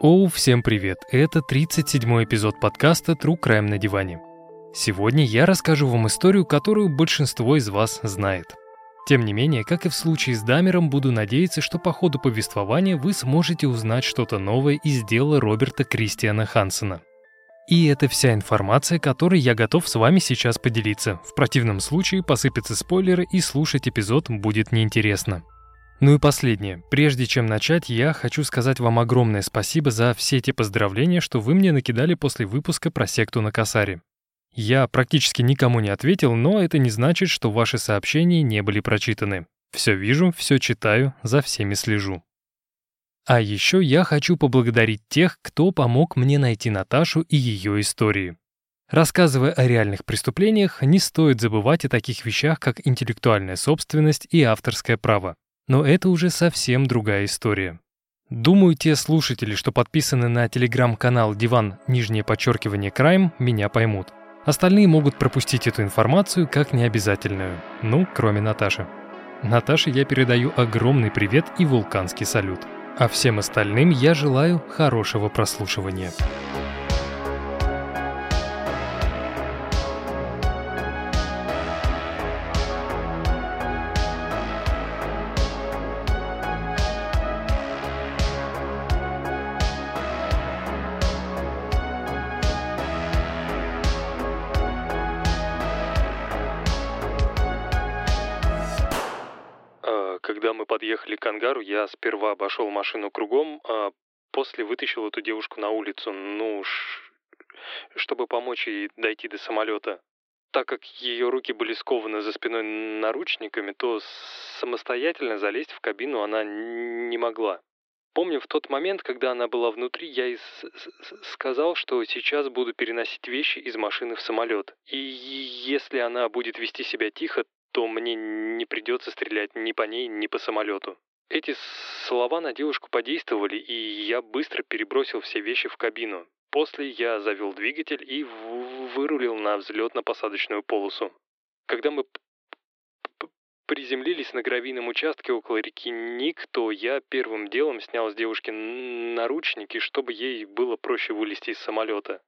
Оу, всем привет! Это 37-й эпизод подкаста True Crime на диване. Сегодня я расскажу вам историю, которую большинство из вас знает. Тем не менее, как и в случае с Дамером, буду надеяться, что по ходу повествования вы сможете узнать что-то новое из дела Роберта Кристиана Хансена. И это вся информация, которой я готов с вами сейчас поделиться. В противном случае посыпятся спойлеры и слушать эпизод будет неинтересно. Ну и последнее. Прежде чем начать, я хочу сказать вам огромное спасибо за все те поздравления, что вы мне накидали после выпуска про секту на Касаре. Я практически никому не ответил, но это не значит, что ваши сообщения не были прочитаны. Все вижу, все читаю, за всеми слежу. А еще я хочу поблагодарить тех, кто помог мне найти Наташу и ее истории. Рассказывая о реальных преступлениях, не стоит забывать о таких вещах, как интеллектуальная собственность и авторское право. Но это уже совсем другая история. Думаю, те слушатели, что подписаны на телеграм-канал «Диван. Нижнее подчеркивание Крайм», меня поймут. Остальные могут пропустить эту информацию как необязательную. Ну, кроме Наташи. Наташе я передаю огромный привет и вулканский салют. А всем остальным я желаю хорошего прослушивания. Ангару, я сперва обошел машину кругом, а после вытащил эту девушку на улицу, ну, ш... чтобы помочь ей дойти до самолета. Так как ее руки были скованы за спиной наручниками, то самостоятельно залезть в кабину она не могла. Помню, в тот момент, когда она была внутри, я и сказал, что сейчас буду переносить вещи из машины в самолет. И если она будет вести себя тихо, то мне не придется стрелять ни по ней, ни по самолету. Эти слова на девушку подействовали, и я быстро перебросил все вещи в кабину. После я завел двигатель и вырулил на взлетно-посадочную полосу. Когда мы приземлились на гравийном участке около реки Ник, то я первым делом снял с девушки наручники, чтобы ей было проще вылезти из самолета.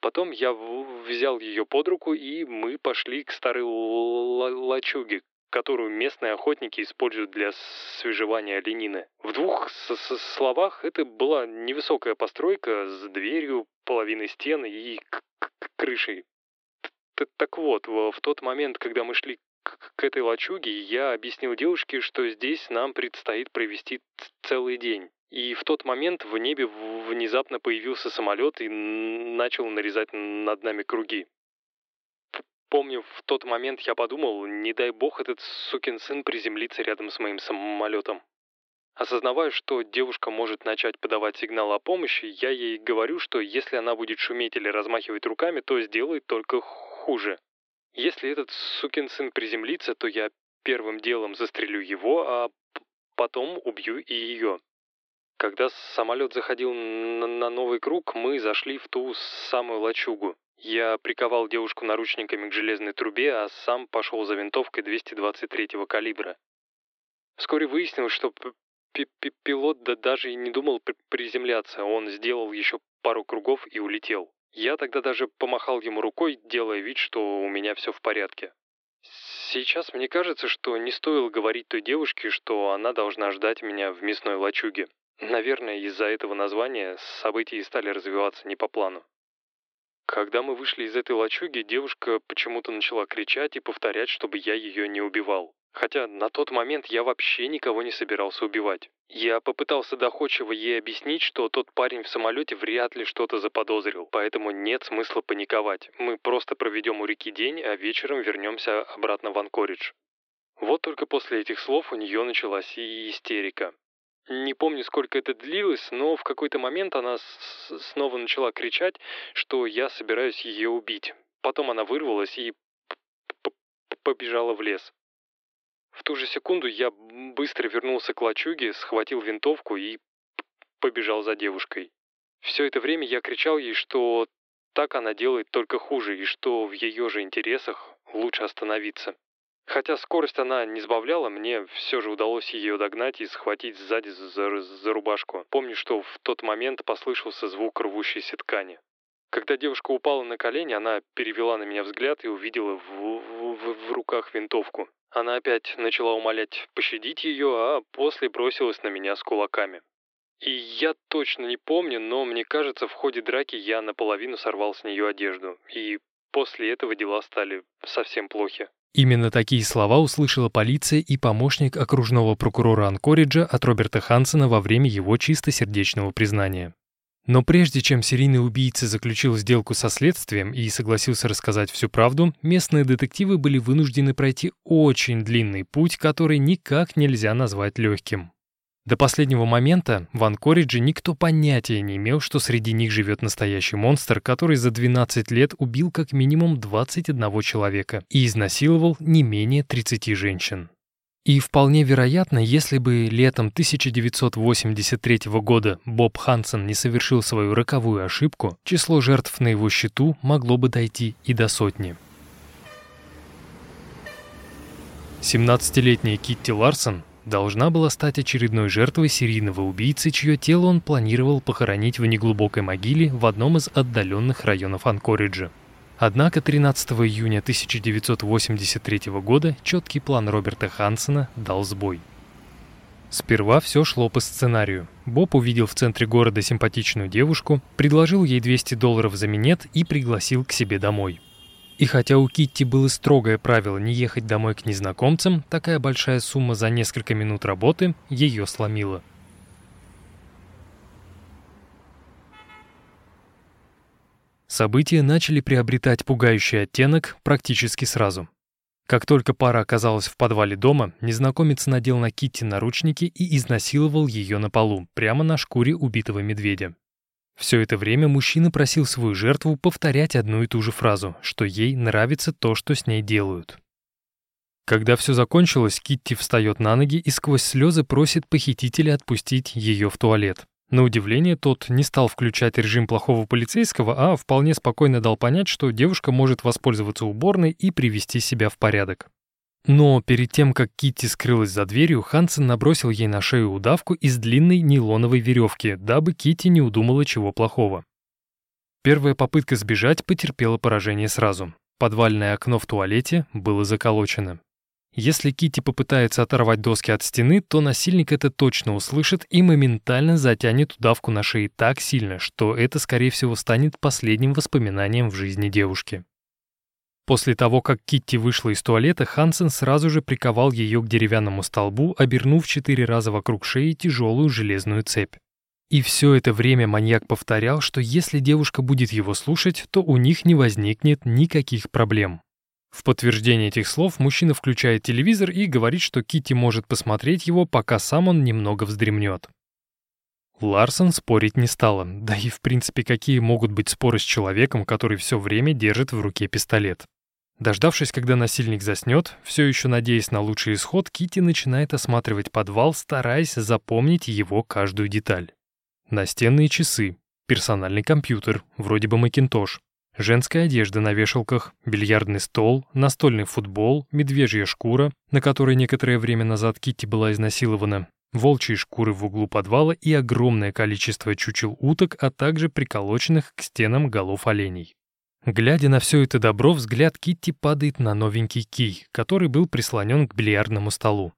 Потом я взял ее под руку, и мы пошли к старой лачуге, которую местные охотники используют для свежевания оленины. В двух словах, это была невысокая постройка с дверью, половиной стены и крышей. Так вот, в тот момент, когда мы шли к этой лачуге, я объяснил девушке, что здесь нам предстоит провести целый день. И в тот момент в небе внезапно появился самолет и начал нарезать над нами круги. Помню, в тот момент я подумал, не дай бог этот сукин сын приземлится рядом с моим самолетом. Осознавая, что девушка может начать подавать сигнал о помощи, я ей говорю, что если она будет шуметь или размахивать руками, то сделает только хуже. Если этот сукин сын приземлится, то я первым делом застрелю его, а потом убью и ее. Когда самолет заходил на новый круг, мы зашли в ту самую лачугу. Я приковал девушку наручниками к железной трубе, а сам пошел за винтовкой 223-го калибра. Вскоре выяснилось, что пилот да даже и не думал приземляться, он сделал еще пару кругов и улетел. Я тогда даже помахал ему рукой, делая вид, что у меня все в порядке. Сейчас мне кажется, что не стоило говорить той девушке, что она должна ждать меня в мясной лачуге. Наверное, из-за этого названия события стали развиваться не по плану. Когда мы вышли из этой лачуги, девушка почему-то начала кричать и повторять, чтобы я ее не убивал. Хотя на тот момент я вообще никого не собирался убивать. Я попытался доходчиво ей объяснить, что тот парень в самолете вряд ли что-то заподозрил, поэтому нет смысла паниковать. Мы просто проведем у реки день, а вечером вернемся обратно в Анкоридж. Вот только после этих слов у нее началась и истерика. Не помню, сколько это длилось, но в какой-то момент она снова начала кричать, что я собираюсь ее убить. Потом она вырвалась и побежала в лес. В ту же секунду я быстро вернулся к лачуге, схватил винтовку и побежал за девушкой. Все это время я кричал ей, что так она делает только хуже, и что в ее же интересах лучше остановиться. Хотя скорость она не сбавляла, мне все же удалось ее догнать и схватить сзади за, за рубашку. Помню, что в тот момент послышался звук рвущейся ткани. Когда девушка упала на колени, она перевела на меня взгляд и увидела в, в, в, в руках винтовку. Она опять начала умолять пощадить ее, а после бросилась на меня с кулаками. И я точно не помню, но мне кажется, в ходе драки я наполовину сорвал с нее одежду. И после этого дела стали совсем плохи. Именно такие слова услышала полиция и помощник окружного прокурора Анкориджа от Роберта Хансена во время его чистосердечного признания. Но прежде чем серийный убийца заключил сделку со следствием и согласился рассказать всю правду, местные детективы были вынуждены пройти очень длинный путь, который никак нельзя назвать легким. До последнего момента в Анкоридже никто понятия не имел, что среди них живет настоящий монстр, который за 12 лет убил как минимум 21 человека и изнасиловал не менее 30 женщин. И вполне вероятно, если бы летом 1983 года Боб Хансен не совершил свою роковую ошибку, число жертв на его счету могло бы дойти и до сотни. 17-летняя Китти Ларсон должна была стать очередной жертвой серийного убийцы, чье тело он планировал похоронить в неглубокой могиле в одном из отдаленных районов Анкориджа. Однако 13 июня 1983 года четкий план Роберта Хансена дал сбой. Сперва все шло по сценарию. Боб увидел в центре города симпатичную девушку, предложил ей 200 долларов за минет и пригласил к себе домой. И хотя у Китти было строгое правило не ехать домой к незнакомцам, такая большая сумма за несколько минут работы ее сломила. События начали приобретать пугающий оттенок практически сразу. Как только пара оказалась в подвале дома, незнакомец надел на Китти наручники и изнасиловал ее на полу, прямо на шкуре убитого медведя. Все это время мужчина просил свою жертву повторять одну и ту же фразу, что ей нравится то, что с ней делают. Когда все закончилось, Китти встает на ноги и сквозь слезы просит похитителя отпустить ее в туалет. На удивление, тот не стал включать режим плохого полицейского, а вполне спокойно дал понять, что девушка может воспользоваться уборной и привести себя в порядок. Но перед тем, как Китти скрылась за дверью, Хансен набросил ей на шею удавку из длинной нейлоновой веревки, дабы Китти не удумала чего плохого. Первая попытка сбежать потерпела поражение сразу. Подвальное окно в туалете было заколочено. Если Кити попытается оторвать доски от стены, то насильник это точно услышит и моментально затянет удавку на шее так сильно, что это, скорее всего, станет последним воспоминанием в жизни девушки. После того, как Китти вышла из туалета, Хансен сразу же приковал ее к деревянному столбу, обернув четыре раза вокруг шеи тяжелую железную цепь. И все это время маньяк повторял, что если девушка будет его слушать, то у них не возникнет никаких проблем. В подтверждение этих слов мужчина включает телевизор и говорит, что Кити может посмотреть его, пока сам он немного вздремнет. Ларсон спорить не стала, да и в принципе какие могут быть споры с человеком, который все время держит в руке пистолет. Дождавшись, когда насильник заснет, все еще надеясь на лучший исход, Кити начинает осматривать подвал, стараясь запомнить его каждую деталь. Настенные часы, персональный компьютер, вроде бы Макинтош, Женская одежда на вешалках, бильярдный стол, настольный футбол, медвежья шкура, на которой некоторое время назад Китти была изнасилована, волчьи шкуры в углу подвала и огромное количество чучел уток, а также приколоченных к стенам голов оленей. Глядя на все это добро, взгляд Китти падает на новенький кий, который был прислонен к бильярдному столу.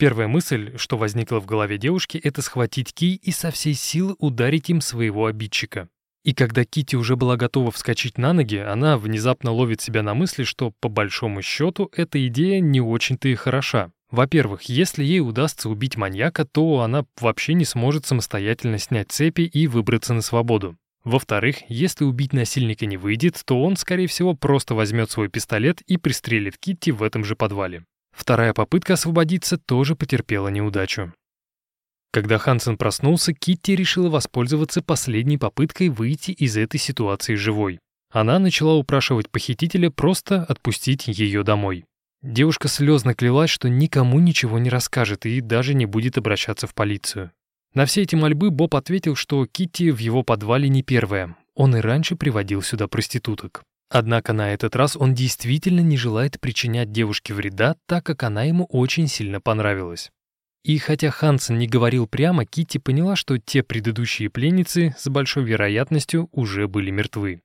Первая мысль, что возникла в голове девушки, это схватить кий и со всей силы ударить им своего обидчика. И когда Кити уже была готова вскочить на ноги, она внезапно ловит себя на мысли, что, по большому счету, эта идея не очень-то и хороша. Во-первых, если ей удастся убить маньяка, то она вообще не сможет самостоятельно снять цепи и выбраться на свободу. Во-вторых, если убить насильника не выйдет, то он, скорее всего, просто возьмет свой пистолет и пристрелит Китти в этом же подвале. Вторая попытка освободиться тоже потерпела неудачу. Когда Хансен проснулся, Китти решила воспользоваться последней попыткой выйти из этой ситуации живой. Она начала упрашивать похитителя просто отпустить ее домой. Девушка слезно клялась, что никому ничего не расскажет и даже не будет обращаться в полицию. На все эти мольбы Боб ответил, что Китти в его подвале не первая. Он и раньше приводил сюда проституток. Однако на этот раз он действительно не желает причинять девушке вреда, так как она ему очень сильно понравилась. И хотя Хансен не говорил прямо, Кити поняла, что те предыдущие пленницы с большой вероятностью уже были мертвы.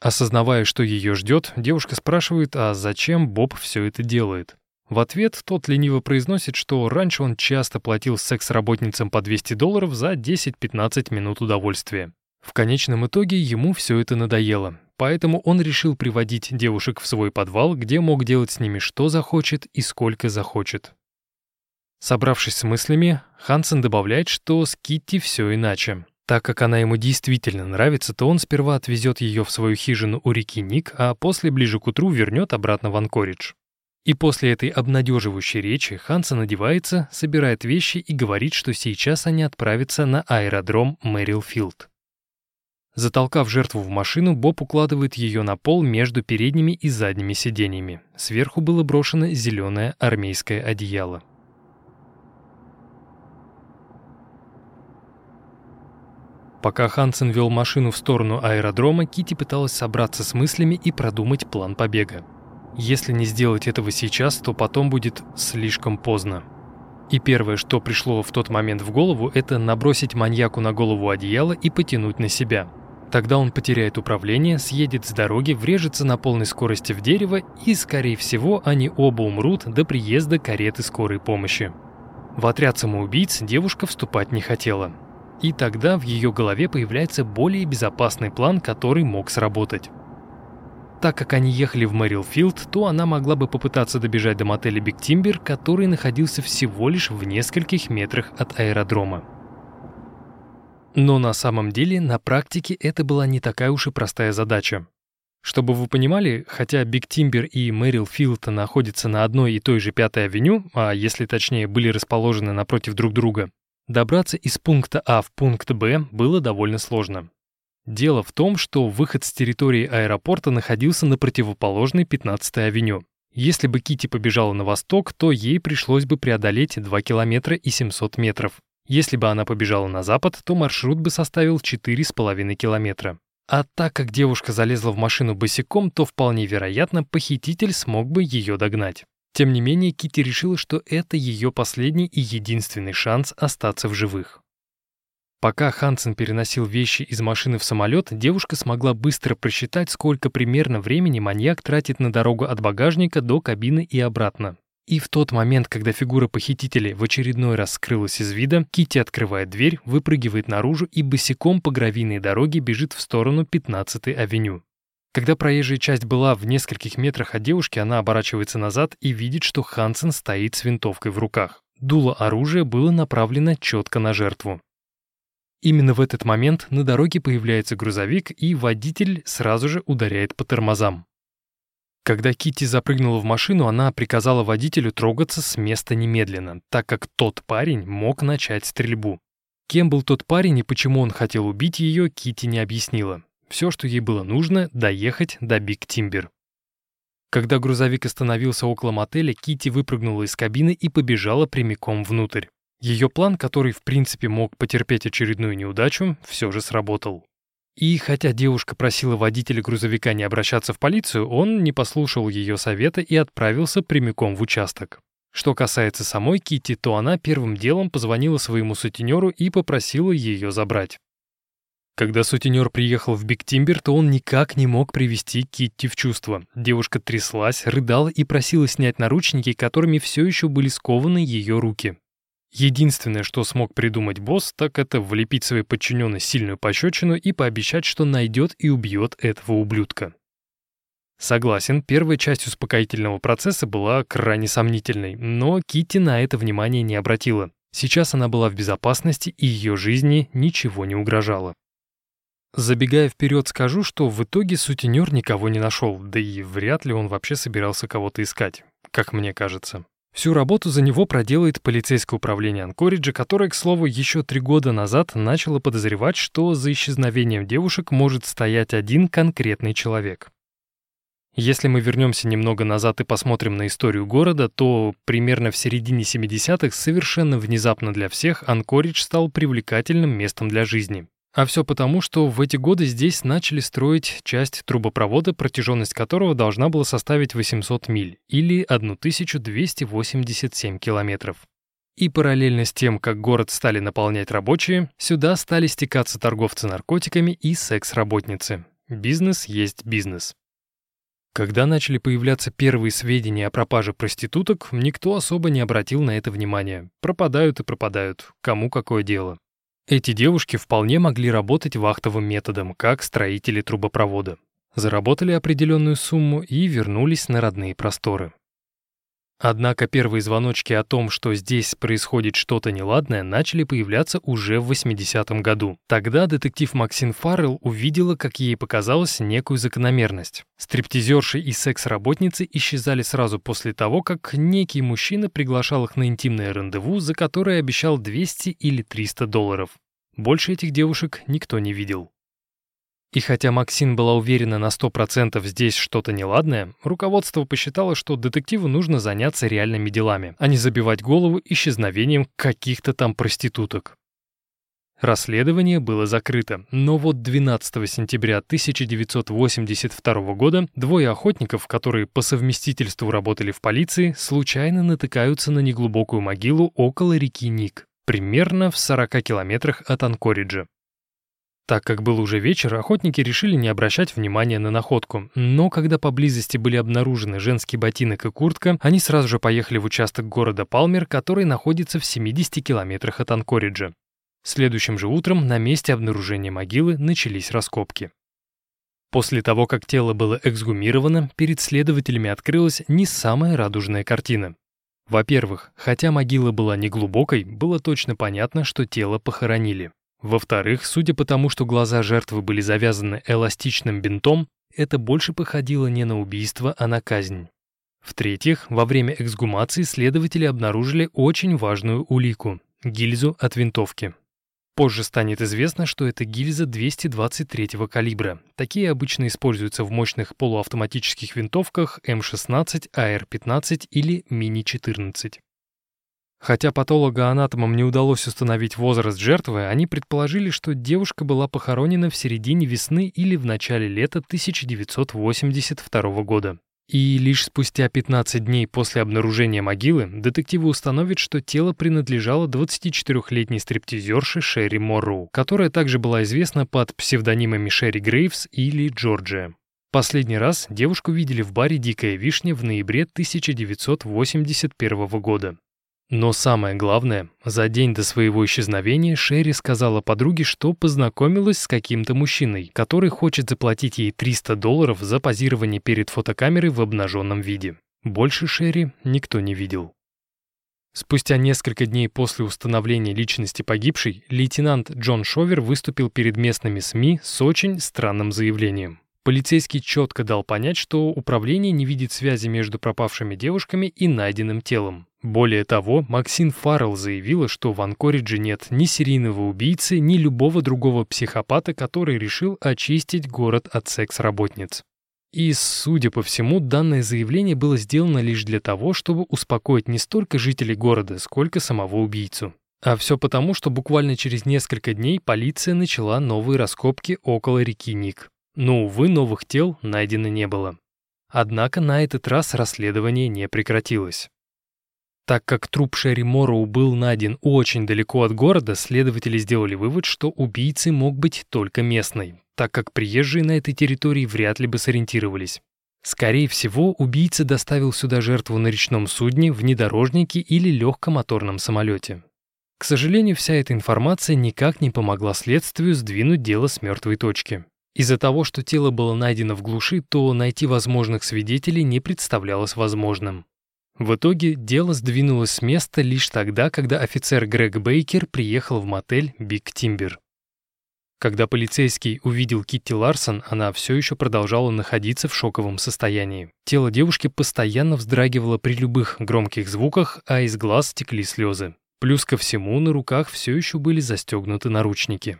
Осознавая, что ее ждет, девушка спрашивает, а зачем Боб все это делает. В ответ тот лениво произносит, что раньше он часто платил секс-работницам по 200 долларов за 10-15 минут удовольствия. В конечном итоге ему все это надоело, поэтому он решил приводить девушек в свой подвал, где мог делать с ними что захочет и сколько захочет. Собравшись с мыслями, Хансен добавляет, что с Китти все иначе. Так как она ему действительно нравится, то он сперва отвезет ее в свою хижину у реки Ник, а после ближе к утру вернет обратно в Анкоридж. И после этой обнадеживающей речи Ханса надевается, собирает вещи и говорит, что сейчас они отправятся на аэродром Мэрилфилд. Затолкав жертву в машину, Боб укладывает ее на пол между передними и задними сиденьями. Сверху было брошено зеленое армейское одеяло. Пока Хансен вел машину в сторону аэродрома, Кити пыталась собраться с мыслями и продумать план побега. Если не сделать этого сейчас, то потом будет слишком поздно. И первое, что пришло в тот момент в голову, это набросить маньяку на голову одеяло и потянуть на себя. Тогда он потеряет управление, съедет с дороги, врежется на полной скорости в дерево и, скорее всего, они оба умрут до приезда кареты скорой помощи. В отряд самоубийц девушка вступать не хотела. И тогда в ее голове появляется более безопасный план, который мог сработать. Так как они ехали в Мэрилфилд, то она могла бы попытаться добежать до мотеля Биг Тимбер, который находился всего лишь в нескольких метрах от аэродрома. Но на самом деле, на практике это была не такая уж и простая задача. Чтобы вы понимали, хотя Биг Тимбер и Мэрилфилд находятся на одной и той же Пятой авеню, а если точнее были расположены напротив друг друга, добраться из пункта А в пункт Б было довольно сложно. Дело в том, что выход с территории аэропорта находился на противоположной 15-й авеню. Если бы Кити побежала на восток, то ей пришлось бы преодолеть 2 километра и 700 метров. Если бы она побежала на запад, то маршрут бы составил 4,5 километра. А так как девушка залезла в машину босиком, то вполне вероятно, похититель смог бы ее догнать. Тем не менее, Кити решила, что это ее последний и единственный шанс остаться в живых. Пока Хансен переносил вещи из машины в самолет, девушка смогла быстро просчитать, сколько примерно времени маньяк тратит на дорогу от багажника до кабины и обратно. И в тот момент, когда фигура похитителя в очередной раз скрылась из вида, Кити открывает дверь, выпрыгивает наружу и босиком по гравийной дороге бежит в сторону 15-й авеню. Когда проезжая часть была в нескольких метрах от девушки, она оборачивается назад и видит, что Хансен стоит с винтовкой в руках. Дуло оружия было направлено четко на жертву. Именно в этот момент на дороге появляется грузовик, и водитель сразу же ударяет по тормозам. Когда Кити запрыгнула в машину, она приказала водителю трогаться с места немедленно, так как тот парень мог начать стрельбу. Кем был тот парень и почему он хотел убить ее, Кити не объяснила. Все, что ей было нужно, доехать до Биг Тимбер. Когда грузовик остановился около мотеля, Кити выпрыгнула из кабины и побежала прямиком внутрь. Ее план, который в принципе мог потерпеть очередную неудачу, все же сработал. И хотя девушка просила водителя грузовика не обращаться в полицию, он не послушал ее совета и отправился прямиком в участок. Что касается самой Кити, то она первым делом позвонила своему сутенеру и попросила ее забрать. Когда сутенер приехал в Биг Тимбер, то он никак не мог привести Китти в чувство. Девушка тряслась, рыдала и просила снять наручники, которыми все еще были скованы ее руки. Единственное, что смог придумать босс, так это влепить своей подчиненной сильную пощечину и пообещать, что найдет и убьет этого ублюдка. Согласен, первая часть успокоительного процесса была крайне сомнительной, но Кити на это внимание не обратила. Сейчас она была в безопасности, и ее жизни ничего не угрожало. Забегая вперед, скажу, что в итоге сутенер никого не нашел, да и вряд ли он вообще собирался кого-то искать, как мне кажется. Всю работу за него проделает полицейское управление Анкориджа, которое, к слову, еще три года назад начало подозревать, что за исчезновением девушек может стоять один конкретный человек. Если мы вернемся немного назад и посмотрим на историю города, то примерно в середине 70-х совершенно внезапно для всех Анкоридж стал привлекательным местом для жизни. А все потому, что в эти годы здесь начали строить часть трубопровода, протяженность которого должна была составить 800 миль или 1287 километров. И параллельно с тем, как город стали наполнять рабочие, сюда стали стекаться торговцы наркотиками и секс-работницы. Бизнес есть бизнес. Когда начали появляться первые сведения о пропаже проституток, никто особо не обратил на это внимания. Пропадают и пропадают. Кому какое дело. Эти девушки вполне могли работать вахтовым методом, как строители трубопровода. Заработали определенную сумму и вернулись на родные просторы. Однако первые звоночки о том, что здесь происходит что-то неладное, начали появляться уже в 80-м году. Тогда детектив Максин Фаррелл увидела, как ей показалось, некую закономерность. Стриптизерши и секс-работницы исчезали сразу после того, как некий мужчина приглашал их на интимное рандеву, за которое обещал 200 или 300 долларов. Больше этих девушек никто не видел. И хотя Максин была уверена на 100% здесь что-то неладное, руководство посчитало, что детективу нужно заняться реальными делами, а не забивать голову исчезновением каких-то там проституток. Расследование было закрыто, но вот 12 сентября 1982 года двое охотников, которые по совместительству работали в полиции, случайно натыкаются на неглубокую могилу около реки Ник, примерно в 40 километрах от Анкориджа. Так как был уже вечер, охотники решили не обращать внимания на находку. Но когда поблизости были обнаружены женский ботинок и куртка, они сразу же поехали в участок города Палмер, который находится в 70 километрах от Анкориджа. Следующим же утром на месте обнаружения могилы начались раскопки. После того, как тело было эксгумировано, перед следователями открылась не самая радужная картина. Во-первых, хотя могила была неглубокой, было точно понятно, что тело похоронили. Во-вторых, судя по тому, что глаза жертвы были завязаны эластичным бинтом, это больше походило не на убийство, а на казнь. В-третьих, во время эксгумации следователи обнаружили очень важную улику – гильзу от винтовки. Позже станет известно, что это гильза 223 калибра. Такие обычно используются в мощных полуавтоматических винтовках М16, АР-15 или Мини-14. Хотя патологоанатомам не удалось установить возраст жертвы, они предположили, что девушка была похоронена в середине весны или в начале лета 1982 года. И лишь спустя 15 дней после обнаружения могилы детективы установят, что тело принадлежало 24-летней стриптизерше Шерри Морроу, которая также была известна под псевдонимами Шерри Грейвс или Джорджия. Последний раз девушку видели в баре «Дикая вишня» в ноябре 1981 года. Но самое главное, за день до своего исчезновения Шерри сказала подруге, что познакомилась с каким-то мужчиной, который хочет заплатить ей 300 долларов за позирование перед фотокамерой в обнаженном виде. Больше Шерри никто не видел. Спустя несколько дней после установления личности погибшей, лейтенант Джон Шовер выступил перед местными СМИ с очень странным заявлением. Полицейский четко дал понять, что управление не видит связи между пропавшими девушками и найденным телом. Более того, Максин Фаррелл заявила, что в Анкоридже нет ни серийного убийцы, ни любого другого психопата, который решил очистить город от секс-работниц. И, судя по всему, данное заявление было сделано лишь для того, чтобы успокоить не столько жителей города, сколько самого убийцу. А все потому, что буквально через несколько дней полиция начала новые раскопки около реки Ник. Но, увы, новых тел найдено не было. Однако на этот раз расследование не прекратилось. Так как труп Шерри Морроу был найден очень далеко от города, следователи сделали вывод, что убийцей мог быть только местный, так как приезжие на этой территории вряд ли бы сориентировались. Скорее всего, убийца доставил сюда жертву на речном судне, внедорожнике или легкомоторном самолете. К сожалению, вся эта информация никак не помогла следствию сдвинуть дело с мертвой точки. Из-за того, что тело было найдено в глуши, то найти возможных свидетелей не представлялось возможным. В итоге дело сдвинулось с места лишь тогда, когда офицер Грег Бейкер приехал в мотель «Биг Тимбер». Когда полицейский увидел Китти Ларсон, она все еще продолжала находиться в шоковом состоянии. Тело девушки постоянно вздрагивало при любых громких звуках, а из глаз текли слезы. Плюс ко всему на руках все еще были застегнуты наручники.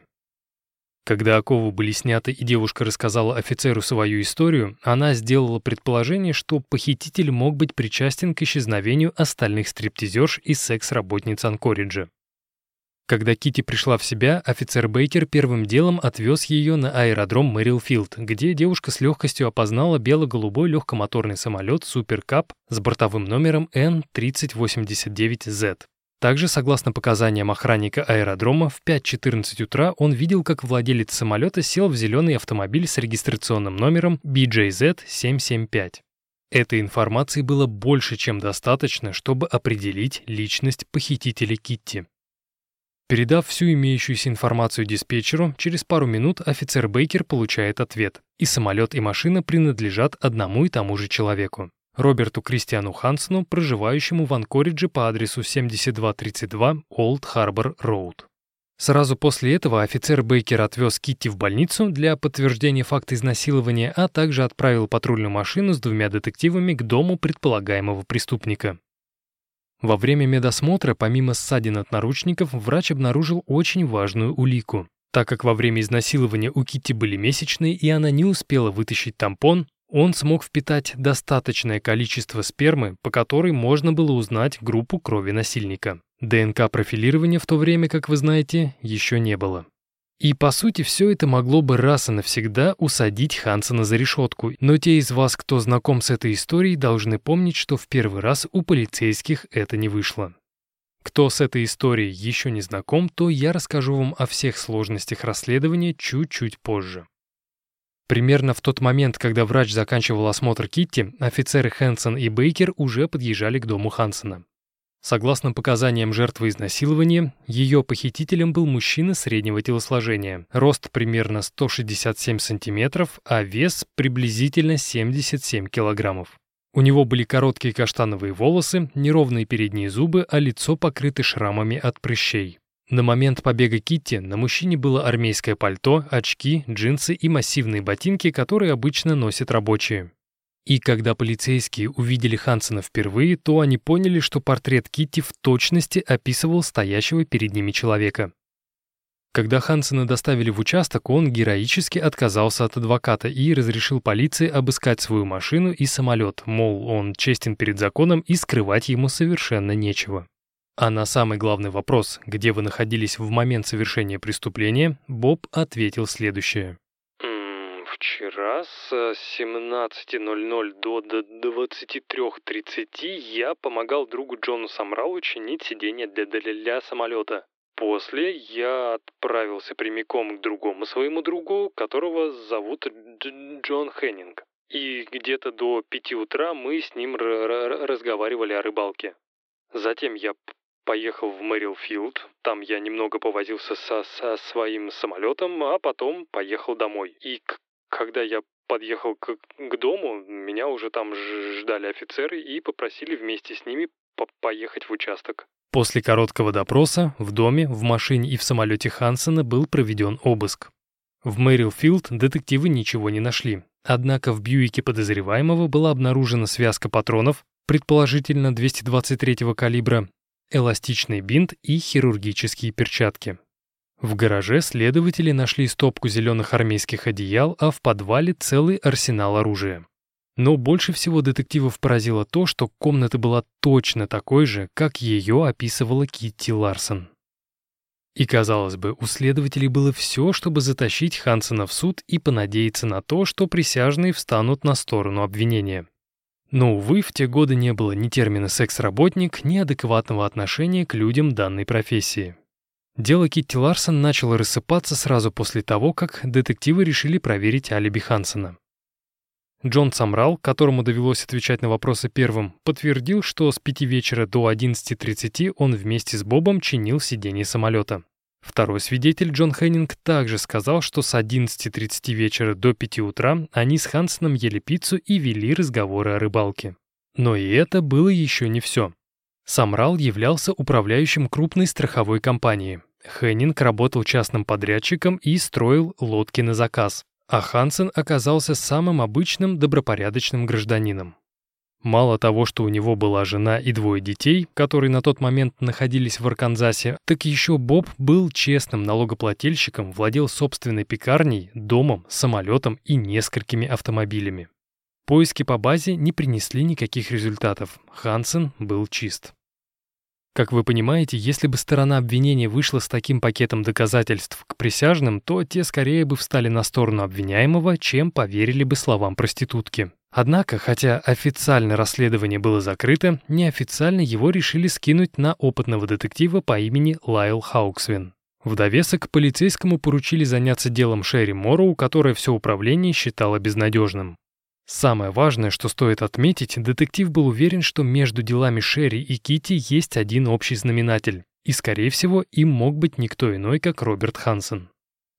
Когда оковы были сняты и девушка рассказала офицеру свою историю, она сделала предположение, что похититель мог быть причастен к исчезновению остальных стриптизерш и секс-работниц Анкориджа. Когда Кити пришла в себя, офицер Бейкер первым делом отвез ее на аэродром Мэрилфилд, где девушка с легкостью опознала бело-голубой легкомоторный самолет Суперкап с бортовым номером N3089Z. Также, согласно показаниям охранника аэродрома, в 5.14 утра он видел, как владелец самолета сел в зеленый автомобиль с регистрационным номером BJZ-775. Этой информации было больше, чем достаточно, чтобы определить личность похитителя Китти. Передав всю имеющуюся информацию диспетчеру, через пару минут офицер Бейкер получает ответ, и самолет и машина принадлежат одному и тому же человеку. Роберту Кристиану Хансену, проживающему в Анкоридже по адресу 7232 Олд Харбор Роуд. Сразу после этого офицер Бейкер отвез Китти в больницу для подтверждения факта изнасилования, а также отправил патрульную машину с двумя детективами к дому предполагаемого преступника. Во время медосмотра, помимо ссадин от наручников, врач обнаружил очень важную улику. Так как во время изнасилования у Китти были месячные и она не успела вытащить тампон, он смог впитать достаточное количество спермы, по которой можно было узнать группу крови насильника. ДНК-профилирования в то время, как вы знаете, еще не было. И, по сути, все это могло бы раз и навсегда усадить Хансена за решетку, но те из вас, кто знаком с этой историей, должны помнить, что в первый раз у полицейских это не вышло. Кто с этой историей еще не знаком, то я расскажу вам о всех сложностях расследования чуть-чуть позже. Примерно в тот момент, когда врач заканчивал осмотр Китти, офицеры Хэнсон и Бейкер уже подъезжали к дому Хансена. Согласно показаниям жертвы изнасилования, ее похитителем был мужчина среднего телосложения, рост примерно 167 сантиметров, а вес приблизительно 77 килограммов. У него были короткие каштановые волосы, неровные передние зубы, а лицо покрыто шрамами от прыщей. На момент побега Китти на мужчине было армейское пальто, очки, джинсы и массивные ботинки, которые обычно носят рабочие. И когда полицейские увидели Хансена впервые, то они поняли, что портрет Китти в точности описывал стоящего перед ними человека. Когда Хансена доставили в участок, он героически отказался от адвоката и разрешил полиции обыскать свою машину и самолет, мол, он честен перед законом и скрывать ему совершенно нечего. А на самый главный вопрос, где вы находились в момент совершения преступления, Боб ответил следующее. Вчера с 17.00 до 23.30 я помогал другу Джону Самралу чинить сиденье для, для, для самолета. После я отправился прямиком к другому своему другу, которого зовут Дж Джон Хеннинг. И где-то до пяти утра мы с ним разговаривали о рыбалке. Затем я поехал в Мэрилфилд, там я немного повозился со, со своим самолетом, а потом поехал домой. И когда я подъехал к, к дому, меня уже там ждали офицеры и попросили вместе с ними по поехать в участок. После короткого допроса в доме, в машине и в самолете Хансена был проведен обыск. В Мэрилфилд детективы ничего не нашли. Однако в Бьюике подозреваемого была обнаружена связка патронов, предположительно 223-го калибра, эластичный бинт и хирургические перчатки. В гараже следователи нашли стопку зеленых армейских одеял, а в подвале целый арсенал оружия. Но больше всего детективов поразило то, что комната была точно такой же, как ее описывала Китти Ларсон. И, казалось бы, у следователей было все, чтобы затащить Хансена в суд и понадеяться на то, что присяжные встанут на сторону обвинения. Но, увы, в те годы не было ни термина «секс-работник», ни адекватного отношения к людям данной профессии. Дело Китти Ларсон начало рассыпаться сразу после того, как детективы решили проверить алиби Хансена. Джон Самрал, которому довелось отвечать на вопросы первым, подтвердил, что с 5 вечера до 11.30 он вместе с Бобом чинил сиденье самолета. Второй свидетель, Джон Хеннинг, также сказал, что с 11.30 вечера до 5 утра они с Хансеном ели пиццу и вели разговоры о рыбалке. Но и это было еще не все. Самрал являлся управляющим крупной страховой компании. Хеннинг работал частным подрядчиком и строил лодки на заказ, а Хансен оказался самым обычным добропорядочным гражданином. Мало того, что у него была жена и двое детей, которые на тот момент находились в Арканзасе, так еще Боб был честным налогоплательщиком, владел собственной пекарней, домом, самолетом и несколькими автомобилями. Поиски по базе не принесли никаких результатов. Хансен был чист. Как вы понимаете, если бы сторона обвинения вышла с таким пакетом доказательств к присяжным, то те скорее бы встали на сторону обвиняемого, чем поверили бы словам проститутки. Однако, хотя официально расследование было закрыто, неофициально его решили скинуть на опытного детектива по имени Лайл Хауксвин. В довесок полицейскому поручили заняться делом Шерри Морроу, которое все управление считало безнадежным. Самое важное, что стоит отметить, детектив был уверен, что между делами Шерри и Кити есть один общий знаменатель, и, скорее всего, им мог быть никто иной, как Роберт Хансен.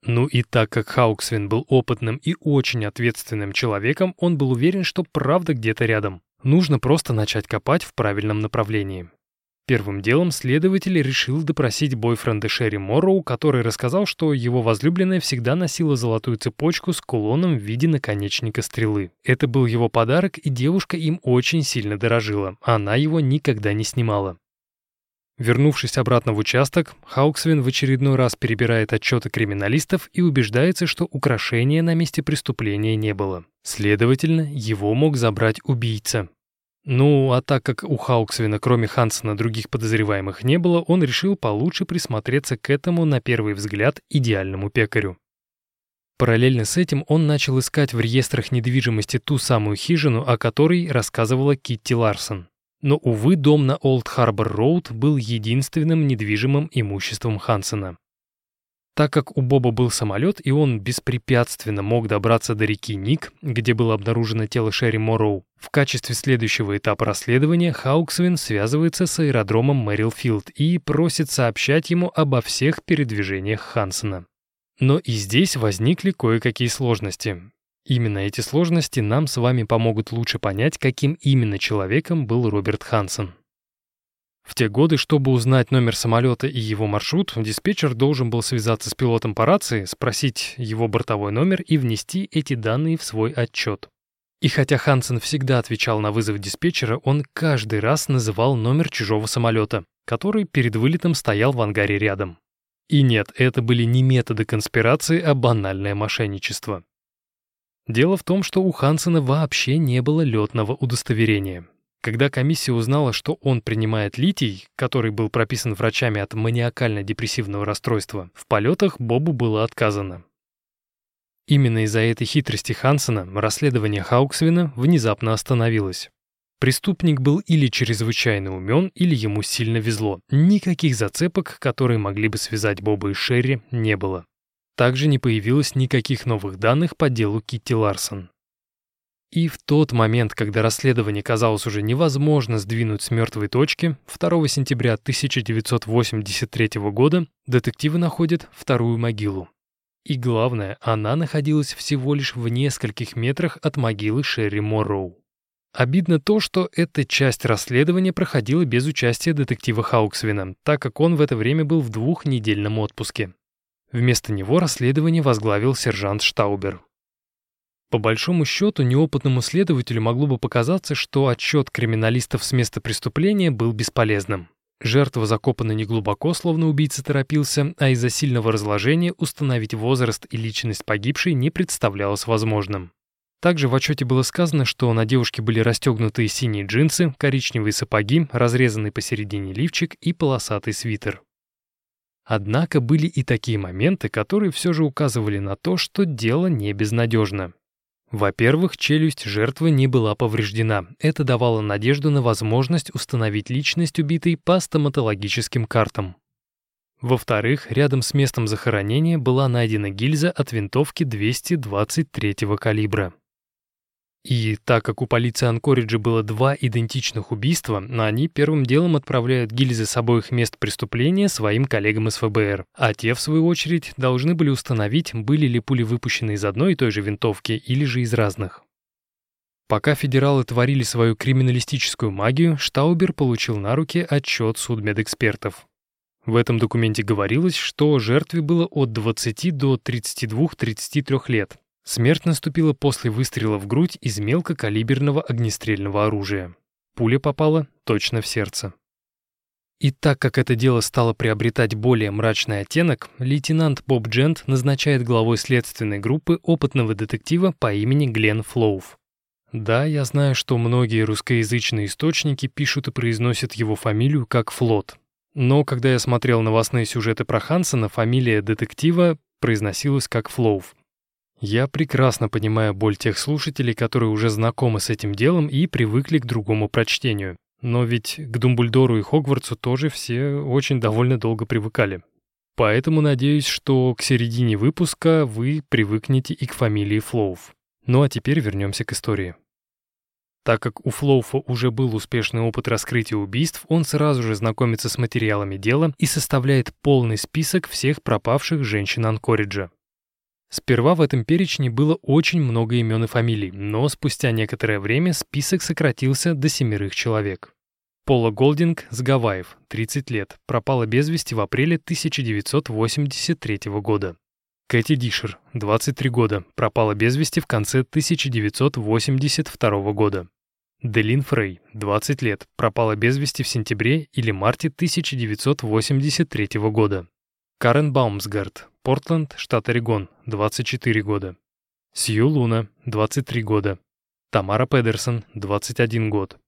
Ну и так как Хауксвин был опытным и очень ответственным человеком, он был уверен, что правда где-то рядом. Нужно просто начать копать в правильном направлении. Первым делом следователь решил допросить бойфренда Шерри Морроу, который рассказал, что его возлюбленная всегда носила золотую цепочку с кулоном в виде наконечника стрелы. Это был его подарок, и девушка им очень сильно дорожила. Она его никогда не снимала. Вернувшись обратно в участок, Хауксвин в очередной раз перебирает отчеты криминалистов и убеждается, что украшения на месте преступления не было. Следовательно, его мог забрать убийца. Ну, а так как у Хауксвина кроме Хансена других подозреваемых не было, он решил получше присмотреться к этому, на первый взгляд, идеальному пекарю. Параллельно с этим он начал искать в реестрах недвижимости ту самую хижину, о которой рассказывала Китти Ларсон. Но, увы, дом на Олд Харбор Роуд был единственным недвижимым имуществом Хансена. Так как у Боба был самолет, и он беспрепятственно мог добраться до реки Ник, где было обнаружено тело Шерри Морроу, в качестве следующего этапа расследования Хауксвин связывается с аэродромом Мэрилфилд и просит сообщать ему обо всех передвижениях Хансена. Но и здесь возникли кое-какие сложности. Именно эти сложности нам с вами помогут лучше понять, каким именно человеком был Роберт Хансен. В те годы, чтобы узнать номер самолета и его маршрут, диспетчер должен был связаться с пилотом по рации, спросить его бортовой номер и внести эти данные в свой отчет. И хотя Хансен всегда отвечал на вызов диспетчера, он каждый раз называл номер чужого самолета, который перед вылетом стоял в ангаре рядом. И нет, это были не методы конспирации, а банальное мошенничество. Дело в том, что у Хансена вообще не было летного удостоверения. Когда комиссия узнала, что он принимает литий, который был прописан врачами от маниакально-депрессивного расстройства, в полетах Бобу было отказано. Именно из-за этой хитрости Хансена расследование Хауксвина внезапно остановилось. Преступник был или чрезвычайно умен, или ему сильно везло. Никаких зацепок, которые могли бы связать Боба и Шерри, не было. Также не появилось никаких новых данных по делу Китти Ларсон. И в тот момент, когда расследование казалось уже невозможно сдвинуть с мертвой точки, 2 сентября 1983 года детективы находят вторую могилу. И главное, она находилась всего лишь в нескольких метрах от могилы Шерри Морроу. Обидно то, что эта часть расследования проходила без участия детектива Хауксвина, так как он в это время был в двухнедельном отпуске. Вместо него расследование возглавил сержант Штаубер. По большому счету, неопытному следователю могло бы показаться, что отчет криминалистов с места преступления был бесполезным. Жертва закопана неглубоко, словно убийца торопился, а из-за сильного разложения установить возраст и личность погибшей не представлялось возможным. Также в отчете было сказано, что на девушке были расстегнутые синие джинсы, коричневые сапоги, разрезанный посередине лифчик и полосатый свитер. Однако были и такие моменты, которые все же указывали на то, что дело не безнадежно. Во-первых, челюсть жертвы не была повреждена. Это давало надежду на возможность установить личность убитой по стоматологическим картам. Во-вторых, рядом с местом захоронения была найдена гильза от винтовки 223 калибра. И так как у полиции Анкориджа было два идентичных убийства, они первым делом отправляют гильзы с обоих мест преступления своим коллегам из ФБР, а те, в свою очередь, должны были установить, были ли пули выпущены из одной и той же винтовки или же из разных. Пока федералы творили свою криминалистическую магию, Штаубер получил на руки отчет судмедэкспертов. В этом документе говорилось, что жертве было от 20 до 32-33 лет, Смерть наступила после выстрела в грудь из мелкокалиберного огнестрельного оружия. Пуля попала точно в сердце. И так как это дело стало приобретать более мрачный оттенок, лейтенант Боб Джент назначает главой следственной группы опытного детектива по имени Глен Флоув. Да, я знаю, что многие русскоязычные источники пишут и произносят его фамилию как Флот. Но когда я смотрел новостные сюжеты про Хансона, фамилия детектива произносилась как Флоув. Я прекрасно понимаю боль тех слушателей, которые уже знакомы с этим делом и привыкли к другому прочтению. Но ведь к Думбульдору и Хогвартсу тоже все очень довольно долго привыкали. Поэтому надеюсь, что к середине выпуска вы привыкнете и к фамилии Флоув. Ну а теперь вернемся к истории. Так как у Флоуфа уже был успешный опыт раскрытия убийств, он сразу же знакомится с материалами дела и составляет полный список всех пропавших женщин Анкориджа. Сперва в этом перечне было очень много имен и фамилий, но спустя некоторое время список сократился до семерых человек. Пола Голдинг с Гавайев, 30 лет, пропала без вести в апреле 1983 года. Кэти Дишер, 23 года, пропала без вести в конце 1982 года. Делин Фрей, 20 лет, пропала без вести в сентябре или марте 1983 года. Карен Баумсгард, Портленд, штат Орегон, 24 года. Сью Луна, 23 года. Тамара Педерсон, 21 год.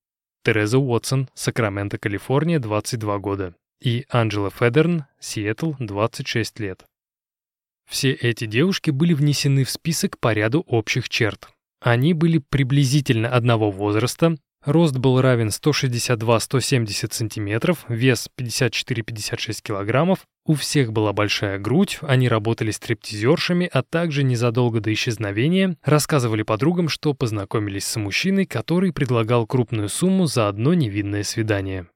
Тереза Уотсон, Сакраменто, Калифорния, 22 года. И Анджела Федерн, Сиэтл, 26 лет. Все эти девушки были внесены в список по ряду общих черт. Они были приблизительно одного возраста, рост был равен 162-170 см, вес 54-56 кг, у всех была большая грудь, они работали стриптизершами, а также незадолго до исчезновения рассказывали подругам, что познакомились с мужчиной, который предлагал крупную сумму за одно невинное свидание.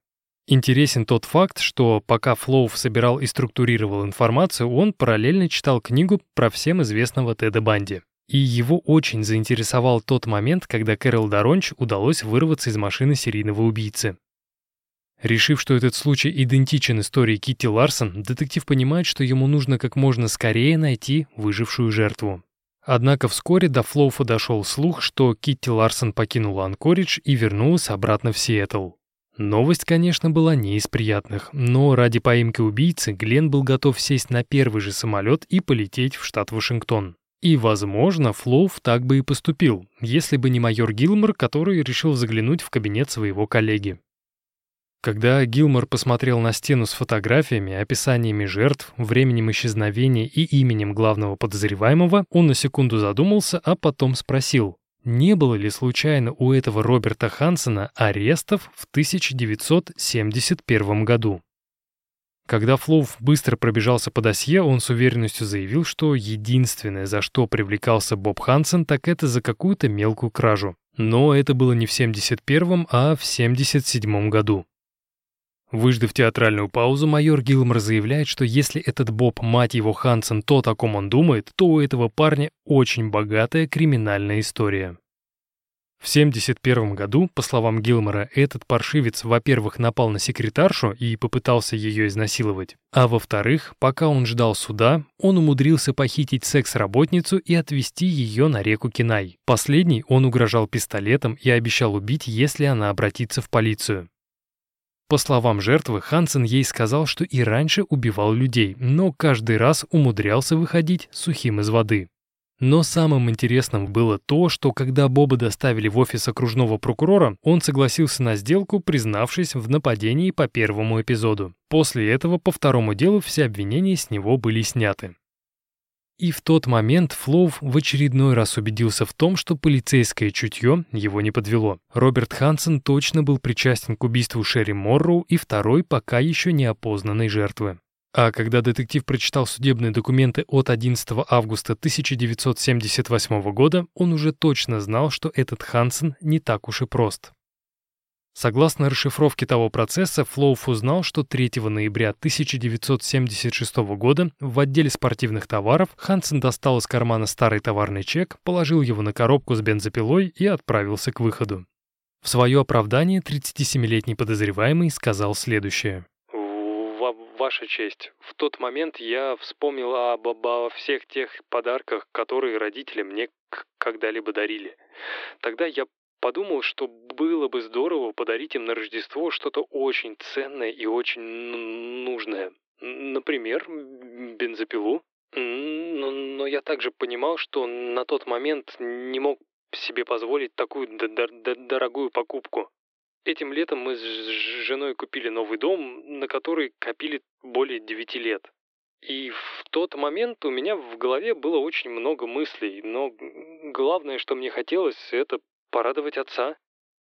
Интересен тот факт, что пока Флоув собирал и структурировал информацию, он параллельно читал книгу про всем известного Теда Банди. И его очень заинтересовал тот момент, когда Кэрол Даронч удалось вырваться из машины серийного убийцы. Решив, что этот случай идентичен истории Китти Ларсон, детектив понимает, что ему нужно как можно скорее найти выжившую жертву. Однако вскоре до Флоуфа дошел слух, что Китти Ларсон покинула Анкоридж и вернулась обратно в Сиэтл. Новость, конечно, была не из приятных, но ради поимки убийцы Глен был готов сесть на первый же самолет и полететь в штат Вашингтон. И, возможно, Флоув так бы и поступил, если бы не майор Гилмор, который решил заглянуть в кабинет своего коллеги. Когда Гилмор посмотрел на стену с фотографиями, описаниями жертв, временем исчезновения и именем главного подозреваемого, он на секунду задумался, а потом спросил, не было ли случайно у этого Роберта Хансена арестов в 1971 году. Когда Флоув быстро пробежался по досье, он с уверенностью заявил, что единственное, за что привлекался Боб Хансен, так это за какую-то мелкую кражу. Но это было не в 71-м, а в 77 году. Выждав театральную паузу, майор Гилмор заявляет, что если этот Боб, мать его Хансен, то, о ком он думает, то у этого парня очень богатая криминальная история. В 71 году, по словам Гилмора, этот паршивец, во-первых, напал на секретаршу и попытался ее изнасиловать, а во-вторых, пока он ждал суда, он умудрился похитить секс-работницу и отвезти ее на реку Кинай. Последний он угрожал пистолетом и обещал убить, если она обратится в полицию. По словам жертвы, Хансен ей сказал, что и раньше убивал людей, но каждый раз умудрялся выходить сухим из воды. Но самым интересным было то, что когда Боба доставили в офис окружного прокурора, он согласился на сделку, признавшись в нападении по первому эпизоду. После этого по второму делу все обвинения с него были сняты. И в тот момент Флоув в очередной раз убедился в том, что полицейское чутье его не подвело. Роберт Хансен точно был причастен к убийству Шерри Морроу и второй пока еще не опознанной жертвы. А когда детектив прочитал судебные документы от 11 августа 1978 года, он уже точно знал, что этот Хансен не так уж и прост. Согласно расшифровке того процесса, Флоуф узнал, что 3 ноября 1976 года в отделе спортивных товаров Хансен достал из кармана старый товарный чек, положил его на коробку с бензопилой и отправился к выходу. В свое оправдание 37-летний подозреваемый сказал следующее. «Ваша честь, в тот момент я вспомнил об, обо всех тех подарках, которые родители мне когда-либо дарили. Тогда я Подумал, что было бы здорово подарить им на Рождество что-то очень ценное и очень нужное. Например, бензопилу. Но, но я также понимал, что на тот момент не мог себе позволить такую дорогую покупку. Этим летом мы с женой купили новый дом, на который копили более девяти лет. И в тот момент у меня в голове было очень много мыслей, но главное, что мне хотелось, это порадовать отца.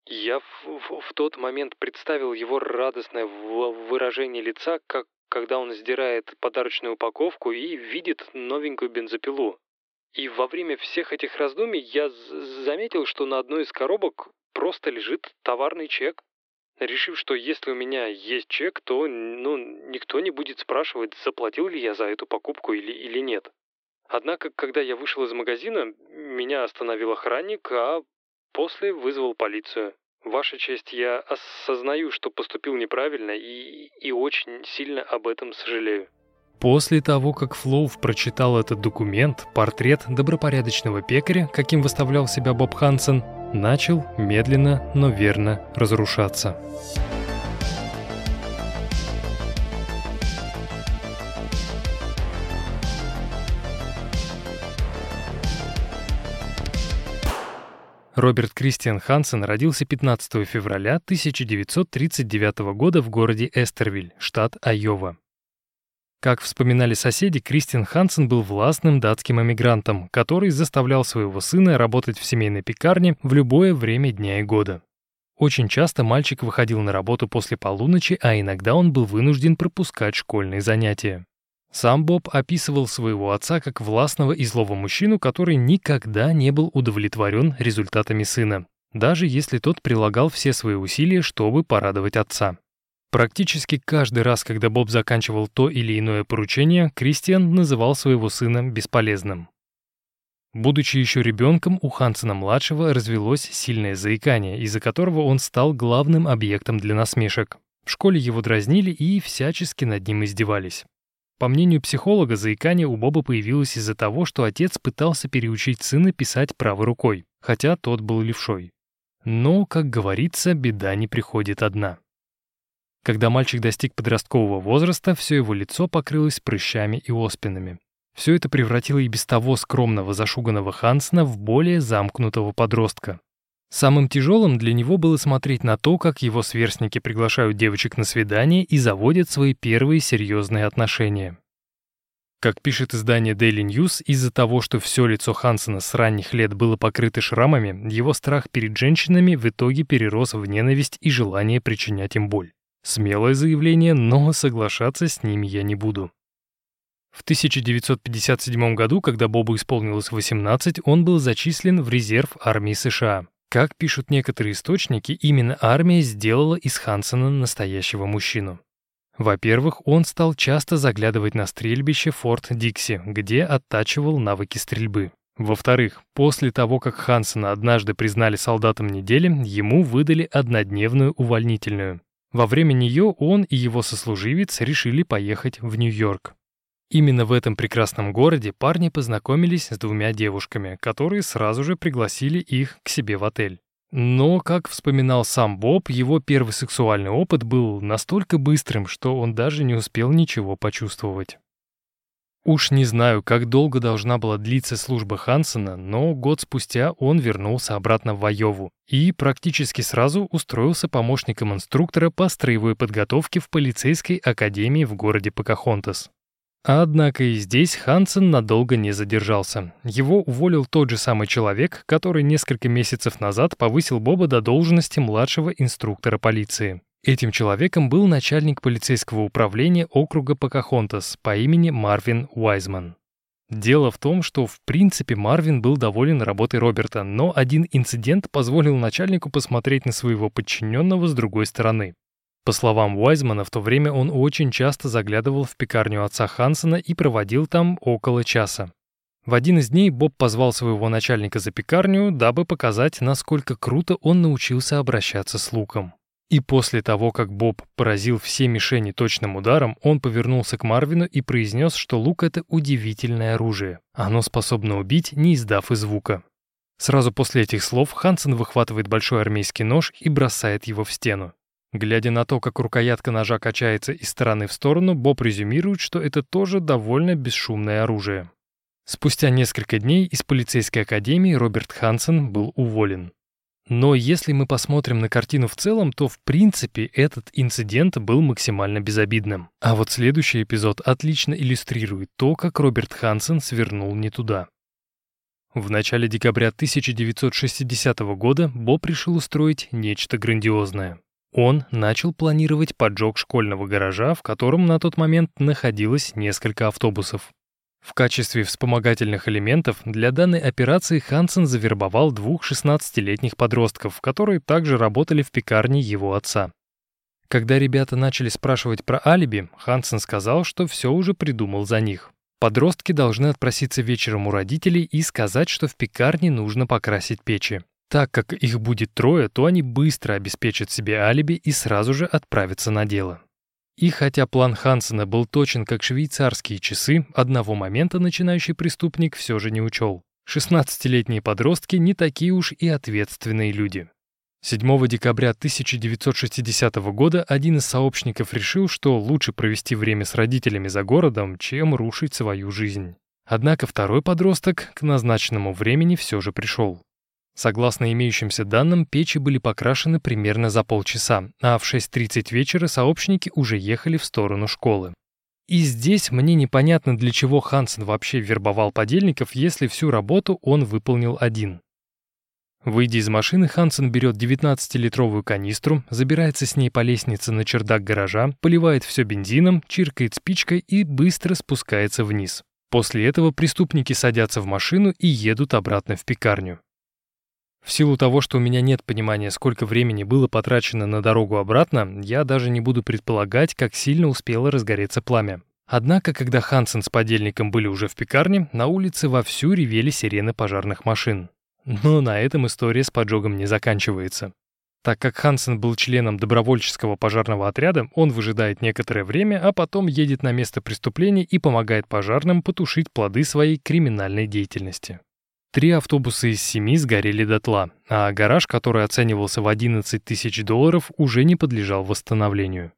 Я в, в, в тот момент представил его радостное выражение лица, как когда он сдирает подарочную упаковку и видит новенькую бензопилу. И во время всех этих раздумий я заметил, что на одной из коробок просто лежит товарный чек. Решив, что если у меня есть чек, то ну, никто не будет спрашивать, заплатил ли я за эту покупку или, или нет. Однако, когда я вышел из магазина, меня остановил охранник, а после вызвал полицию. Ваша честь, я осознаю, что поступил неправильно и, и очень сильно об этом сожалею. После того, как Флоув прочитал этот документ, портрет добропорядочного пекаря, каким выставлял себя Боб Хансен, начал медленно, но верно разрушаться. Роберт Кристиан Хансен родился 15 февраля 1939 года в городе Эстервиль, штат Айова. Как вспоминали соседи, Кристиан Хансен был властным датским эмигрантом, который заставлял своего сына работать в семейной пекарне в любое время дня и года. Очень часто мальчик выходил на работу после полуночи, а иногда он был вынужден пропускать школьные занятия. Сам Боб описывал своего отца как властного и злого мужчину, который никогда не был удовлетворен результатами сына, даже если тот прилагал все свои усилия, чтобы порадовать отца. Практически каждый раз, когда Боб заканчивал то или иное поручение, Кристиан называл своего сына бесполезным. Будучи еще ребенком, у Хансена-младшего развелось сильное заикание, из-за которого он стал главным объектом для насмешек. В школе его дразнили и всячески над ним издевались. По мнению психолога, заикание у Боба появилось из-за того, что отец пытался переучить сына писать правой рукой, хотя тот был левшой. Но, как говорится, беда не приходит одна. Когда мальчик достиг подросткового возраста, все его лицо покрылось прыщами и оспинами. Все это превратило и без того скромного зашуганного Хансена в более замкнутого подростка. Самым тяжелым для него было смотреть на то, как его сверстники приглашают девочек на свидание и заводят свои первые серьезные отношения. Как пишет издание Daily News, из-за того, что все лицо Хансена с ранних лет было покрыто шрамами, его страх перед женщинами в итоге перерос в ненависть и желание причинять им боль. Смелое заявление, но соглашаться с ними я не буду. В 1957 году, когда Бобу исполнилось 18, он был зачислен в резерв армии США. Как пишут некоторые источники, именно армия сделала из Хансена настоящего мужчину. Во-первых, он стал часто заглядывать на стрельбище Форт Дикси, где оттачивал навыки стрельбы. Во-вторых, после того, как Хансена однажды признали солдатом недели, ему выдали однодневную увольнительную. Во время нее он и его сослуживец решили поехать в Нью-Йорк. Именно в этом прекрасном городе парни познакомились с двумя девушками, которые сразу же пригласили их к себе в отель. Но, как вспоминал сам Боб, его первый сексуальный опыт был настолько быстрым, что он даже не успел ничего почувствовать. Уж не знаю, как долго должна была длиться служба Хансена, но год спустя он вернулся обратно в Айову и практически сразу устроился помощником инструктора по строевой подготовке в полицейской академии в городе Покахонтас. Однако и здесь Хансен надолго не задержался. Его уволил тот же самый человек, который несколько месяцев назад повысил Боба до должности младшего инструктора полиции. Этим человеком был начальник полицейского управления округа Покахонтас по имени Марвин Уайзман. Дело в том, что в принципе Марвин был доволен работой Роберта, но один инцидент позволил начальнику посмотреть на своего подчиненного с другой стороны. По словам Уайзмана, в то время он очень часто заглядывал в пекарню отца Хансена и проводил там около часа. В один из дней Боб позвал своего начальника за пекарню, дабы показать, насколько круто он научился обращаться с луком. И после того, как Боб поразил все мишени точным ударом, он повернулся к Марвину и произнес, что лук — это удивительное оружие. Оно способно убить, не издав и звука. Сразу после этих слов Хансен выхватывает большой армейский нож и бросает его в стену. Глядя на то, как рукоятка ножа качается из стороны в сторону, Боб резюмирует, что это тоже довольно бесшумное оружие. Спустя несколько дней из полицейской академии Роберт Хансен был уволен. Но если мы посмотрим на картину в целом, то в принципе этот инцидент был максимально безобидным. А вот следующий эпизод отлично иллюстрирует то, как Роберт Хансен свернул не туда. В начале декабря 1960 года Боб решил устроить нечто грандиозное. Он начал планировать поджог школьного гаража, в котором на тот момент находилось несколько автобусов. В качестве вспомогательных элементов для данной операции Хансен завербовал двух 16-летних подростков, которые также работали в пекарне его отца. Когда ребята начали спрашивать про алиби, Хансен сказал, что все уже придумал за них. Подростки должны отпроситься вечером у родителей и сказать, что в пекарне нужно покрасить печи. Так как их будет трое, то они быстро обеспечат себе алиби и сразу же отправятся на дело. И хотя план Хансена был точен как швейцарские часы, одного момента начинающий преступник все же не учел. 16-летние подростки не такие уж и ответственные люди. 7 декабря 1960 года один из сообщников решил, что лучше провести время с родителями за городом, чем рушить свою жизнь. Однако второй подросток к назначенному времени все же пришел. Согласно имеющимся данным, печи были покрашены примерно за полчаса, а в 6.30 вечера сообщники уже ехали в сторону школы. И здесь мне непонятно, для чего Хансен вообще вербовал подельников, если всю работу он выполнил один. Выйдя из машины, Хансен берет 19-литровую канистру, забирается с ней по лестнице на чердак гаража, поливает все бензином, чиркает спичкой и быстро спускается вниз. После этого преступники садятся в машину и едут обратно в пекарню. В силу того, что у меня нет понимания, сколько времени было потрачено на дорогу обратно, я даже не буду предполагать, как сильно успело разгореться пламя. Однако, когда Хансен с подельником были уже в пекарне, на улице вовсю ревели сирены пожарных машин. Но на этом история с поджогом не заканчивается. Так как Хансен был членом добровольческого пожарного отряда, он выжидает некоторое время, а потом едет на место преступления и помогает пожарным потушить плоды своей криминальной деятельности. Три автобуса из семи сгорели дотла, а гараж, который оценивался в 11 тысяч долларов, уже не подлежал восстановлению.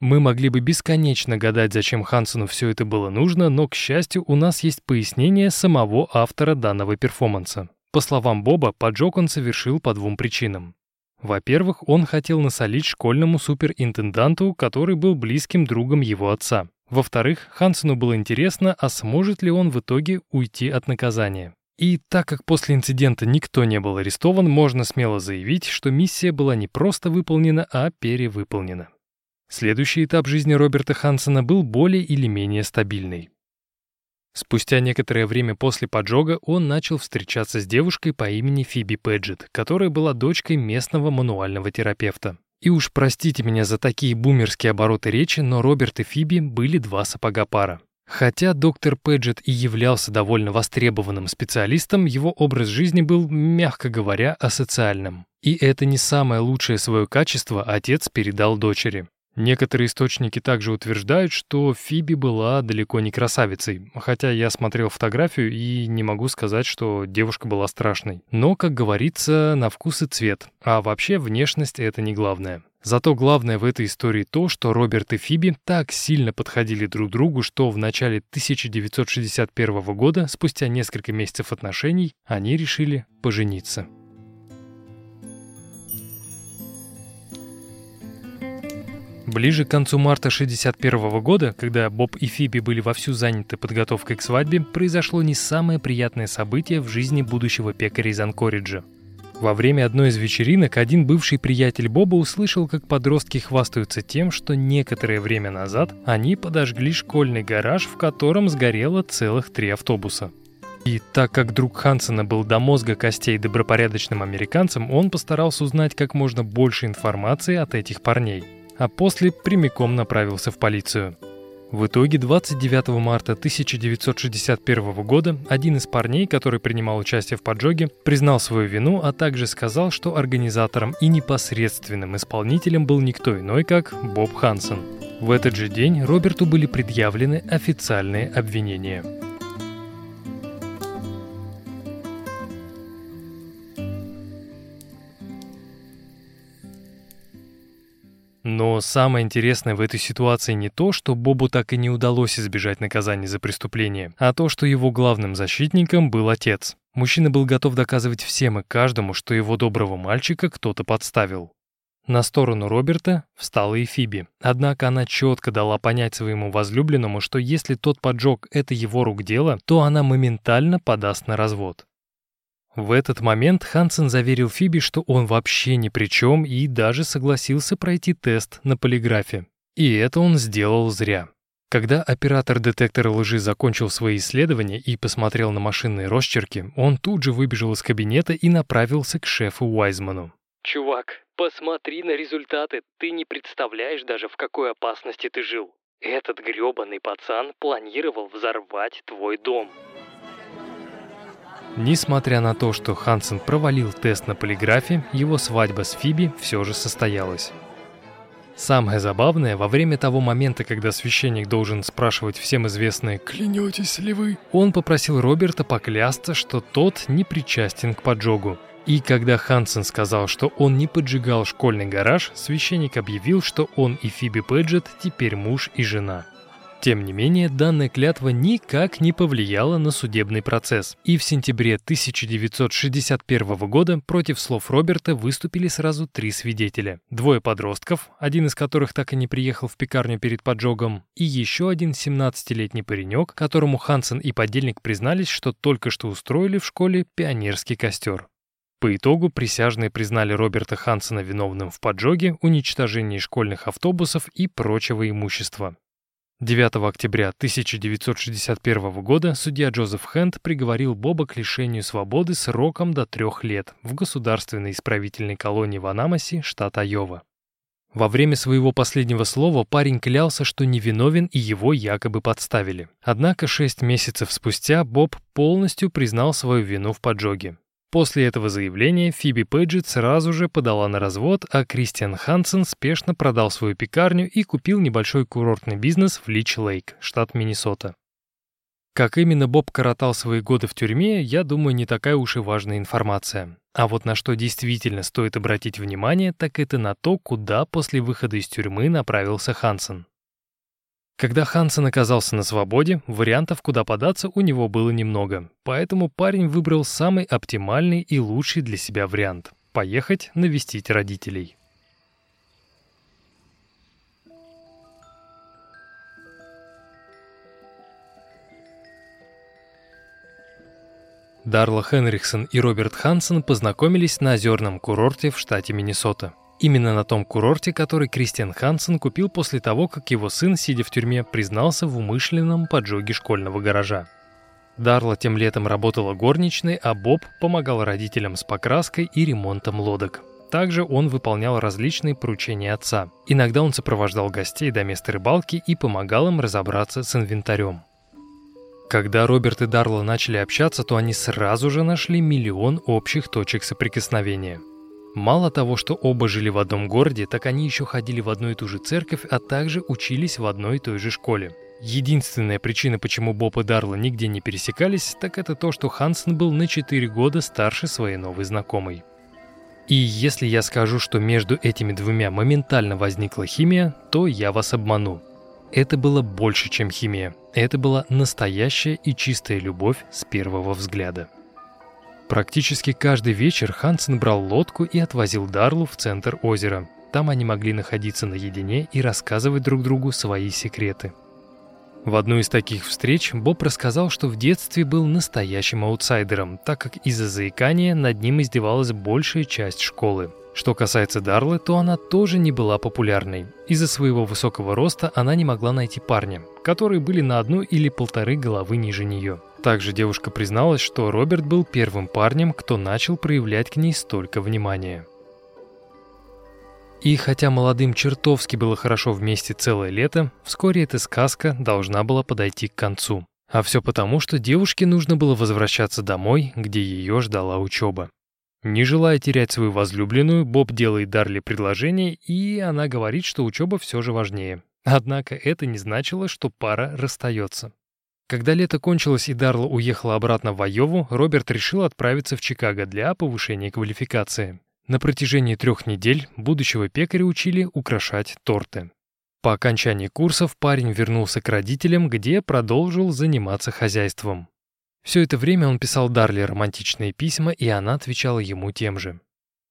Мы могли бы бесконечно гадать, зачем Хансену все это было нужно, но, к счастью, у нас есть пояснение самого автора данного перформанса. По словам Боба, поджог он совершил по двум причинам. Во-первых, он хотел насолить школьному суперинтенданту, который был близким другом его отца. Во-вторых, Хансену было интересно, а сможет ли он в итоге уйти от наказания. И так как после инцидента никто не был арестован, можно смело заявить, что миссия была не просто выполнена, а перевыполнена. Следующий этап жизни Роберта Хансена был более или менее стабильный. Спустя некоторое время после поджога он начал встречаться с девушкой по имени Фиби Пэджет, которая была дочкой местного мануального терапевта. И уж простите меня за такие бумерские обороты речи, но Роберт и Фиби были два сапога пара. Хотя доктор Пэджет и являлся довольно востребованным специалистом, его образ жизни был, мягко говоря, асоциальным. И это не самое лучшее свое качество отец передал дочери. Некоторые источники также утверждают, что Фиби была далеко не красавицей, хотя я смотрел фотографию и не могу сказать, что девушка была страшной. Но, как говорится, на вкус и цвет, а вообще внешность это не главное. Зато главное в этой истории то, что Роберт и Фиби так сильно подходили друг другу, что в начале 1961 года, спустя несколько месяцев отношений, они решили пожениться. Ближе к концу марта 1961 года, когда Боб и Фиби были вовсю заняты подготовкой к свадьбе, произошло не самое приятное событие в жизни будущего пекаря из Анкориджа. Во время одной из вечеринок один бывший приятель Боба услышал, как подростки хвастаются тем, что некоторое время назад они подожгли школьный гараж, в котором сгорело целых три автобуса. И так как друг Хансена был до мозга костей добропорядочным американцем, он постарался узнать как можно больше информации от этих парней – а после прямиком направился в полицию. В итоге 29 марта 1961 года один из парней, который принимал участие в поджоге, признал свою вину, а также сказал, что организатором и непосредственным исполнителем был никто иной, как Боб Хансен. В этот же день Роберту были предъявлены официальные обвинения. Но самое интересное в этой ситуации не то, что Бобу так и не удалось избежать наказания за преступление, а то, что его главным защитником был отец. Мужчина был готов доказывать всем и каждому, что его доброго мальчика кто-то подставил. На сторону Роберта встала и Фиби. Однако она четко дала понять своему возлюбленному, что если тот поджог — это его рук дело, то она моментально подаст на развод. В этот момент Хансен заверил Фиби, что он вообще ни при чем и даже согласился пройти тест на полиграфе. И это он сделал зря. Когда оператор детектора лжи закончил свои исследования и посмотрел на машинные росчерки, он тут же выбежал из кабинета и направился к шефу Уайзману. «Чувак, посмотри на результаты. Ты не представляешь даже, в какой опасности ты жил. Этот грёбаный пацан планировал взорвать твой дом». Несмотря на то, что Хансен провалил тест на полиграфе, его свадьба с Фиби все же состоялась. Самое забавное, во время того момента, когда священник должен спрашивать всем известное «Клянетесь ли вы?», он попросил Роберта поклясться, что тот не причастен к поджогу. И когда Хансен сказал, что он не поджигал школьный гараж, священник объявил, что он и Фиби Пэджет теперь муж и жена. Тем не менее, данная клятва никак не повлияла на судебный процесс, и в сентябре 1961 года против слов Роберта выступили сразу три свидетеля. Двое подростков, один из которых так и не приехал в пекарню перед поджогом, и еще один 17-летний паренек, которому Хансен и подельник признались, что только что устроили в школе пионерский костер. По итогу присяжные признали Роберта Хансена виновным в поджоге, уничтожении школьных автобусов и прочего имущества. 9 октября 1961 года судья Джозеф Хэнд приговорил Боба к лишению свободы сроком до трех лет в государственной исправительной колонии в Анамасе, штат Айова. Во время своего последнего слова парень клялся, что невиновен и его якобы подставили. Однако шесть месяцев спустя Боб полностью признал свою вину в поджоге. После этого заявления Фиби Пэджет сразу же подала на развод, а Кристиан Хансен спешно продал свою пекарню и купил небольшой курортный бизнес в Лич-Лейк, штат Миннесота. Как именно Боб коротал свои годы в тюрьме, я думаю, не такая уж и важная информация. А вот на что действительно стоит обратить внимание, так это на то, куда после выхода из тюрьмы направился Хансен. Когда Хансен оказался на свободе, вариантов, куда податься, у него было немного. Поэтому парень выбрал самый оптимальный и лучший для себя вариант – поехать навестить родителей. Дарла Хенриксон и Роберт Хансен познакомились на озерном курорте в штате Миннесота. Именно на том курорте, который Кристиан Хансен купил после того, как его сын, сидя в тюрьме, признался в умышленном поджоге школьного гаража. Дарла тем летом работала горничной, а Боб помогал родителям с покраской и ремонтом лодок. Также он выполнял различные поручения отца. Иногда он сопровождал гостей до места рыбалки и помогал им разобраться с инвентарем. Когда Роберт и Дарла начали общаться, то они сразу же нашли миллион общих точек соприкосновения – Мало того, что оба жили в одном городе, так они еще ходили в одну и ту же церковь, а также учились в одной и той же школе. Единственная причина, почему Боб и Дарла нигде не пересекались, так это то, что Хансен был на 4 года старше своей новой знакомой. И если я скажу, что между этими двумя моментально возникла химия, то я вас обману. Это было больше, чем химия. Это была настоящая и чистая любовь с первого взгляда. Практически каждый вечер Хансен брал лодку и отвозил Дарлу в центр озера. Там они могли находиться наедине и рассказывать друг другу свои секреты. В одну из таких встреч Боб рассказал, что в детстве был настоящим аутсайдером, так как из-за заикания над ним издевалась большая часть школы. Что касается Дарлы, то она тоже не была популярной. Из-за своего высокого роста она не могла найти парня, которые были на одну или полторы головы ниже нее. Также девушка призналась, что Роберт был первым парнем, кто начал проявлять к ней столько внимания. И хотя молодым чертовски было хорошо вместе целое лето, вскоре эта сказка должна была подойти к концу. А все потому, что девушке нужно было возвращаться домой, где ее ждала учеба. Не желая терять свою возлюбленную, Боб делает Дарли предложение, и она говорит, что учеба все же важнее. Однако это не значило, что пара расстается. Когда лето кончилось и Дарла уехала обратно в Айову, Роберт решил отправиться в Чикаго для повышения квалификации. На протяжении трех недель будущего пекаря учили украшать торты. По окончании курсов парень вернулся к родителям, где продолжил заниматься хозяйством. Все это время он писал Дарли романтичные письма, и она отвечала ему тем же.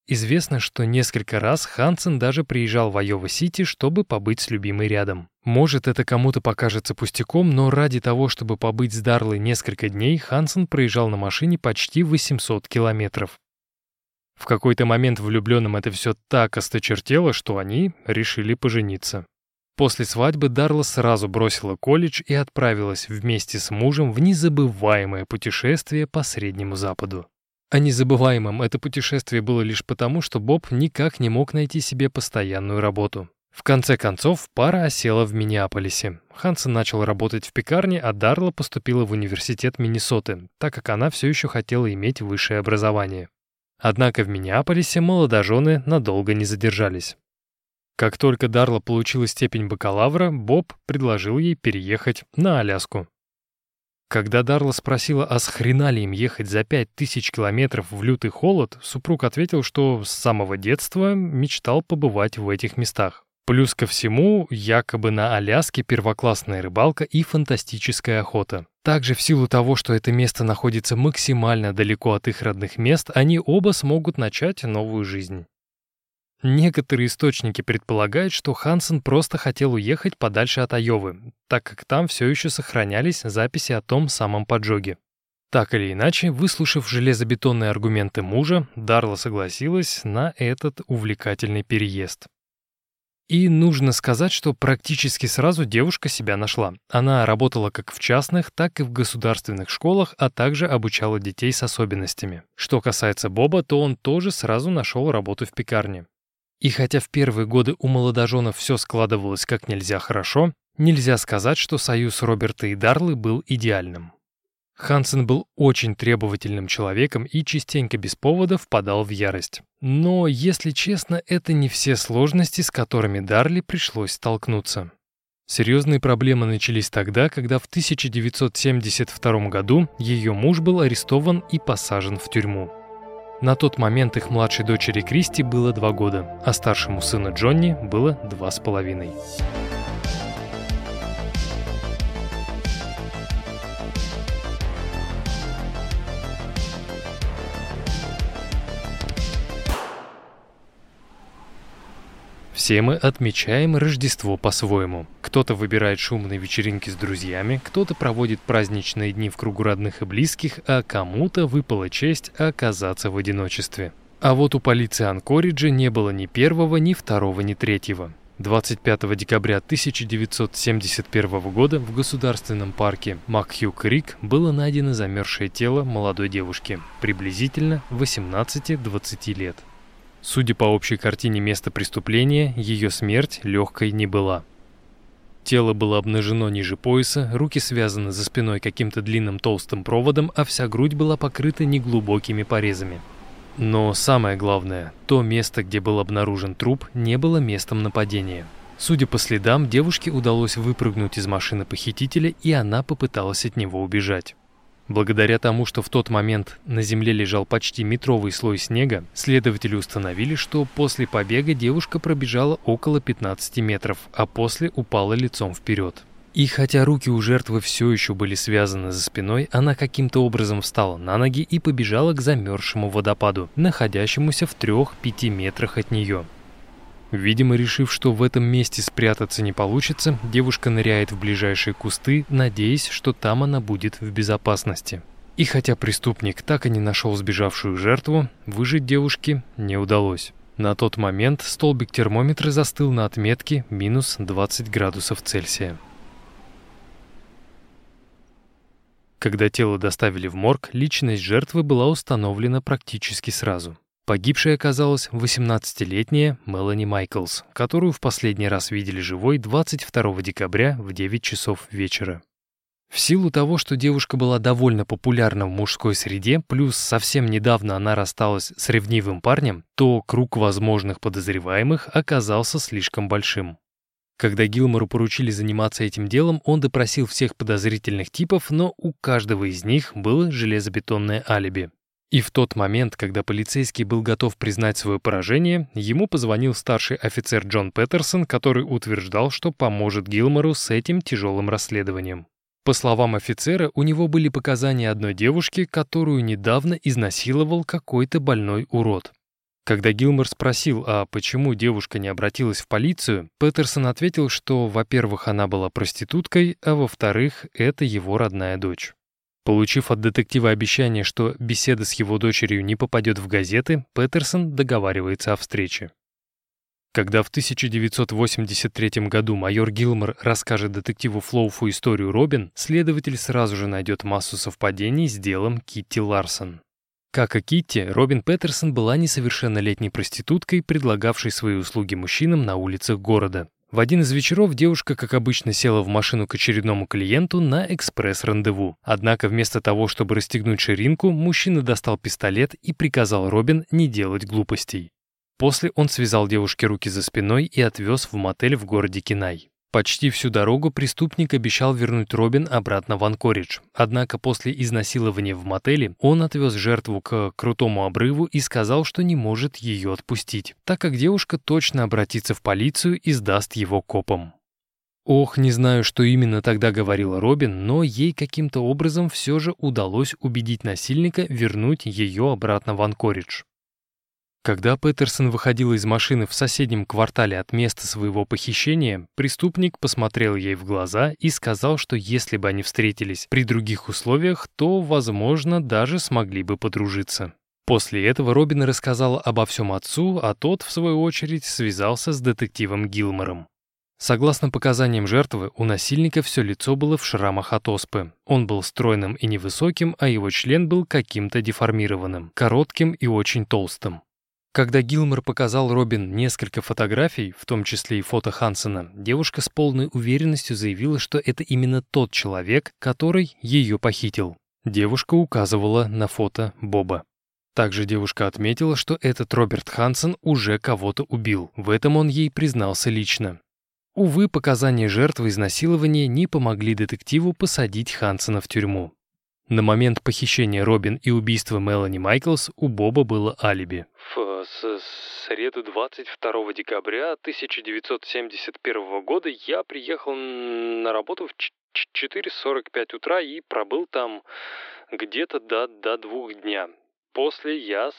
Известно, что несколько раз Хансен даже приезжал в Айова-Сити, чтобы побыть с любимой рядом. Может, это кому-то покажется пустяком, но ради того, чтобы побыть с Дарлой несколько дней, Хансен проезжал на машине почти 800 километров. В какой-то момент влюбленным это все так осточертело, что они решили пожениться. После свадьбы Дарла сразу бросила колледж и отправилась вместе с мужем в незабываемое путешествие по Среднему Западу. А незабываемым это путешествие было лишь потому, что Боб никак не мог найти себе постоянную работу. В конце концов, пара осела в Миннеаполисе. Хансен начал работать в пекарне, а Дарла поступила в университет Миннесоты, так как она все еще хотела иметь высшее образование. Однако в Миннеаполисе молодожены надолго не задержались. Как только Дарла получила степень бакалавра, Боб предложил ей переехать на Аляску. Когда Дарла спросила, а с хрена ли им ехать за пять тысяч километров в лютый холод, супруг ответил, что с самого детства мечтал побывать в этих местах. Плюс ко всему, якобы на Аляске первоклассная рыбалка и фантастическая охота. Также в силу того, что это место находится максимально далеко от их родных мест, они оба смогут начать новую жизнь. Некоторые источники предполагают, что Хансен просто хотел уехать подальше от Айовы, так как там все еще сохранялись записи о том самом поджоге. Так или иначе, выслушав железобетонные аргументы мужа, Дарла согласилась на этот увлекательный переезд. И нужно сказать, что практически сразу девушка себя нашла. Она работала как в частных, так и в государственных школах, а также обучала детей с особенностями. Что касается Боба, то он тоже сразу нашел работу в пекарне. И хотя в первые годы у молодоженов все складывалось как нельзя хорошо, нельзя сказать, что союз Роберта и Дарлы был идеальным. Хансен был очень требовательным человеком и частенько без повода впадал в ярость. Но, если честно, это не все сложности, с которыми Дарли пришлось столкнуться. Серьезные проблемы начались тогда, когда в 1972 году ее муж был арестован и посажен в тюрьму. На тот момент их младшей дочери Кристи было два года, а старшему сыну Джонни было два с половиной. Все мы отмечаем Рождество по-своему. Кто-то выбирает шумные вечеринки с друзьями, кто-то проводит праздничные дни в кругу родных и близких, а кому-то выпала честь оказаться в одиночестве. А вот у полиции Анкориджа не было ни первого, ни второго, ни третьего. 25 декабря 1971 года в государственном парке Макхью-Крик было найдено замерзшее тело молодой девушки, приблизительно 18-20 лет. Судя по общей картине места преступления, ее смерть легкой не была. Тело было обнажено ниже пояса, руки связаны за спиной каким-то длинным толстым проводом, а вся грудь была покрыта неглубокими порезами. Но самое главное, то место, где был обнаружен труп, не было местом нападения. Судя по следам, девушке удалось выпрыгнуть из машины похитителя, и она попыталась от него убежать. Благодаря тому, что в тот момент на земле лежал почти метровый слой снега, следователи установили, что после побега девушка пробежала около 15 метров, а после упала лицом вперед. И хотя руки у жертвы все еще были связаны за спиной, она каким-то образом встала на ноги и побежала к замерзшему водопаду, находящемуся в 3-5 метрах от нее. Видимо, решив, что в этом месте спрятаться не получится, девушка ныряет в ближайшие кусты, надеясь, что там она будет в безопасности. И хотя преступник так и не нашел сбежавшую жертву, выжить девушке не удалось. На тот момент столбик термометра застыл на отметке минус 20 градусов Цельсия. Когда тело доставили в морг, личность жертвы была установлена практически сразу. Погибшей оказалась 18-летняя Мелани Майклс, которую в последний раз видели живой 22 декабря в 9 часов вечера. В силу того, что девушка была довольно популярна в мужской среде, плюс совсем недавно она рассталась с ревнивым парнем, то круг возможных подозреваемых оказался слишком большим. Когда Гилмору поручили заниматься этим делом, он допросил всех подозрительных типов, но у каждого из них было железобетонное алиби. И в тот момент, когда полицейский был готов признать свое поражение, ему позвонил старший офицер Джон Петерсон, который утверждал, что поможет Гилмору с этим тяжелым расследованием. По словам офицера, у него были показания одной девушки, которую недавно изнасиловал какой-то больной урод. Когда Гилмор спросил, а почему девушка не обратилась в полицию, Петерсон ответил, что, во-первых, она была проституткой, а во-вторых, это его родная дочь. Получив от детектива обещание, что беседа с его дочерью не попадет в газеты, Петерсон договаривается о встрече. Когда в 1983 году майор Гилмор расскажет детективу Флоуфу историю Робин, следователь сразу же найдет массу совпадений с делом Китти Ларсон. Как и Китти, Робин Петерсон была несовершеннолетней проституткой, предлагавшей свои услуги мужчинам на улицах города. В один из вечеров девушка, как обычно, села в машину к очередному клиенту на экспресс-рандеву. Однако вместо того, чтобы расстегнуть ширинку, мужчина достал пистолет и приказал Робин не делать глупостей. После он связал девушке руки за спиной и отвез в мотель в городе Кинай. Почти всю дорогу преступник обещал вернуть Робин обратно в Анкоридж. Однако после изнасилования в мотеле он отвез жертву к крутому обрыву и сказал, что не может ее отпустить, так как девушка точно обратится в полицию и сдаст его копам. Ох, не знаю, что именно тогда говорила Робин, но ей каким-то образом все же удалось убедить насильника вернуть ее обратно в Анкоридж. Когда Петерсон выходил из машины в соседнем квартале от места своего похищения, преступник посмотрел ей в глаза и сказал, что если бы они встретились при других условиях, то, возможно, даже смогли бы подружиться. После этого Робин рассказал обо всем отцу, а тот, в свою очередь, связался с детективом Гилмором. Согласно показаниям жертвы, у насильника все лицо было в шрамах от оспы. Он был стройным и невысоким, а его член был каким-то деформированным, коротким и очень толстым. Когда Гилмор показал Робин несколько фотографий, в том числе и фото Хансена, девушка с полной уверенностью заявила, что это именно тот человек, который ее похитил. Девушка указывала на фото Боба. Также девушка отметила, что этот Роберт Хансен уже кого-то убил. В этом он ей признался лично. Увы, показания жертвы изнасилования не помогли детективу посадить Хансена в тюрьму. На момент похищения Робин и убийства Мелани Майклс у Боба было алиби. В среду 22 декабря 1971 года я приехал на работу в 4.45 утра и пробыл там где-то до, до двух дня. После я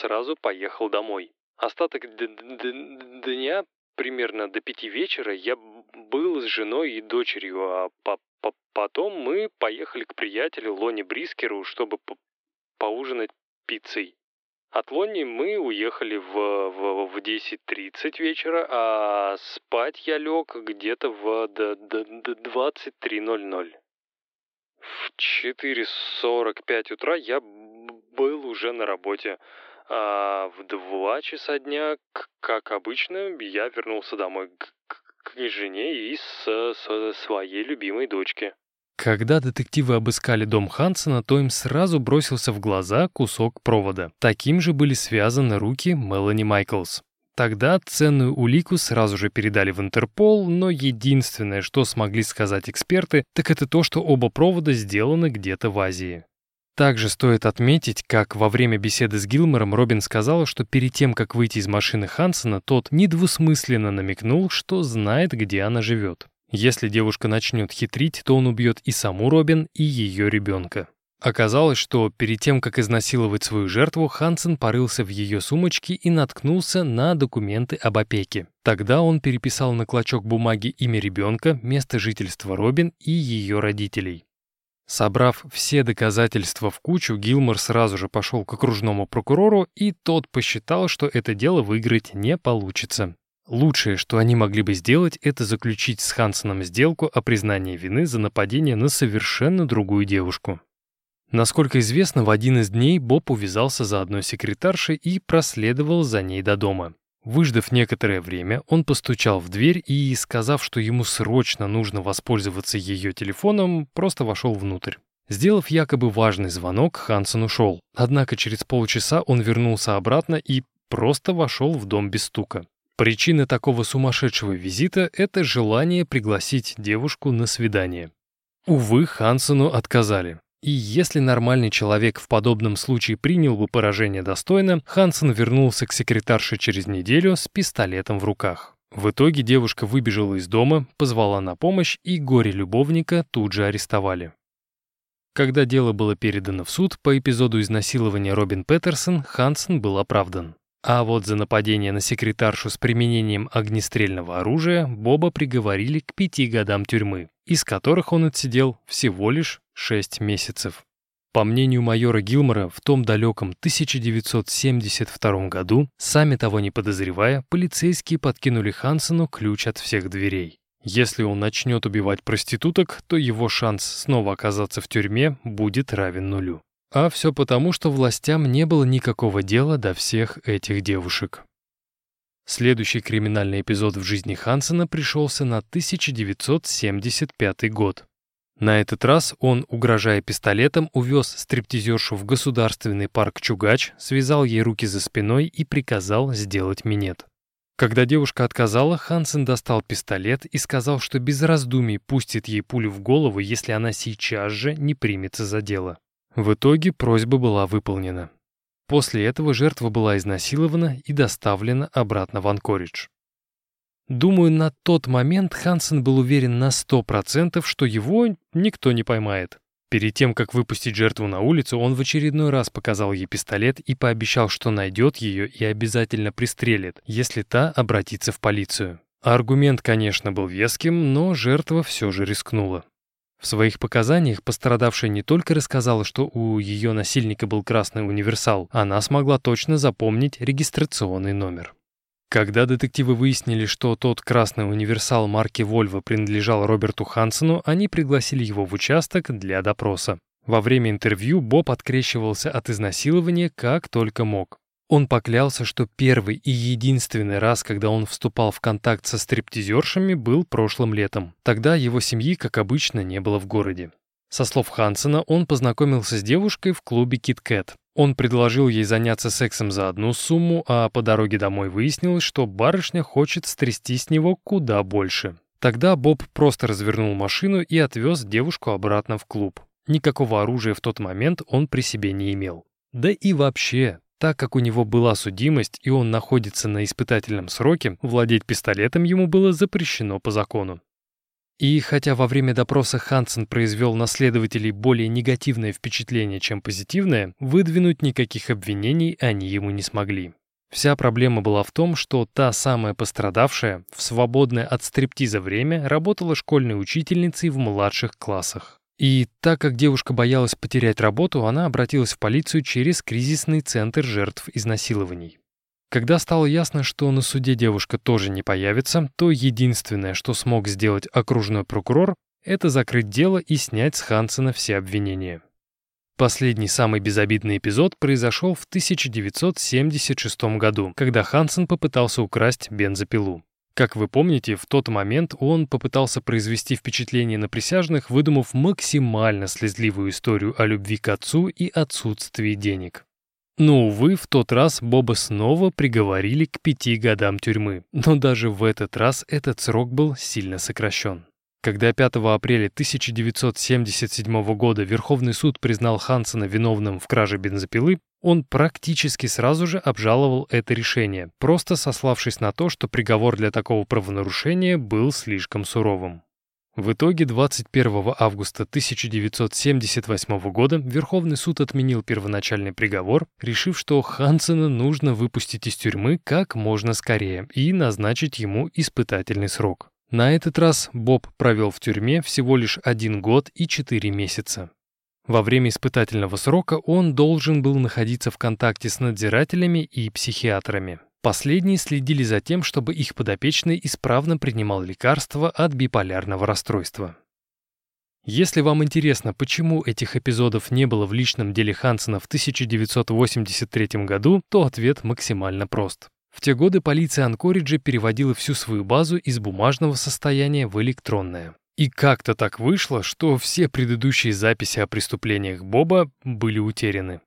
сразу поехал домой. Остаток дня, примерно до пяти вечера, я был с женой и дочерью, а по Потом мы поехали к приятелю Лони Брискеру, чтобы по поужинать пиццей. От Лони мы уехали в, в, в 10.30 вечера, а спать я лег где-то в 23.00. В 4.45 утра я был уже на работе, а в 2 часа дня, как обычно, я вернулся домой к, к жене и с, с своей любимой дочке. Когда детективы обыскали дом Хансена, то им сразу бросился в глаза кусок провода. Таким же были связаны руки Мелани Майклс. Тогда ценную улику сразу же передали в Интерпол, но единственное, что смогли сказать эксперты, так это то, что оба провода сделаны где-то в Азии. Также стоит отметить, как во время беседы с Гилмором Робин сказала, что перед тем, как выйти из машины Хансена, тот недвусмысленно намекнул, что знает, где она живет. Если девушка начнет хитрить, то он убьет и саму Робин, и ее ребенка. Оказалось, что перед тем, как изнасиловать свою жертву, Хансен порылся в ее сумочке и наткнулся на документы об опеке. Тогда он переписал на клочок бумаги имя ребенка, место жительства Робин и ее родителей. Собрав все доказательства в кучу, Гилмор сразу же пошел к окружному прокурору, и тот посчитал, что это дело выиграть не получится. Лучшее, что они могли бы сделать, это заключить с Хансеном сделку о признании вины за нападение на совершенно другую девушку. Насколько известно, в один из дней Боб увязался за одной секретаршей и проследовал за ней до дома. Выждав некоторое время, он постучал в дверь и, сказав, что ему срочно нужно воспользоваться ее телефоном, просто вошел внутрь. Сделав якобы важный звонок, Хансен ушел. Однако через полчаса он вернулся обратно и просто вошел в дом без стука. Причина такого сумасшедшего визита – это желание пригласить девушку на свидание. Увы, Хансену отказали. И если нормальный человек в подобном случае принял бы поражение достойно, Хансен вернулся к секретарше через неделю с пистолетом в руках. В итоге девушка выбежала из дома, позвала на помощь, и горе-любовника тут же арестовали. Когда дело было передано в суд по эпизоду изнасилования Робин Петерсон, Хансен был оправдан. А вот за нападение на секретаршу с применением огнестрельного оружия Боба приговорили к пяти годам тюрьмы, из которых он отсидел всего лишь шесть месяцев. По мнению майора Гилмора, в том далеком 1972 году, сами того не подозревая, полицейские подкинули Хансену ключ от всех дверей. Если он начнет убивать проституток, то его шанс снова оказаться в тюрьме будет равен нулю. А все потому, что властям не было никакого дела до всех этих девушек. Следующий криминальный эпизод в жизни Хансена пришелся на 1975 год. На этот раз он, угрожая пистолетом, увез стриптизершу в государственный парк Чугач, связал ей руки за спиной и приказал сделать минет. Когда девушка отказала, Хансен достал пистолет и сказал, что без раздумий пустит ей пулю в голову, если она сейчас же не примется за дело. В итоге просьба была выполнена. После этого жертва была изнасилована и доставлена обратно в Анкоридж. Думаю, на тот момент Хансен был уверен на 100%, что его никто не поймает. Перед тем, как выпустить жертву на улицу, он в очередной раз показал ей пистолет и пообещал, что найдет ее и обязательно пристрелит, если та обратится в полицию. Аргумент, конечно, был веским, но жертва все же рискнула. В своих показаниях пострадавшая не только рассказала, что у ее насильника был красный универсал, она смогла точно запомнить регистрационный номер. Когда детективы выяснили, что тот красный универсал марки Volvo принадлежал Роберту Хансену, они пригласили его в участок для допроса. Во время интервью Боб открещивался от изнасилования как только мог. Он поклялся, что первый и единственный раз, когда он вступал в контакт со стриптизершами, был прошлым летом. Тогда его семьи, как обычно, не было в городе. Со слов Хансена, он познакомился с девушкой в клубе Кит Кэт. Он предложил ей заняться сексом за одну сумму, а по дороге домой выяснилось, что барышня хочет стрясти с него куда больше. Тогда Боб просто развернул машину и отвез девушку обратно в клуб. Никакого оружия в тот момент он при себе не имел. Да и вообще, так как у него была судимость и он находится на испытательном сроке, владеть пистолетом ему было запрещено по закону. И хотя во время допроса Хансен произвел на следователей более негативное впечатление, чем позитивное, выдвинуть никаких обвинений они ему не смогли. Вся проблема была в том, что та самая пострадавшая в свободное от стриптиза время работала школьной учительницей в младших классах. И так как девушка боялась потерять работу, она обратилась в полицию через кризисный центр жертв изнасилований. Когда стало ясно, что на суде девушка тоже не появится, то единственное, что смог сделать окружной прокурор, это закрыть дело и снять с Хансена все обвинения. Последний самый безобидный эпизод произошел в 1976 году, когда Хансен попытался украсть бензопилу. Как вы помните, в тот момент он попытался произвести впечатление на присяжных, выдумав максимально слезливую историю о любви к отцу и отсутствии денег. Но, увы, в тот раз Боба снова приговорили к пяти годам тюрьмы, но даже в этот раз этот срок был сильно сокращен. Когда 5 апреля 1977 года Верховный суд признал Хансена виновным в краже бензопилы, он практически сразу же обжаловал это решение, просто сославшись на то, что приговор для такого правонарушения был слишком суровым. В итоге 21 августа 1978 года Верховный суд отменил первоначальный приговор, решив, что Хансена нужно выпустить из тюрьмы как можно скорее и назначить ему испытательный срок. На этот раз Боб провел в тюрьме всего лишь один год и четыре месяца. Во время испытательного срока он должен был находиться в контакте с надзирателями и психиатрами. Последние следили за тем, чтобы их подопечный исправно принимал лекарства от биполярного расстройства. Если вам интересно, почему этих эпизодов не было в личном деле Хансена в 1983 году, то ответ максимально прост. В те годы полиция Анкориджа переводила всю свою базу из бумажного состояния в электронное. И как-то так вышло, что все предыдущие записи о преступлениях Боба были утеряны.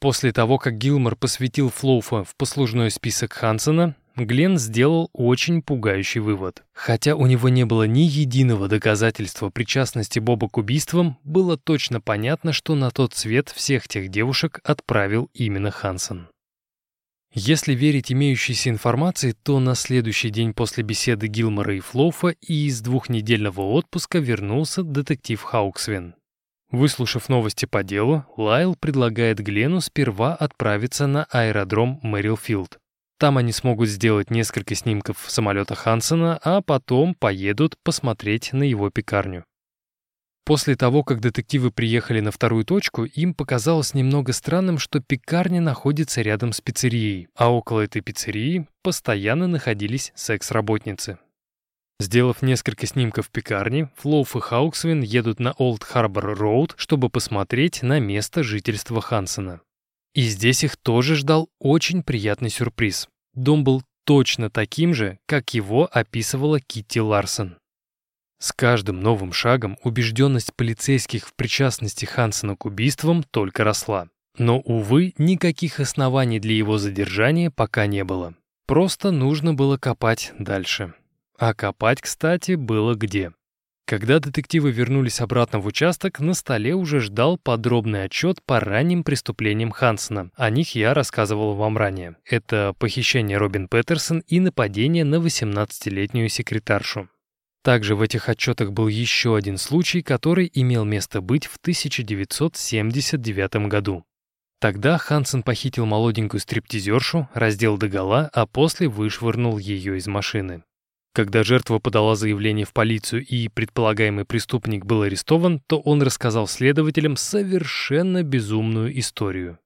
После того, как Гилмор посвятил Флоуфа в послужной список Хансена, Глен сделал очень пугающий вывод. Хотя у него не было ни единого доказательства причастности Боба к убийствам, было точно понятно, что на тот свет всех тех девушек отправил именно Хансен. Если верить имеющейся информации, то на следующий день после беседы Гилмора и Флоуфа и из двухнедельного отпуска вернулся детектив Хауксвин. Выслушав новости по делу, Лайл предлагает Глену сперва отправиться на аэродром Мэрилфилд. Там они смогут сделать несколько снимков самолета Хансена, а потом поедут посмотреть на его пекарню. После того, как детективы приехали на вторую точку, им показалось немного странным, что пекарня находится рядом с пиццерией, а около этой пиццерии постоянно находились секс-работницы. Сделав несколько снимков пекарни, Флоуф и Хауксвин едут на Олд Харбор Роуд, чтобы посмотреть на место жительства Хансена. И здесь их тоже ждал очень приятный сюрприз. Дом был точно таким же, как его описывала Китти Ларсон. С каждым новым шагом убежденность полицейских в причастности Хансена к убийствам только росла. Но, увы, никаких оснований для его задержания пока не было. Просто нужно было копать дальше. А копать, кстати, было где. Когда детективы вернулись обратно в участок, на столе уже ждал подробный отчет по ранним преступлениям Хансена. О них я рассказывал вам ранее. Это похищение Робин Петерсон и нападение на 18-летнюю секретаршу. Также в этих отчетах был еще один случай, который имел место быть в 1979 году. Тогда Хансен похитил молоденькую стриптизершу, раздел догола, а после вышвырнул ее из машины. Когда жертва подала заявление в полицию и предполагаемый преступник был арестован, то он рассказал следователям совершенно безумную историю.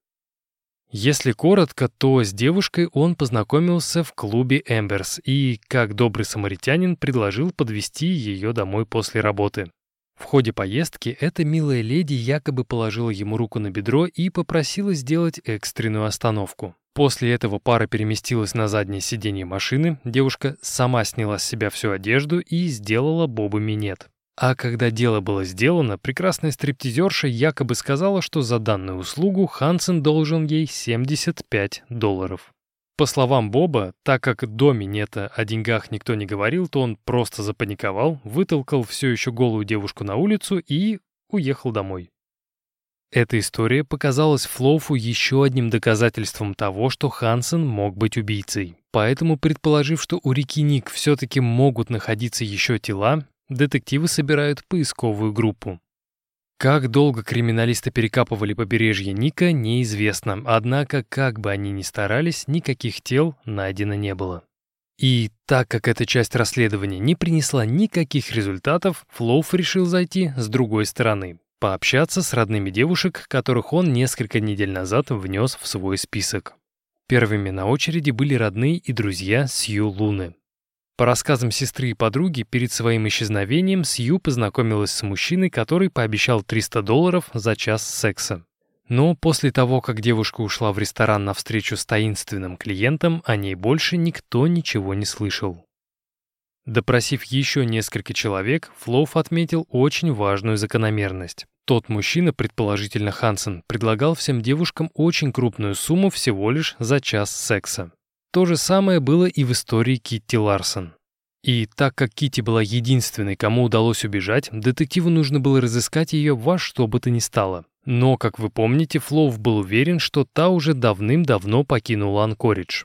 Если коротко, то с девушкой он познакомился в клубе Эмберс и, как добрый самаритянин, предложил подвести ее домой после работы. В ходе поездки эта милая леди якобы положила ему руку на бедро и попросила сделать экстренную остановку. После этого пара переместилась на заднее сиденье машины, девушка сама сняла с себя всю одежду и сделала Бобу минет. А когда дело было сделано, прекрасная стриптизерша якобы сказала, что за данную услугу Хансен должен ей 75 долларов. По словам Боба, так как до минета о деньгах никто не говорил, то он просто запаниковал, вытолкал все еще голую девушку на улицу и уехал домой. Эта история показалась Флоуфу еще одним доказательством того, что Хансен мог быть убийцей. Поэтому, предположив, что у реки Ник все-таки могут находиться еще тела, детективы собирают поисковую группу. Как долго криминалисты перекапывали побережье Ника, неизвестно, однако, как бы они ни старались, никаких тел найдено не было. И так как эта часть расследования не принесла никаких результатов, Флоуф решил зайти с другой стороны, пообщаться с родными девушек, которых он несколько недель назад внес в свой список. Первыми на очереди были родные и друзья Сью Луны. По рассказам сестры и подруги, перед своим исчезновением Сью познакомилась с мужчиной, который пообещал 300 долларов за час секса. Но после того, как девушка ушла в ресторан на встречу с таинственным клиентом, о ней больше никто ничего не слышал. Допросив еще несколько человек, Флоуф отметил очень важную закономерность. Тот мужчина, предположительно Хансен, предлагал всем девушкам очень крупную сумму всего лишь за час секса. То же самое было и в истории Китти Ларсон. И так как Китти была единственной, кому удалось убежать, детективу нужно было разыскать ее во что бы то ни стало. Но, как вы помните, Флоуф был уверен, что та уже давным-давно покинула Анкоридж.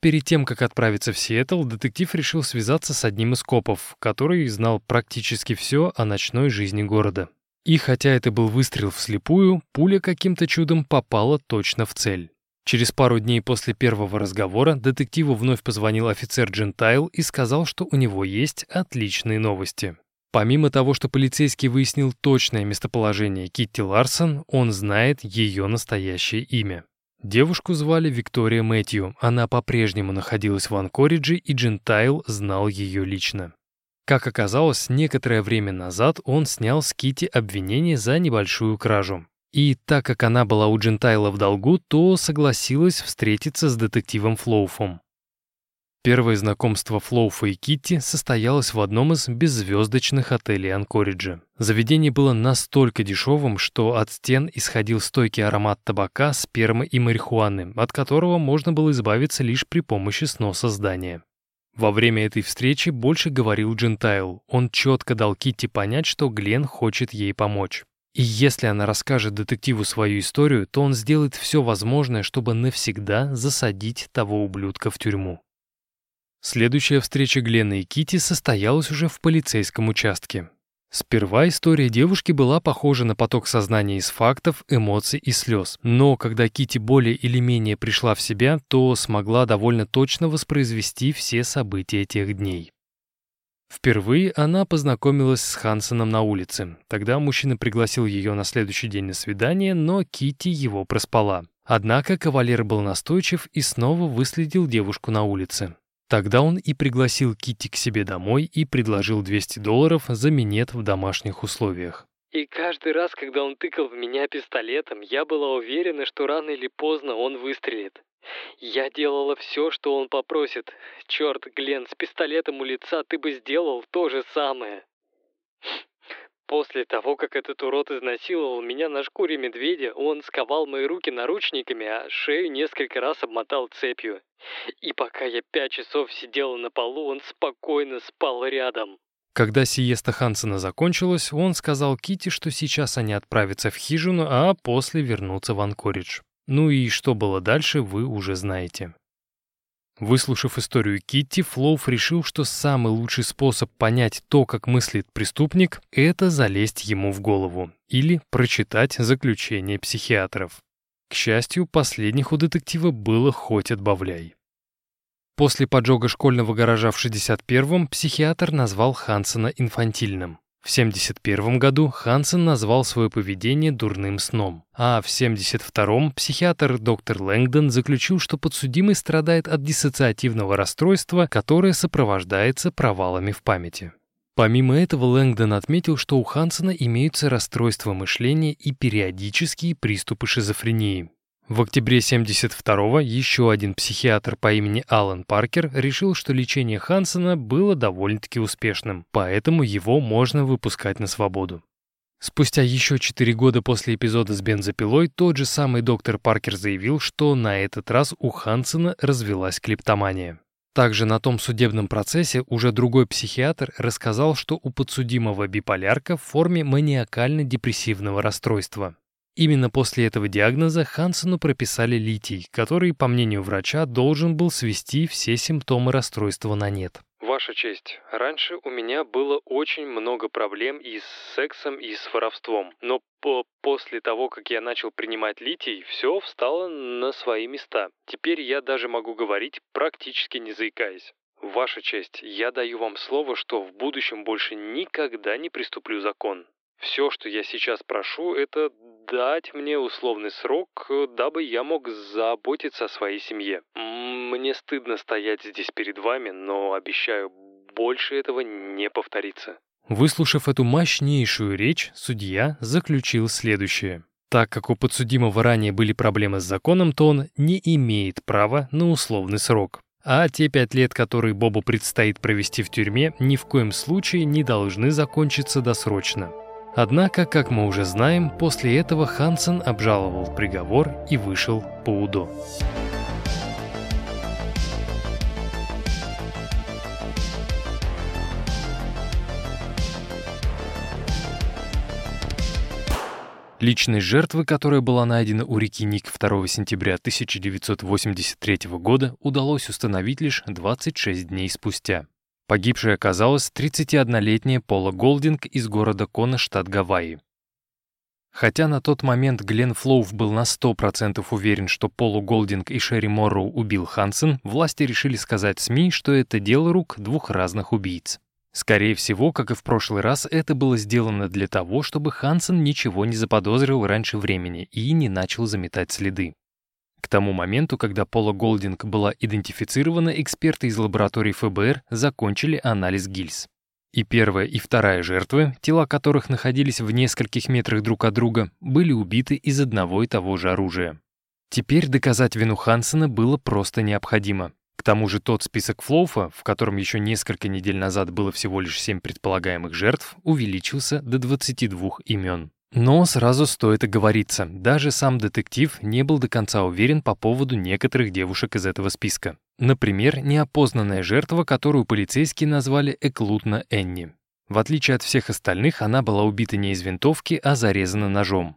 Перед тем, как отправиться в Сиэтл, детектив решил связаться с одним из копов, который знал практически все о ночной жизни города. И хотя это был выстрел вслепую, пуля каким-то чудом попала точно в цель. Через пару дней после первого разговора детективу вновь позвонил офицер Джентайл и сказал, что у него есть отличные новости. Помимо того, что полицейский выяснил точное местоположение Китти Ларсон, он знает ее настоящее имя. Девушку звали Виктория Мэтью, она по-прежнему находилась в Анкоридже, и Джентайл знал ее лично. Как оказалось, некоторое время назад он снял с Кити обвинение за небольшую кражу. И так как она была у Джентайла в долгу, то согласилась встретиться с детективом Флоуфом. Первое знакомство Флоуфа и Китти состоялось в одном из беззвездочных отелей Анкориджа. Заведение было настолько дешевым, что от стен исходил стойкий аромат табака, спермы и марихуаны, от которого можно было избавиться лишь при помощи сноса здания. Во время этой встречи больше говорил Джентайл. Он четко дал Китти понять, что Глен хочет ей помочь. И если она расскажет детективу свою историю, то он сделает все возможное, чтобы навсегда засадить того ублюдка в тюрьму. Следующая встреча Глена и Кити состоялась уже в полицейском участке. Сперва история девушки была похожа на поток сознания из фактов, эмоций и слез. Но когда Кити более или менее пришла в себя, то смогла довольно точно воспроизвести все события тех дней. Впервые она познакомилась с Хансеном на улице. Тогда мужчина пригласил ее на следующий день на свидание, но Кити его проспала. Однако кавалер был настойчив и снова выследил девушку на улице. Тогда он и пригласил Кити к себе домой и предложил 200 долларов за минет в домашних условиях. И каждый раз, когда он тыкал в меня пистолетом, я была уверена, что рано или поздно он выстрелит. Я делала все, что он попросит. Черт, Глен, с пистолетом у лица ты бы сделал то же самое. После того, как этот урод изнасиловал меня на шкуре медведя, он сковал мои руки наручниками, а шею несколько раз обмотал цепью. И пока я пять часов сидела на полу, он спокойно спал рядом. Когда сиеста Хансена закончилась, он сказал Кити, что сейчас они отправятся в хижину, а после вернутся в Анкоридж. Ну и что было дальше, вы уже знаете. Выслушав историю Китти, Флоуф решил, что самый лучший способ понять то, как мыслит преступник, это залезть ему в голову или прочитать заключение психиатров. К счастью, последних у детектива было хоть отбавляй. После поджога школьного гаража в 61-м психиатр назвал Хансена инфантильным. В 1971 году Хансен назвал свое поведение дурным сном, а в 1972 психиатр доктор Лэнгдон заключил, что подсудимый страдает от диссоциативного расстройства, которое сопровождается провалами в памяти. Помимо этого, Лэнгдон отметил, что у Хансена имеются расстройства мышления и периодические приступы шизофрении. В октябре 72-го еще один психиатр по имени Алан Паркер решил, что лечение Хансена было довольно-таки успешным, поэтому его можно выпускать на свободу. Спустя еще 4 года после эпизода с бензопилой тот же самый доктор Паркер заявил, что на этот раз у Хансена развелась клептомания. Также на том судебном процессе уже другой психиатр рассказал, что у подсудимого биполярка в форме маниакально-депрессивного расстройства. Именно после этого диагноза Хансену прописали литий, который, по мнению врача, должен был свести все симптомы расстройства на нет. Ваша честь, раньше у меня было очень много проблем и с сексом, и с воровством. Но по после того, как я начал принимать литий, все встало на свои места. Теперь я даже могу говорить, практически не заикаясь. Ваша честь, я даю вам слово, что в будущем больше никогда не приступлю закон. Все, что я сейчас прошу, это дать мне условный срок, дабы я мог заботиться о своей семье. Мне стыдно стоять здесь перед вами, но обещаю, больше этого не повторится. Выслушав эту мощнейшую речь, судья заключил следующее. Так как у подсудимого ранее были проблемы с законом, то он не имеет права на условный срок. А те пять лет, которые Бобу предстоит провести в тюрьме, ни в коем случае не должны закончиться досрочно. Однако, как мы уже знаем, после этого Хансен обжаловал приговор и вышел по УДО. Личность жертвы, которая была найдена у реки Ник 2 сентября 1983 года, удалось установить лишь 26 дней спустя. Погибшей оказалась 31-летняя Пола Голдинг из города Кона, штат Гавайи. Хотя на тот момент Глен Флоув был на 100% уверен, что Полу Голдинг и Шерри Морроу убил Хансен, власти решили сказать СМИ, что это дело рук двух разных убийц. Скорее всего, как и в прошлый раз, это было сделано для того, чтобы Хансен ничего не заподозрил раньше времени и не начал заметать следы. К тому моменту, когда Пола Голдинг была идентифицирована, эксперты из лаборатории ФБР закончили анализ гильз. И первая, и вторая жертвы, тела которых находились в нескольких метрах друг от друга, были убиты из одного и того же оружия. Теперь доказать вину Хансена было просто необходимо. К тому же тот список Флоуфа, в котором еще несколько недель назад было всего лишь 7 предполагаемых жертв, увеличился до 22 имен. Но сразу стоит оговориться, даже сам детектив не был до конца уверен по поводу некоторых девушек из этого списка. Например, неопознанная жертва, которую полицейские назвали Эклутна Энни. В отличие от всех остальных, она была убита не из винтовки, а зарезана ножом.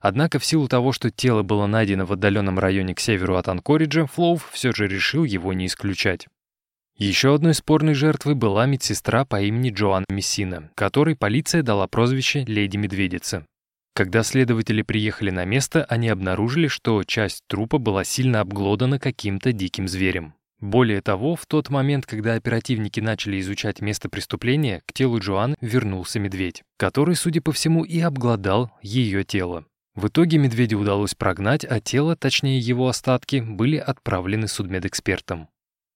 Однако в силу того, что тело было найдено в отдаленном районе к северу от Анкориджа, Флоув все же решил его не исключать. Еще одной спорной жертвой была медсестра по имени Джоанна Мессина, которой полиция дала прозвище «Леди Медведица». Когда следователи приехали на место, они обнаружили, что часть трупа была сильно обглодана каким-то диким зверем. Более того, в тот момент, когда оперативники начали изучать место преступления, к телу Джоан вернулся медведь, который, судя по всему, и обглодал ее тело. В итоге медведя удалось прогнать, а тело, точнее его остатки, были отправлены судмедэкспертам.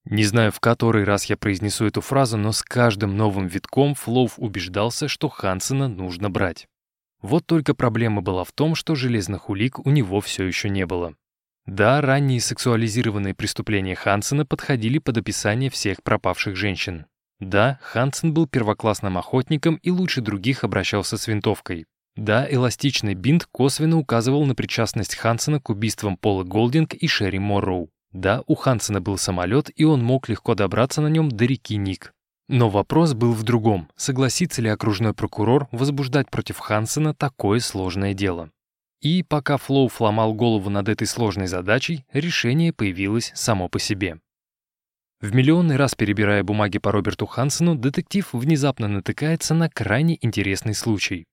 Не знаю, в который раз я произнесу эту фразу, но с каждым новым витком Флоув убеждался, что Хансена нужно брать. Вот только проблема была в том, что железных улик у него все еще не было. Да, ранние сексуализированные преступления Хансена подходили под описание всех пропавших женщин. Да, Хансен был первоклассным охотником и лучше других обращался с винтовкой. Да, эластичный бинт косвенно указывал на причастность Хансена к убийствам Пола Голдинг и Шерри Морроу. Да, у Хансена был самолет, и он мог легко добраться на нем до реки Ник. Но вопрос был в другом. Согласится ли окружной прокурор возбуждать против Хансена такое сложное дело? И пока Флоу фломал голову над этой сложной задачей, решение появилось само по себе. В миллионный раз перебирая бумаги по Роберту Хансену, детектив внезапно натыкается на крайне интересный случай.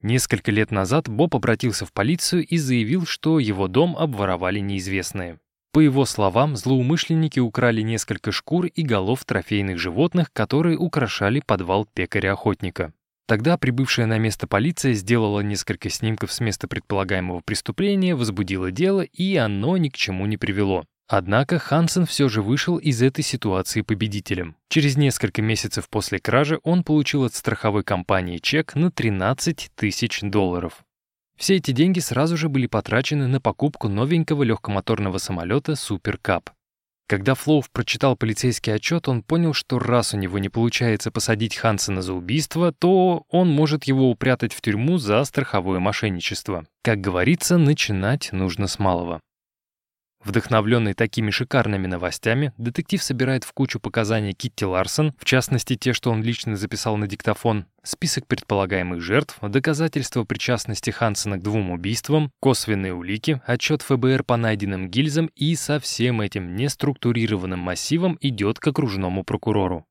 Несколько лет назад Боб обратился в полицию и заявил, что его дом обворовали неизвестные. По его словам, злоумышленники украли несколько шкур и голов трофейных животных, которые украшали подвал пекаря-охотника. Тогда прибывшая на место полиция сделала несколько снимков с места предполагаемого преступления, возбудила дело, и оно ни к чему не привело. Однако Хансен все же вышел из этой ситуации победителем. Через несколько месяцев после кражи он получил от страховой компании чек на 13 тысяч долларов. Все эти деньги сразу же были потрачены на покупку новенького легкомоторного самолета Cup. Когда Флоув прочитал полицейский отчет, он понял, что раз у него не получается посадить Хансена за убийство, то он может его упрятать в тюрьму за страховое мошенничество. Как говорится, начинать нужно с малого. Вдохновленный такими шикарными новостями, детектив собирает в кучу показаний Китти Ларсон, в частности те, что он лично записал на диктофон, список предполагаемых жертв, доказательства причастности Хансена к двум убийствам, косвенные улики, отчет ФБР по найденным гильзам и со всем этим неструктурированным массивом идет к окружному прокурору.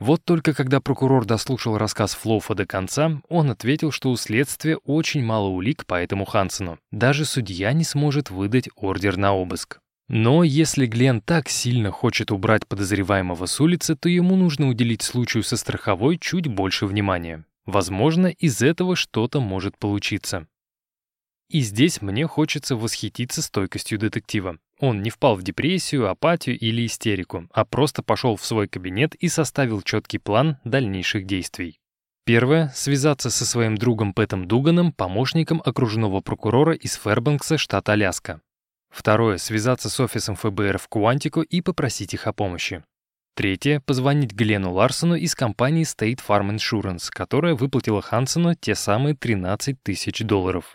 Вот только когда прокурор дослушал рассказ Флоуфа до конца, он ответил, что у следствия очень мало улик по этому Хансену. Даже судья не сможет выдать ордер на обыск. Но если Глен так сильно хочет убрать подозреваемого с улицы, то ему нужно уделить случаю со страховой чуть больше внимания. Возможно, из этого что-то может получиться. И здесь мне хочется восхититься стойкостью детектива. Он не впал в депрессию, апатию или истерику, а просто пошел в свой кабинет и составил четкий план дальнейших действий. Первое — связаться со своим другом Пэтом Дуганом, помощником окружного прокурора из Фэрбанкса, штат Аляска. Второе — связаться с офисом ФБР в Куантико и попросить их о помощи. Третье — позвонить Глену Ларсону из компании State Farm Insurance, которая выплатила Хансену те самые 13 тысяч долларов.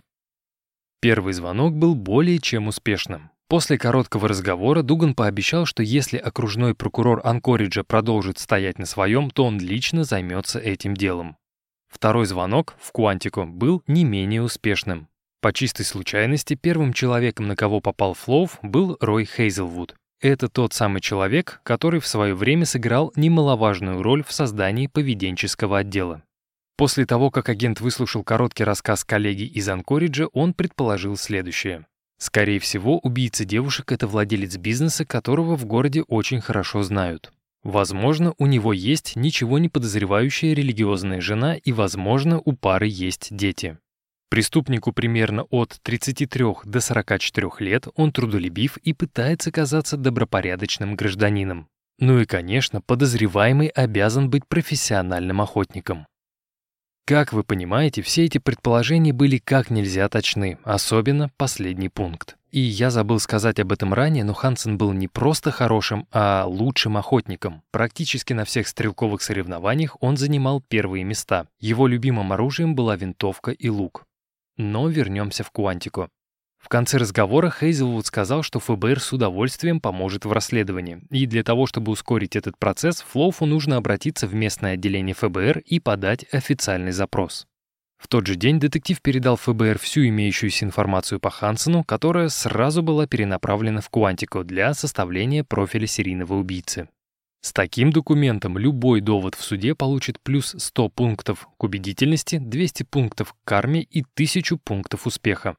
Первый звонок был более чем успешным. После короткого разговора Дуган пообещал, что если окружной прокурор Анкориджа продолжит стоять на своем, то он лично займется этим делом. Второй звонок в Куантико был не менее успешным. По чистой случайности первым человеком, на кого попал Флоув, был Рой Хейзелвуд. Это тот самый человек, который в свое время сыграл немаловажную роль в создании поведенческого отдела. После того, как агент выслушал короткий рассказ коллеги из Анкориджа, он предположил следующее. Скорее всего, убийца девушек — это владелец бизнеса, которого в городе очень хорошо знают. Возможно, у него есть ничего не подозревающая религиозная жена, и, возможно, у пары есть дети. Преступнику примерно от 33 до 44 лет он трудолюбив и пытается казаться добропорядочным гражданином. Ну и, конечно, подозреваемый обязан быть профессиональным охотником. Как вы понимаете, все эти предположения были как нельзя точны, особенно последний пункт. И я забыл сказать об этом ранее, но Хансен был не просто хорошим, а лучшим охотником. Практически на всех стрелковых соревнованиях он занимал первые места. Его любимым оружием была винтовка и лук. Но вернемся в Куантико. В конце разговора Хейзелвуд сказал, что ФБР с удовольствием поможет в расследовании, и для того, чтобы ускорить этот процесс, Флоуфу нужно обратиться в местное отделение ФБР и подать официальный запрос. В тот же день детектив передал ФБР всю имеющуюся информацию по Хансену, которая сразу была перенаправлена в Куантико для составления профиля серийного убийцы. С таким документом любой довод в суде получит плюс 100 пунктов к убедительности, 200 пунктов к карме и 1000 пунктов успеха.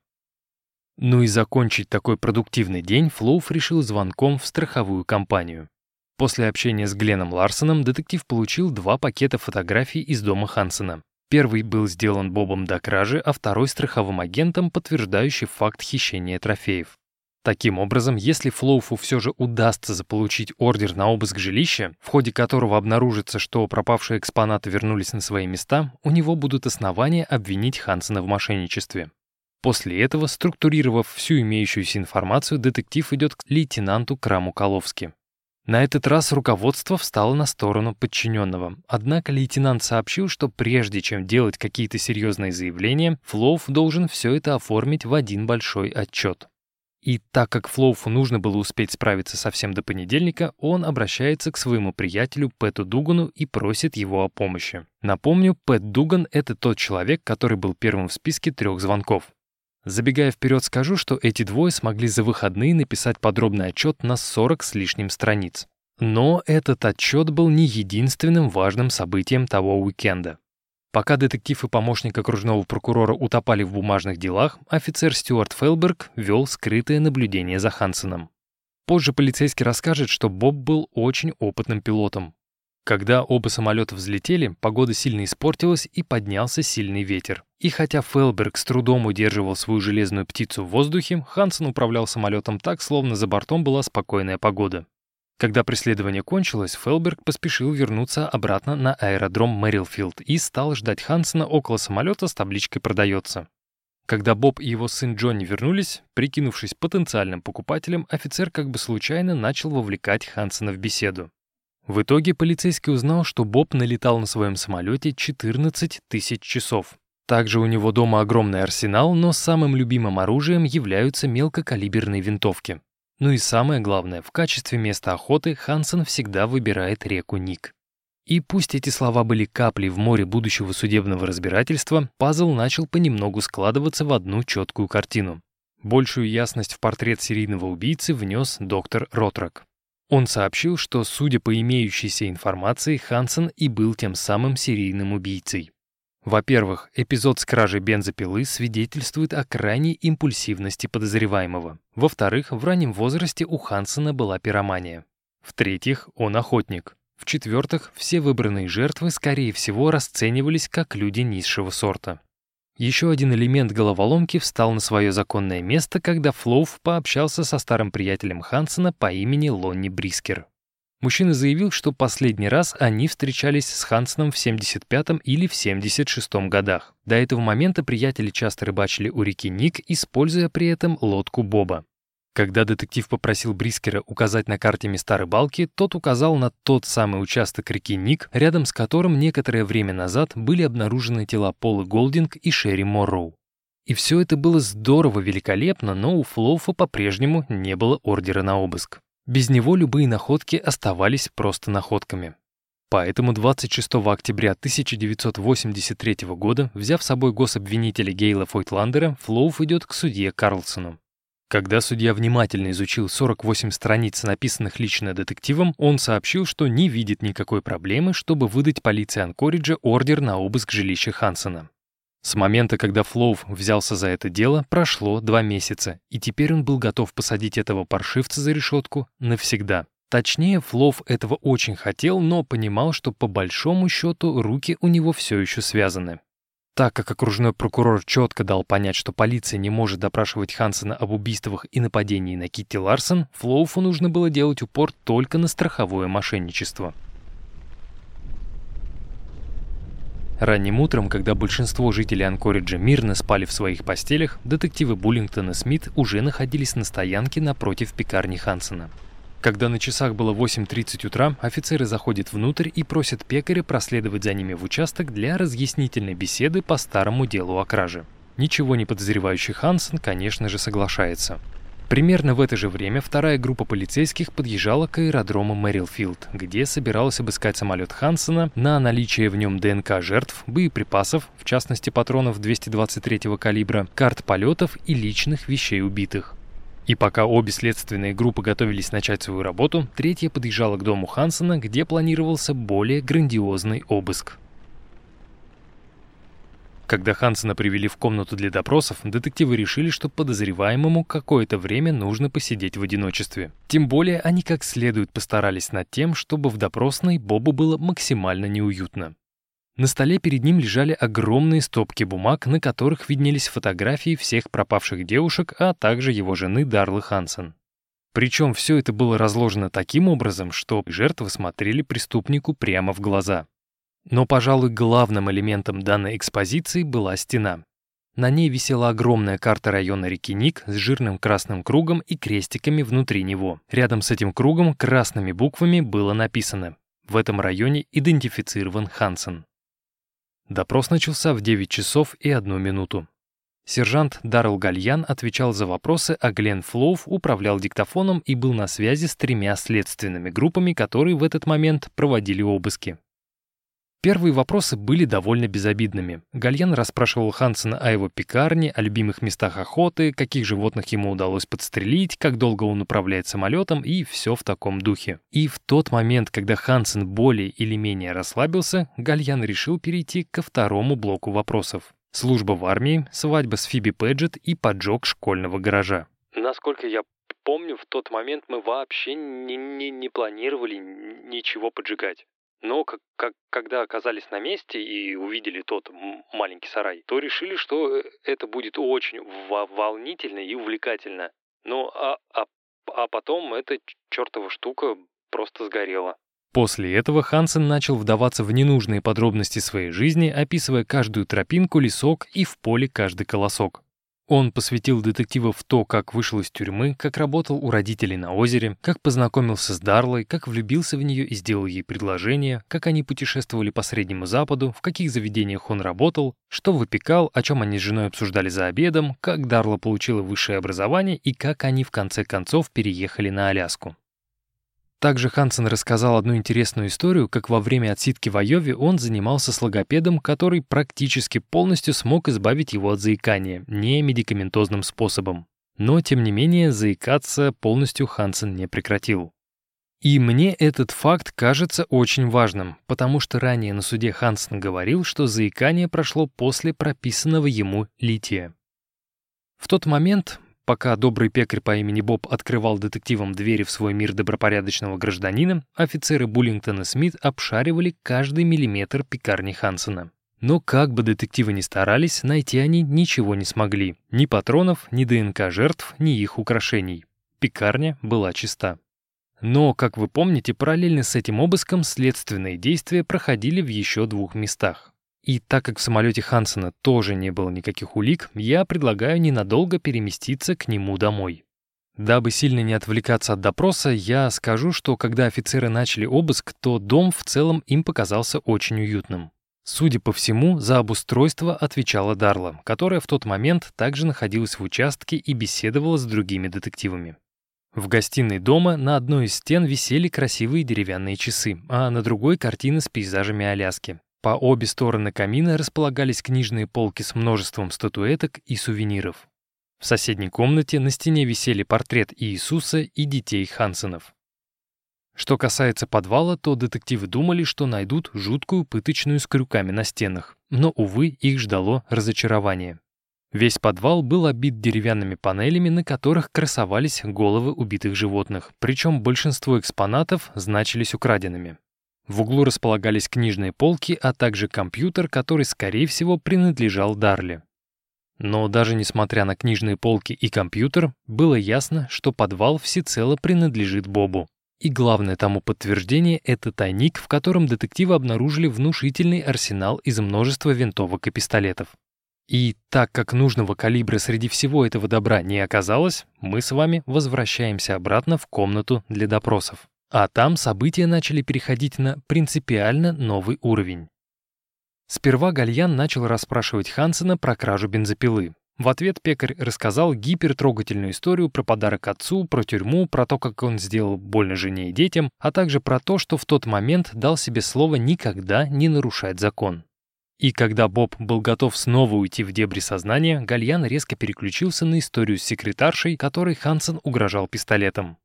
Ну и закончить такой продуктивный день Флоуф решил звонком в страховую компанию. После общения с Гленном Ларсоном детектив получил два пакета фотографий из дома Хансена. Первый был сделан Бобом до кражи, а второй — страховым агентом, подтверждающий факт хищения трофеев. Таким образом, если Флоуфу все же удастся заполучить ордер на обыск жилища, в ходе которого обнаружится, что пропавшие экспонаты вернулись на свои места, у него будут основания обвинить Хансена в мошенничестве. После этого, структурировав всю имеющуюся информацию, детектив идет к лейтенанту Краму Коловски. На этот раз руководство встало на сторону подчиненного. Однако лейтенант сообщил, что прежде чем делать какие-то серьезные заявления, Флоуф должен все это оформить в один большой отчет. И так как Флоуфу нужно было успеть справиться совсем до понедельника, он обращается к своему приятелю Пэту Дугану и просит его о помощи. Напомню, Пэт Дуган — это тот человек, который был первым в списке трех звонков. Забегая вперед, скажу, что эти двое смогли за выходные написать подробный отчет на 40 с лишним страниц. Но этот отчет был не единственным важным событием того уикенда. Пока детектив и помощник окружного прокурора утопали в бумажных делах, офицер Стюарт Фелберг вел скрытое наблюдение за Хансеном. Позже полицейский расскажет, что Боб был очень опытным пилотом. Когда оба самолета взлетели, погода сильно испортилась и поднялся сильный ветер. И хотя Фелберг с трудом удерживал свою железную птицу в воздухе, Хансен управлял самолетом так, словно за бортом была спокойная погода. Когда преследование кончилось, Фелберг поспешил вернуться обратно на аэродром Мэрилфилд и стал ждать Хансена около самолета с табличкой «Продается». Когда Боб и его сын Джонни вернулись, прикинувшись потенциальным покупателем, офицер как бы случайно начал вовлекать Хансена в беседу. В итоге полицейский узнал, что Боб налетал на своем самолете 14 тысяч часов. Также у него дома огромный арсенал, но самым любимым оружием являются мелкокалиберные винтовки. Ну и самое главное, в качестве места охоты Хансен всегда выбирает реку Ник. И пусть эти слова были каплей в море будущего судебного разбирательства, пазл начал понемногу складываться в одну четкую картину. Большую ясность в портрет серийного убийцы внес доктор Ротрак. Он сообщил, что, судя по имеющейся информации, Хансен и был тем самым серийным убийцей. Во-первых, эпизод с кражей бензопилы свидетельствует о крайней импульсивности подозреваемого. Во-вторых, в раннем возрасте у Хансена была пиромания. В-третьих, он охотник. В-четвертых, все выбранные жертвы, скорее всего, расценивались как люди низшего сорта. Еще один элемент головоломки встал на свое законное место, когда Флоуф пообщался со старым приятелем Хансена по имени Лонни Брискер. Мужчина заявил, что последний раз они встречались с Хансеном в 75-м или в 76-м годах. До этого момента приятели часто рыбачили у реки Ник, используя при этом лодку Боба. Когда детектив попросил Брискера указать на карте места рыбалки, тот указал на тот самый участок реки Ник, рядом с которым некоторое время назад были обнаружены тела Полы Голдинг и Шерри Морроу. И все это было здорово, великолепно, но у Флоуфа по-прежнему не было ордера на обыск. Без него любые находки оставались просто находками. Поэтому 26 октября 1983 года, взяв с собой гособвинителя Гейла Фойтландера, Флоуф идет к судье Карлсону. Когда судья внимательно изучил 48 страниц, написанных лично детективом, он сообщил, что не видит никакой проблемы, чтобы выдать полиции Анкориджа ордер на обыск жилища Хансена. С момента, когда Флоув взялся за это дело, прошло два месяца, и теперь он был готов посадить этого паршивца за решетку навсегда. Точнее, Флоув этого очень хотел, но понимал, что по большому счету руки у него все еще связаны. Так как окружной прокурор четко дал понять, что полиция не может допрашивать Хансена об убийствах и нападении на Китти Ларсон, Флоуфу нужно было делать упор только на страховое мошенничество. Ранним утром, когда большинство жителей Анкориджа мирно спали в своих постелях, детективы Буллингтон и Смит уже находились на стоянке напротив пекарни Хансена. Когда на часах было 8.30 утра, офицеры заходят внутрь и просят пекаря проследовать за ними в участок для разъяснительной беседы по старому делу о краже. Ничего не подозревающий Хансен, конечно же, соглашается. Примерно в это же время вторая группа полицейских подъезжала к аэродрому Мэрилфилд, где собиралась обыскать самолет Хансена на наличие в нем ДНК жертв, боеприпасов, в частности патронов 223 калибра, карт полетов и личных вещей убитых. И пока обе следственные группы готовились начать свою работу, третья подъезжала к дому Хансена, где планировался более грандиозный обыск. Когда Хансена привели в комнату для допросов, детективы решили, что подозреваемому какое-то время нужно посидеть в одиночестве. Тем более они как следует постарались над тем, чтобы в допросной Бобу было максимально неуютно. На столе перед ним лежали огромные стопки бумаг, на которых виднелись фотографии всех пропавших девушек, а также его жены Дарлы Хансен. Причем все это было разложено таким образом, что жертвы смотрели преступнику прямо в глаза. Но, пожалуй, главным элементом данной экспозиции была стена. На ней висела огромная карта района реки Ник с жирным красным кругом и крестиками внутри него. Рядом с этим кругом красными буквами было написано «В этом районе идентифицирован Хансен». Допрос начался в 9 часов и 1 минуту. Сержант Даррел Гальян отвечал за вопросы, а Глен Флоув управлял диктофоном и был на связи с тремя следственными группами, которые в этот момент проводили обыски. Первые вопросы были довольно безобидными. Гальян расспрашивал Хансена о его пекарне, о любимых местах охоты, каких животных ему удалось подстрелить, как долго он управляет самолетом и все в таком духе. И в тот момент, когда Хансен более или менее расслабился, Гальян решил перейти ко второму блоку вопросов. Служба в армии, свадьба с Фиби Пэджет и поджог школьного гаража. Насколько я помню, в тот момент мы вообще не, не, не планировали ничего поджигать. Но как, как, когда оказались на месте и увидели тот маленький сарай, то решили, что э, это будет очень волнительно и увлекательно. Ну, а, а, а потом эта чертова штука просто сгорела. После этого Хансен начал вдаваться в ненужные подробности своей жизни, описывая каждую тропинку, лесок и в поле каждый колосок. Он посвятил детектива в то, как вышел из тюрьмы, как работал у родителей на озере, как познакомился с Дарлой, как влюбился в нее и сделал ей предложение, как они путешествовали по Среднему Западу, в каких заведениях он работал, что выпекал, о чем они с женой обсуждали за обедом, как Дарла получила высшее образование и как они в конце концов переехали на Аляску. Также Хансен рассказал одну интересную историю, как во время отсидки в Айове он занимался с логопедом, который практически полностью смог избавить его от заикания, не медикаментозным способом. Но, тем не менее, заикаться полностью Хансен не прекратил. И мне этот факт кажется очень важным, потому что ранее на суде Хансен говорил, что заикание прошло после прописанного ему лития. В тот момент Пока добрый пекарь по имени Боб открывал детективам двери в свой мир добропорядочного гражданина, офицеры Буллингтон и Смит обшаривали каждый миллиметр пекарни Хансена. Но как бы детективы ни старались, найти они ничего не смогли. Ни патронов, ни ДНК жертв, ни их украшений. Пекарня была чиста. Но, как вы помните, параллельно с этим обыском следственные действия проходили в еще двух местах. И так как в самолете Хансена тоже не было никаких улик, я предлагаю ненадолго переместиться к нему домой. Дабы сильно не отвлекаться от допроса, я скажу, что когда офицеры начали обыск, то дом в целом им показался очень уютным. Судя по всему, за обустройство отвечала Дарла, которая в тот момент также находилась в участке и беседовала с другими детективами. В гостиной дома на одной из стен висели красивые деревянные часы, а на другой — картины с пейзажами Аляски. По обе стороны камина располагались книжные полки с множеством статуэток и сувениров. В соседней комнате на стене висели портрет Иисуса и детей Хансенов. Что касается подвала, то детективы думали, что найдут жуткую пыточную с крюками на стенах, но, увы, их ждало разочарование. Весь подвал был обит деревянными панелями, на которых красовались головы убитых животных, причем большинство экспонатов значились украденными. В углу располагались книжные полки, а также компьютер, который, скорее всего, принадлежал Дарли. Но даже несмотря на книжные полки и компьютер, было ясно, что подвал всецело принадлежит Бобу. И главное тому подтверждение — это тайник, в котором детективы обнаружили внушительный арсенал из множества винтовок и пистолетов. И так как нужного калибра среди всего этого добра не оказалось, мы с вами возвращаемся обратно в комнату для допросов. А там события начали переходить на принципиально новый уровень. Сперва Гальян начал расспрашивать Хансена про кражу бензопилы. В ответ пекарь рассказал гипертрогательную историю про подарок отцу, про тюрьму, про то, как он сделал больно жене и детям, а также про то, что в тот момент дал себе слово никогда не нарушать закон. И когда Боб был готов снова уйти в дебри сознания, Гальян резко переключился на историю с секретаршей, которой Хансен угрожал пистолетом.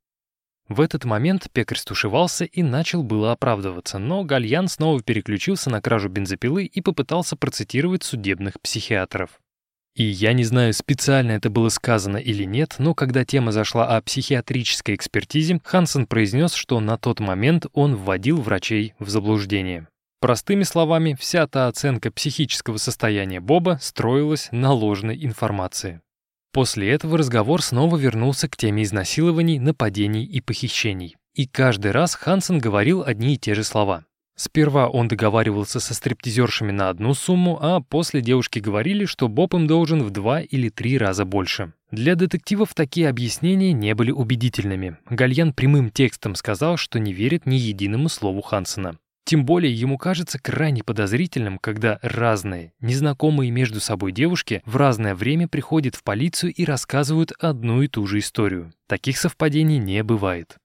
В этот момент пекарь стушевался и начал было оправдываться, но Гальян снова переключился на кражу бензопилы и попытался процитировать судебных психиатров. И я не знаю, специально это было сказано или нет, но когда тема зашла о психиатрической экспертизе, Хансен произнес, что на тот момент он вводил врачей в заблуждение. Простыми словами, вся та оценка психического состояния Боба строилась на ложной информации. После этого разговор снова вернулся к теме изнасилований, нападений и похищений. И каждый раз Хансен говорил одни и те же слова. Сперва он договаривался со стриптизершами на одну сумму, а после девушки говорили, что Боб им должен в два или три раза больше. Для детективов такие объяснения не были убедительными. Гальян прямым текстом сказал, что не верит ни единому слову Хансена. Тем более ему кажется крайне подозрительным, когда разные, незнакомые между собой девушки в разное время приходят в полицию и рассказывают одну и ту же историю. Таких совпадений не бывает.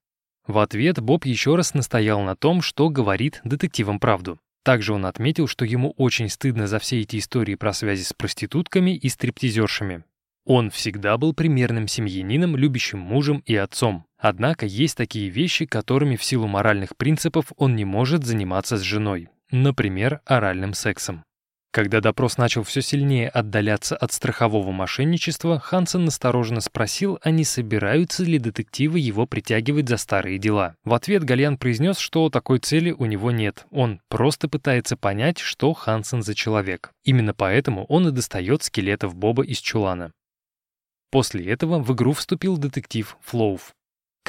В ответ Боб еще раз настоял на том, что говорит детективам правду. Также он отметил, что ему очень стыдно за все эти истории про связи с проститутками и стриптизершами. Он всегда был примерным семьянином, любящим мужем и отцом. Однако есть такие вещи, которыми в силу моральных принципов он не может заниматься с женой. Например, оральным сексом. Когда допрос начал все сильнее отдаляться от страхового мошенничества, Хансен настороженно спросил, а не собираются ли детективы его притягивать за старые дела. В ответ Гальян произнес, что такой цели у него нет. Он просто пытается понять, что Хансен за человек. Именно поэтому он и достает скелетов Боба из чулана. После этого в игру вступил детектив Флоув.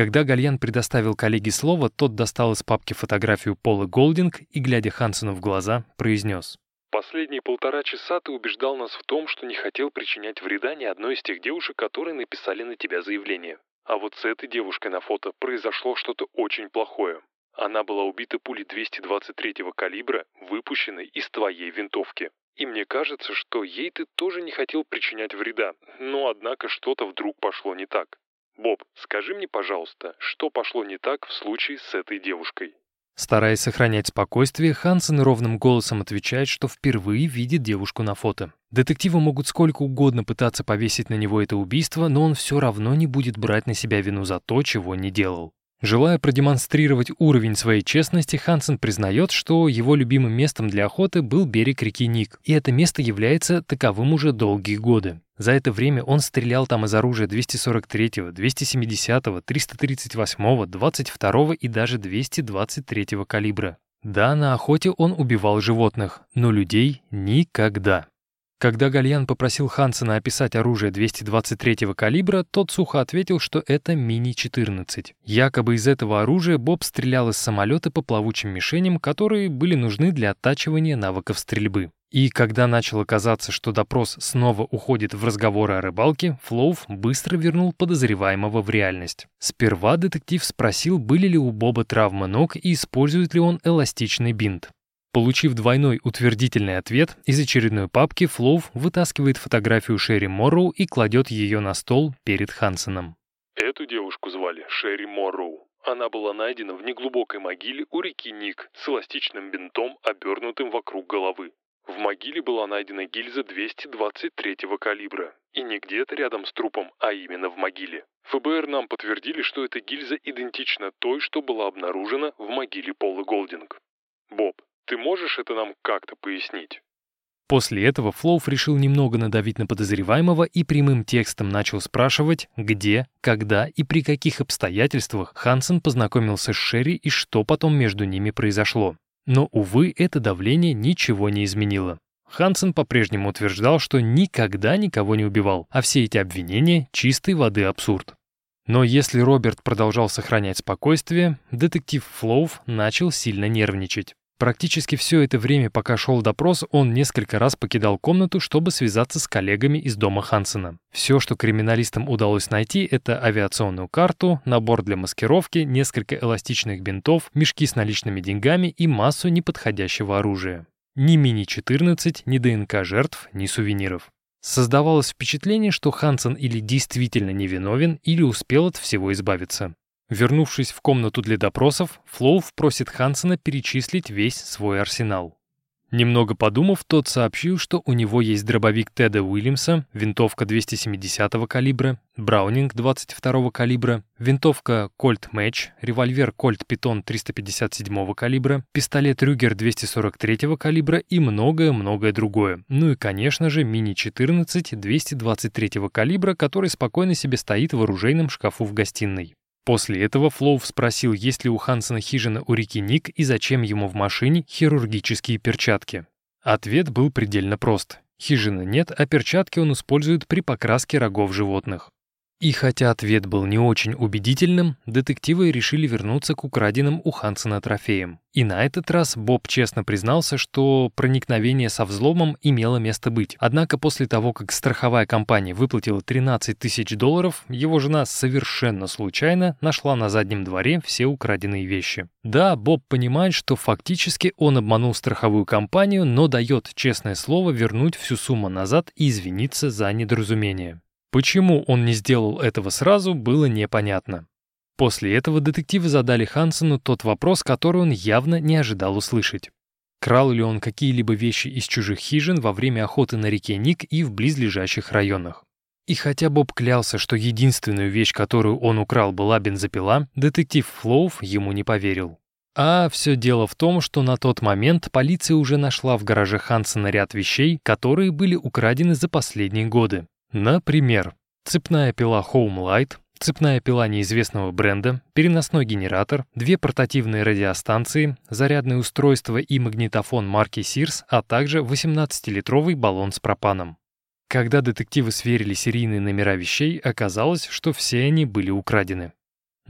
Когда Гальян предоставил коллеге слово, тот достал из папки фотографию Пола Голдинг и, глядя Хансену в глаза, произнес. Последние полтора часа ты убеждал нас в том, что не хотел причинять вреда ни одной из тех девушек, которые написали на тебя заявление. А вот с этой девушкой на фото произошло что-то очень плохое. Она была убита пулей 223-го калибра, выпущенной из твоей винтовки. И мне кажется, что ей ты тоже не хотел причинять вреда, но однако что-то вдруг пошло не так. Боб, скажи мне, пожалуйста, что пошло не так в случае с этой девушкой? Стараясь сохранять спокойствие, Хансен ровным голосом отвечает, что впервые видит девушку на фото. Детективы могут сколько угодно пытаться повесить на него это убийство, но он все равно не будет брать на себя вину за то, чего не делал. Желая продемонстрировать уровень своей честности, Хансен признает, что его любимым местом для охоты был берег реки Ник, и это место является таковым уже долгие годы. За это время он стрелял там из оружия 243-го, 270-го, 338-го, 22-го и даже 223-го калибра. Да, на охоте он убивал животных, но людей никогда. Когда Гальян попросил Хансена описать оружие 223-го калибра, тот сухо ответил, что это Мини-14. Якобы из этого оружия Боб стрелял из самолета по плавучим мишеням, которые были нужны для оттачивания навыков стрельбы. И когда начало казаться, что допрос снова уходит в разговоры о рыбалке, Флоув быстро вернул подозреваемого в реальность. Сперва детектив спросил, были ли у Боба травмы ног и использует ли он эластичный бинт. Получив двойной утвердительный ответ, из очередной папки Флоув вытаскивает фотографию Шерри Морроу и кладет ее на стол перед Хансеном. Эту девушку звали Шерри Морроу. Она была найдена в неглубокой могиле у реки Ник с эластичным бинтом, обернутым вокруг головы. В могиле была найдена гильза 223-го калибра. И не где-то рядом с трупом, а именно в могиле. ФБР нам подтвердили, что эта гильза идентична той, что была обнаружена в могиле Пола Голдинг. Боб, ты можешь это нам как-то пояснить? После этого Флоуф решил немного надавить на подозреваемого и прямым текстом начал спрашивать, где, когда и при каких обстоятельствах Хансен познакомился с Шерри и что потом между ними произошло. Но, увы, это давление ничего не изменило. Хансен по-прежнему утверждал, что никогда никого не убивал, а все эти обвинения — чистой воды абсурд. Но если Роберт продолжал сохранять спокойствие, детектив Флоув начал сильно нервничать. Практически все это время, пока шел допрос, он несколько раз покидал комнату, чтобы связаться с коллегами из дома Хансена. Все, что криминалистам удалось найти, это авиационную карту, набор для маскировки, несколько эластичных бинтов, мешки с наличными деньгами и массу неподходящего оружия. Ни Мини-14, ни ДНК жертв, ни сувениров. Создавалось впечатление, что Хансен или действительно невиновен, или успел от всего избавиться. Вернувшись в комнату для допросов, Флоув просит Хансена перечислить весь свой арсенал. Немного подумав, тот сообщил, что у него есть дробовик Теда Уильямса, винтовка 270 калибра, Браунинг 22 калибра, винтовка Colt Match, револьвер Colt Python 357 калибра, пистолет Рюгер 243 калибра и многое-многое другое. Ну и, конечно же, Мини-14 223 калибра, который спокойно себе стоит в оружейном шкафу в гостиной. После этого Флоув спросил, есть ли у Хансена хижина у реки Ник и зачем ему в машине хирургические перчатки. Ответ был предельно прост. Хижины нет, а перчатки он использует при покраске рогов животных. И хотя ответ был не очень убедительным, детективы решили вернуться к украденным у Хансена трофеям. И на этот раз Боб честно признался, что проникновение со взломом имело место быть. Однако после того, как страховая компания выплатила 13 тысяч долларов, его жена совершенно случайно нашла на заднем дворе все украденные вещи. Да, Боб понимает, что фактически он обманул страховую компанию, но дает честное слово вернуть всю сумму назад и извиниться за недоразумение. Почему он не сделал этого сразу, было непонятно. После этого детективы задали Хансену тот вопрос, который он явно не ожидал услышать. Крал ли он какие-либо вещи из чужих хижин во время охоты на реке Ник и в близлежащих районах? И хотя Боб клялся, что единственную вещь, которую он украл, была бензопила, детектив Флоув ему не поверил. А все дело в том, что на тот момент полиция уже нашла в гараже Хансена ряд вещей, которые были украдены за последние годы. Например, цепная пила Home Light, цепная пила неизвестного бренда, переносной генератор, две портативные радиостанции, зарядное устройство и магнитофон марки Sears, а также 18-литровый баллон с пропаном. Когда детективы сверили серийные номера вещей, оказалось, что все они были украдены.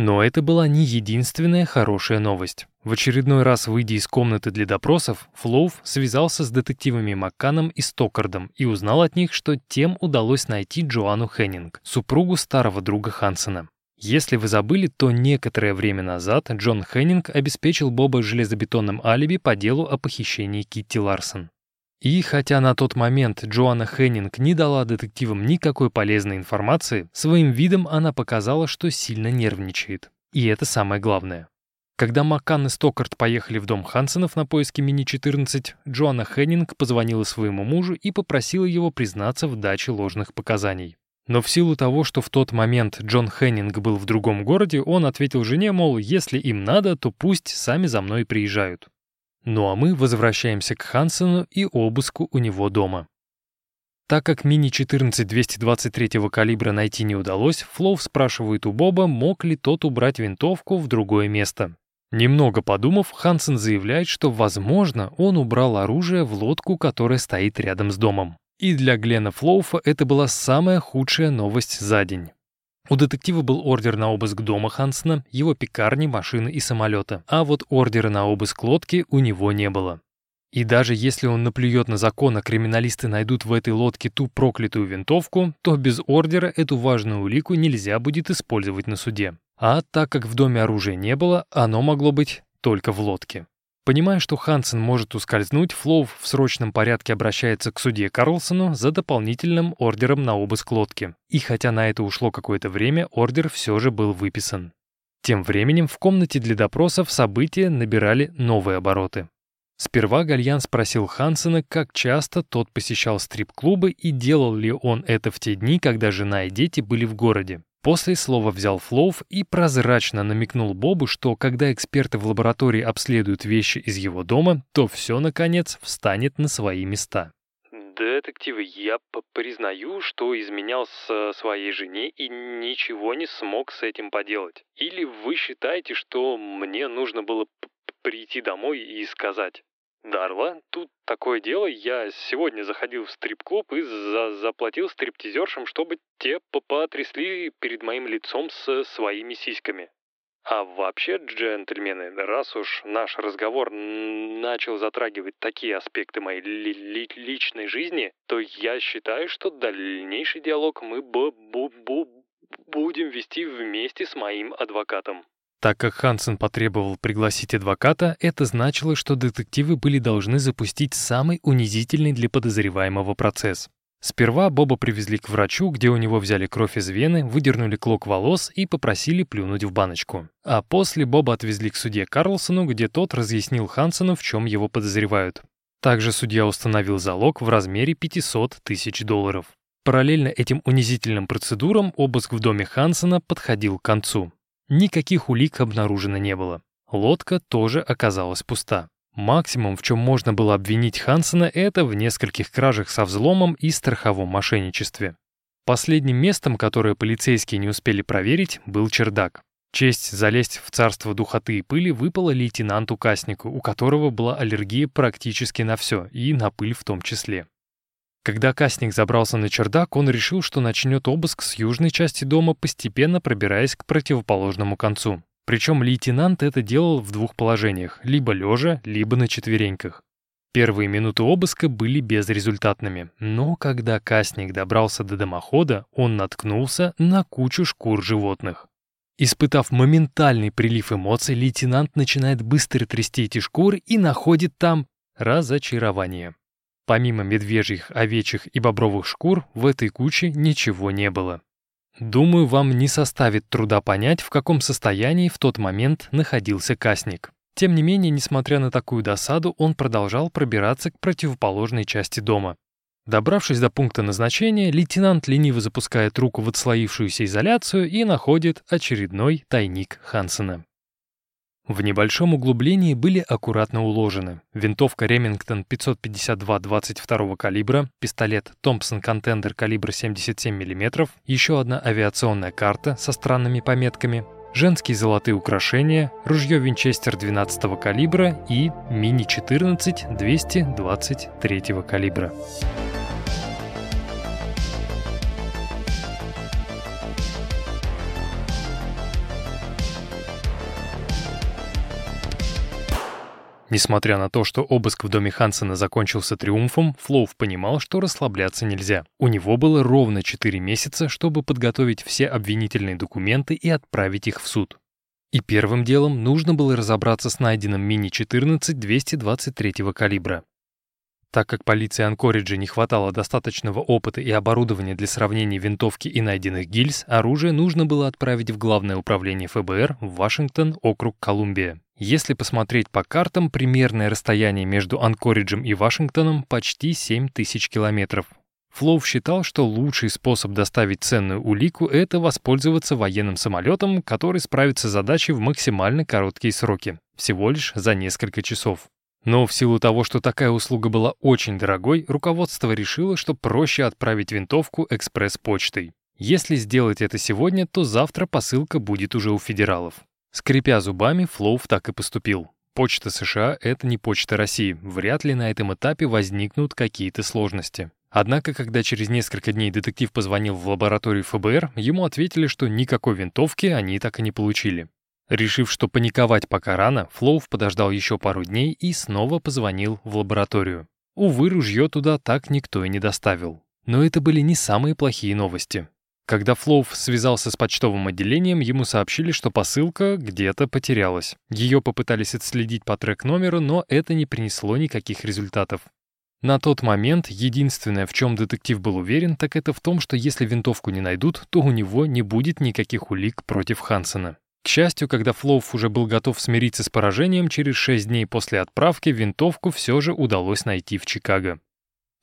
Но это была не единственная хорошая новость. В очередной раз, выйдя из комнаты для допросов, Флоув связался с детективами Макканом и Стокардом и узнал от них, что тем удалось найти Джоанну Хеннинг, супругу старого друга Хансена. Если вы забыли, то некоторое время назад Джон Хеннинг обеспечил Боба железобетонным алиби по делу о похищении Китти Ларсон. И хотя на тот момент Джоанна Хеннинг не дала детективам никакой полезной информации, своим видом она показала, что сильно нервничает. И это самое главное. Когда Маккан и Стокарт поехали в дом Хансенов на поиски Мини-14, Джоанна Хеннинг позвонила своему мужу и попросила его признаться в даче ложных показаний. Но в силу того, что в тот момент Джон Хеннинг был в другом городе, он ответил жене, мол, если им надо, то пусть сами за мной приезжают. Ну а мы возвращаемся к Хансену и обыску у него дома. Так как мини-14 223 калибра найти не удалось, Флоу спрашивает у Боба, мог ли тот убрать винтовку в другое место. Немного подумав, Хансен заявляет, что, возможно, он убрал оружие в лодку, которая стоит рядом с домом. И для Глена Флоуфа это была самая худшая новость за день. У детектива был ордер на обыск дома Хансена, его пекарни, машины и самолета, а вот ордера на обыск лодки у него не было. И даже если он наплюет на закон, а криминалисты найдут в этой лодке ту проклятую винтовку, то без ордера эту важную улику нельзя будет использовать на суде. А так как в доме оружия не было, оно могло быть только в лодке. Понимая, что Хансен может ускользнуть, Флоу в срочном порядке обращается к судье Карлсону за дополнительным ордером на обыск лодки. И хотя на это ушло какое-то время, ордер все же был выписан. Тем временем в комнате для допросов события набирали новые обороты. Сперва Гальян спросил Хансена, как часто тот посещал стрип-клубы и делал ли он это в те дни, когда жена и дети были в городе. После слова взял Флоув и прозрачно намекнул Бобу, что когда эксперты в лаборатории обследуют вещи из его дома, то все, наконец, встанет на свои места. «Детективы, я признаю, что изменял с своей жене и ничего не смог с этим поделать. Или вы считаете, что мне нужно было прийти домой и сказать?» Дарла, тут такое дело, я сегодня заходил в стрип-клуб и за заплатил стриптизершам, чтобы те потрясли перед моим лицом с своими сиськами. А вообще, джентльмены, раз уж наш разговор начал затрагивать такие аспекты моей ли ли личной жизни, то я считаю, что дальнейший диалог мы б бу бу будем вести вместе с моим адвокатом. Так как Хансен потребовал пригласить адвоката, это значило, что детективы были должны запустить самый унизительный для подозреваемого процесс. Сперва Боба привезли к врачу, где у него взяли кровь из вены, выдернули клок волос и попросили плюнуть в баночку. А после Боба отвезли к судье Карлсону, где тот разъяснил Хансену, в чем его подозревают. Также судья установил залог в размере 500 тысяч долларов. Параллельно этим унизительным процедурам обыск в доме Хансена подходил к концу. Никаких улик обнаружено не было. Лодка тоже оказалась пуста. Максимум, в чем можно было обвинить Хансена, это в нескольких кражах со взломом и страховом мошенничестве. Последним местом, которое полицейские не успели проверить, был чердак. Честь залезть в царство духоты и пыли выпала лейтенанту Каснику, у которого была аллергия практически на все, и на пыль в том числе. Когда Касник забрался на чердак, он решил, что начнет обыск с южной части дома, постепенно пробираясь к противоположному концу. Причем лейтенант это делал в двух положениях, либо лежа, либо на четвереньках. Первые минуты обыска были безрезультатными, но когда Касник добрался до дымохода, он наткнулся на кучу шкур животных. Испытав моментальный прилив эмоций, лейтенант начинает быстро трясти эти шкуры и находит там разочарование. Помимо медвежьих, овечьих и бобровых шкур, в этой куче ничего не было. Думаю, вам не составит труда понять, в каком состоянии в тот момент находился Касник. Тем не менее, несмотря на такую досаду, он продолжал пробираться к противоположной части дома. Добравшись до пункта назначения, лейтенант лениво запускает руку в отслоившуюся изоляцию и находит очередной тайник Хансена. В небольшом углублении были аккуратно уложены винтовка Ремингтон 552 22 калибра, пистолет Томпсон Контендер калибра 77 мм, еще одна авиационная карта со странными пометками, женские золотые украшения, ружье Винчестер 12 калибра и Мини-14 223 калибра. Несмотря на то, что обыск в доме Хансена закончился триумфом, Флоув понимал, что расслабляться нельзя. У него было ровно 4 месяца, чтобы подготовить все обвинительные документы и отправить их в суд. И первым делом нужно было разобраться с найденным мини-14 223 калибра. Так как полиции Анкориджа не хватало достаточного опыта и оборудования для сравнения винтовки и найденных гильз, оружие нужно было отправить в Главное управление ФБР в Вашингтон, округ Колумбия. Если посмотреть по картам, примерное расстояние между Анкориджем и Вашингтоном почти 7 тысяч километров. Флоу считал, что лучший способ доставить ценную улику – это воспользоваться военным самолетом, который справится с задачей в максимально короткие сроки, всего лишь за несколько часов. Но в силу того, что такая услуга была очень дорогой, руководство решило, что проще отправить винтовку экспресс-почтой. Если сделать это сегодня, то завтра посылка будет уже у федералов. Скрипя зубами, Флоув так и поступил. Почта США — это не почта России, вряд ли на этом этапе возникнут какие-то сложности. Однако, когда через несколько дней детектив позвонил в лабораторию ФБР, ему ответили, что никакой винтовки они так и не получили. Решив, что паниковать пока рано, Флоув подождал еще пару дней и снова позвонил в лабораторию. Увы, ружье туда так никто и не доставил. Но это были не самые плохие новости. Когда Флоув связался с почтовым отделением, ему сообщили, что посылка где-то потерялась. Ее попытались отследить по трек-номеру, но это не принесло никаких результатов. На тот момент единственное, в чем детектив был уверен, так это в том, что если винтовку не найдут, то у него не будет никаких улик против Хансена. К счастью, когда Флоуф уже был готов смириться с поражением, через шесть дней после отправки винтовку все же удалось найти в Чикаго.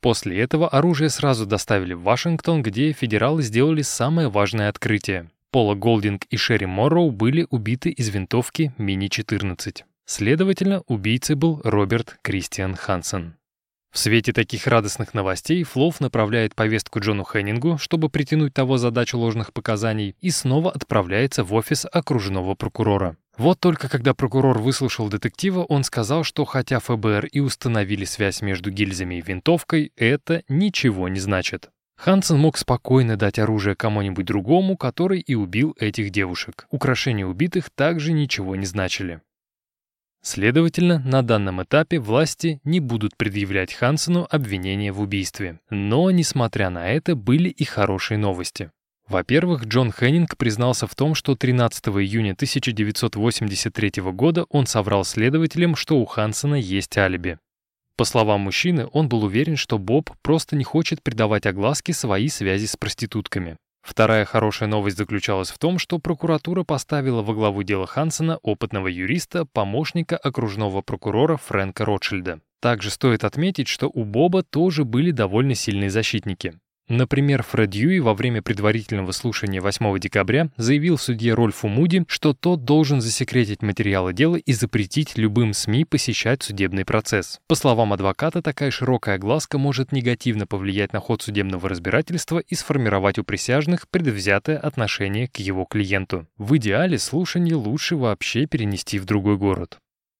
После этого оружие сразу доставили в Вашингтон, где федералы сделали самое важное открытие. Пола Голдинг и Шерри Морроу были убиты из винтовки Мини-14. Следовательно, убийцей был Роберт Кристиан Хансен. В свете таких радостных новостей Флоуф направляет повестку Джону Хеннингу, чтобы притянуть того задачу ложных показаний, и снова отправляется в офис окружного прокурора. Вот только когда прокурор выслушал детектива, он сказал, что хотя ФБР и установили связь между гильзами и винтовкой, это ничего не значит. Хансен мог спокойно дать оружие кому-нибудь другому, который и убил этих девушек. Украшения убитых также ничего не значили. Следовательно, на данном этапе власти не будут предъявлять Хансену обвинения в убийстве. Но, несмотря на это, были и хорошие новости. Во-первых, Джон Хеннинг признался в том, что 13 июня 1983 года он соврал следователям, что у Хансена есть алиби. По словам мужчины, он был уверен, что Боб просто не хочет придавать огласке свои связи с проститутками. Вторая хорошая новость заключалась в том, что прокуратура поставила во главу дела Хансена опытного юриста, помощника окружного прокурора Фрэнка Ротшильда. Также стоит отметить, что у Боба тоже были довольно сильные защитники. Например, Фред Юи во время предварительного слушания 8 декабря заявил судье Рольфу Муди, что тот должен засекретить материалы дела и запретить любым СМИ посещать судебный процесс. По словам адвоката, такая широкая огласка может негативно повлиять на ход судебного разбирательства и сформировать у присяжных предвзятое отношение к его клиенту. В идеале слушание лучше вообще перенести в другой город.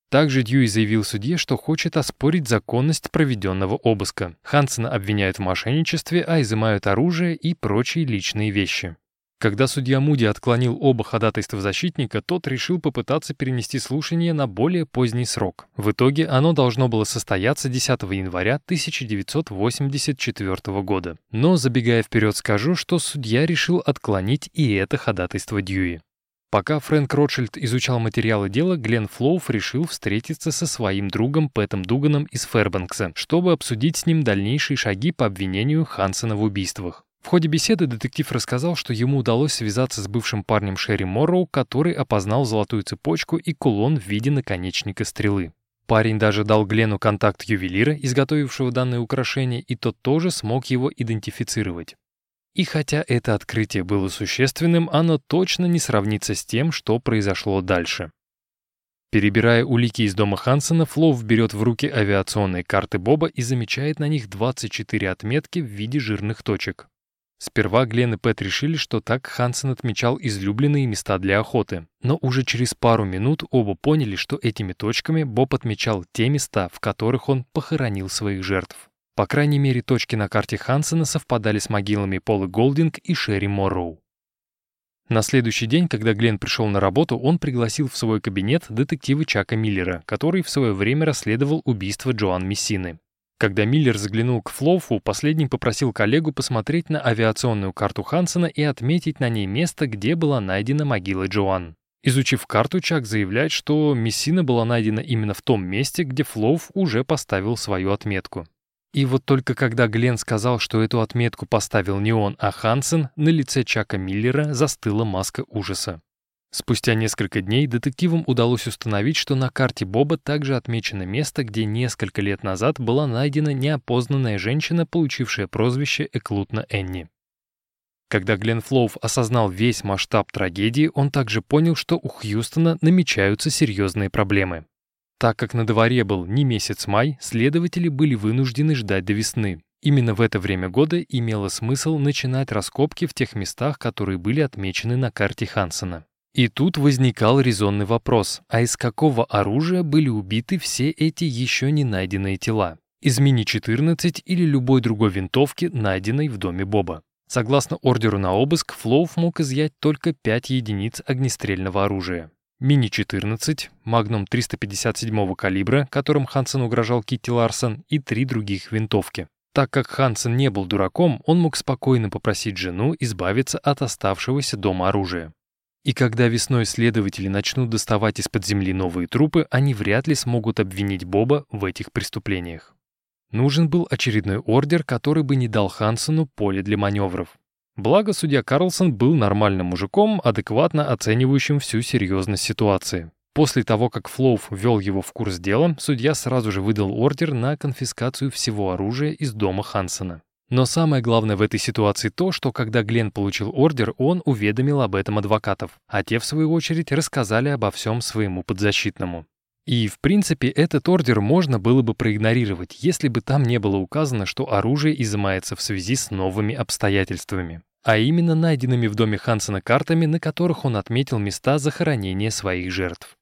Также Дьюи заявил судье, что хочет оспорить законность проведенного обыска. Хансена обвиняют в мошенничестве, а изымают оружие и прочие личные вещи. Когда судья Муди отклонил оба ходатайства защитника, тот решил попытаться перенести слушание на более поздний срок. В итоге оно должно было состояться 10 января 1984 года. Но, забегая вперед, скажу, что судья решил отклонить и это ходатайство Дьюи. Пока Фрэнк Ротшильд изучал материалы дела, Глен Флоуф решил встретиться со своим другом Пэтом Дуганом из Фэрбанкса, чтобы обсудить с ним дальнейшие шаги по обвинению Хансена в убийствах. В ходе беседы детектив рассказал, что ему удалось связаться с бывшим парнем Шерри Морроу, который опознал золотую цепочку и кулон в виде наконечника стрелы. Парень даже дал Глену контакт ювелира, изготовившего данное украшение, и тот тоже смог его идентифицировать. И хотя это открытие было существенным, оно точно не сравнится с тем, что произошло дальше. Перебирая улики из дома Хансена, Флоу берет в руки авиационные карты Боба и замечает на них 24 отметки в виде жирных точек. Сперва Глен и Пэт решили, что так Хансен отмечал излюбленные места для охоты. Но уже через пару минут оба поняли, что этими точками Боб отмечал те места, в которых он похоронил своих жертв. По крайней мере, точки на карте Хансена совпадали с могилами Полы Голдинг и Шерри Морроу. На следующий день, когда Глен пришел на работу, он пригласил в свой кабинет детектива Чака Миллера, который в свое время расследовал убийство Джоан Мессины. Когда Миллер заглянул к Флоуфу, последний попросил коллегу посмотреть на авиационную карту Хансена и отметить на ней место, где была найдена могила Джоан. Изучив карту, Чак заявляет, что Мессина была найдена именно в том месте, где Флоуф уже поставил свою отметку. И вот только когда Глен сказал, что эту отметку поставил не он, а Хансен, на лице Чака Миллера застыла маска ужаса. Спустя несколько дней детективам удалось установить, что на карте Боба также отмечено место, где несколько лет назад была найдена неопознанная женщина, получившая прозвище Эклутна Энни. Когда Глен Флоув осознал весь масштаб трагедии, он также понял, что у Хьюстона намечаются серьезные проблемы. Так как на дворе был не месяц май, следователи были вынуждены ждать до весны. Именно в это время года имело смысл начинать раскопки в тех местах, которые были отмечены на карте Хансена. И тут возникал резонный вопрос, а из какого оружия были убиты все эти еще не найденные тела? Из Мини-14 или любой другой винтовки, найденной в доме Боба? Согласно ордеру на обыск, Флоуф мог изъять только 5 единиц огнестрельного оружия. Мини-14, Магнум 357 калибра, которым Хансен угрожал Китти Ларсон, и три других винтовки. Так как Хансен не был дураком, он мог спокойно попросить жену избавиться от оставшегося дома оружия. И когда весной следователи начнут доставать из-под земли новые трупы, они вряд ли смогут обвинить Боба в этих преступлениях. Нужен был очередной ордер, который бы не дал Хансену поле для маневров. Благо, судья Карлсон был нормальным мужиком, адекватно оценивающим всю серьезность ситуации. После того, как Флоуф ввел его в курс дела, судья сразу же выдал ордер на конфискацию всего оружия из дома Хансена. Но самое главное в этой ситуации то, что когда Глен получил ордер, он уведомил об этом адвокатов, а те, в свою очередь, рассказали обо всем своему подзащитному. И, в принципе, этот ордер можно было бы проигнорировать, если бы там не было указано, что оружие изымается в связи с новыми обстоятельствами. А именно найденными в доме Хансена картами, на которых он отметил места захоронения своих жертв.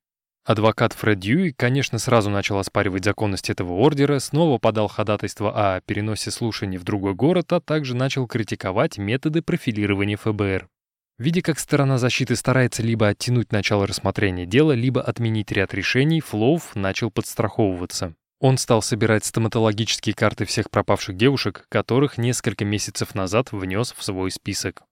Адвокат Фред Дьюи, конечно, сразу начал оспаривать законность этого ордера, снова подал ходатайство о переносе слушаний в другой город, а также начал критиковать методы профилирования ФБР. Видя, как сторона защиты старается либо оттянуть начало рассмотрения дела, либо отменить ряд решений, Флоув начал подстраховываться. Он стал собирать стоматологические карты всех пропавших девушек, которых несколько месяцев назад внес в свой список.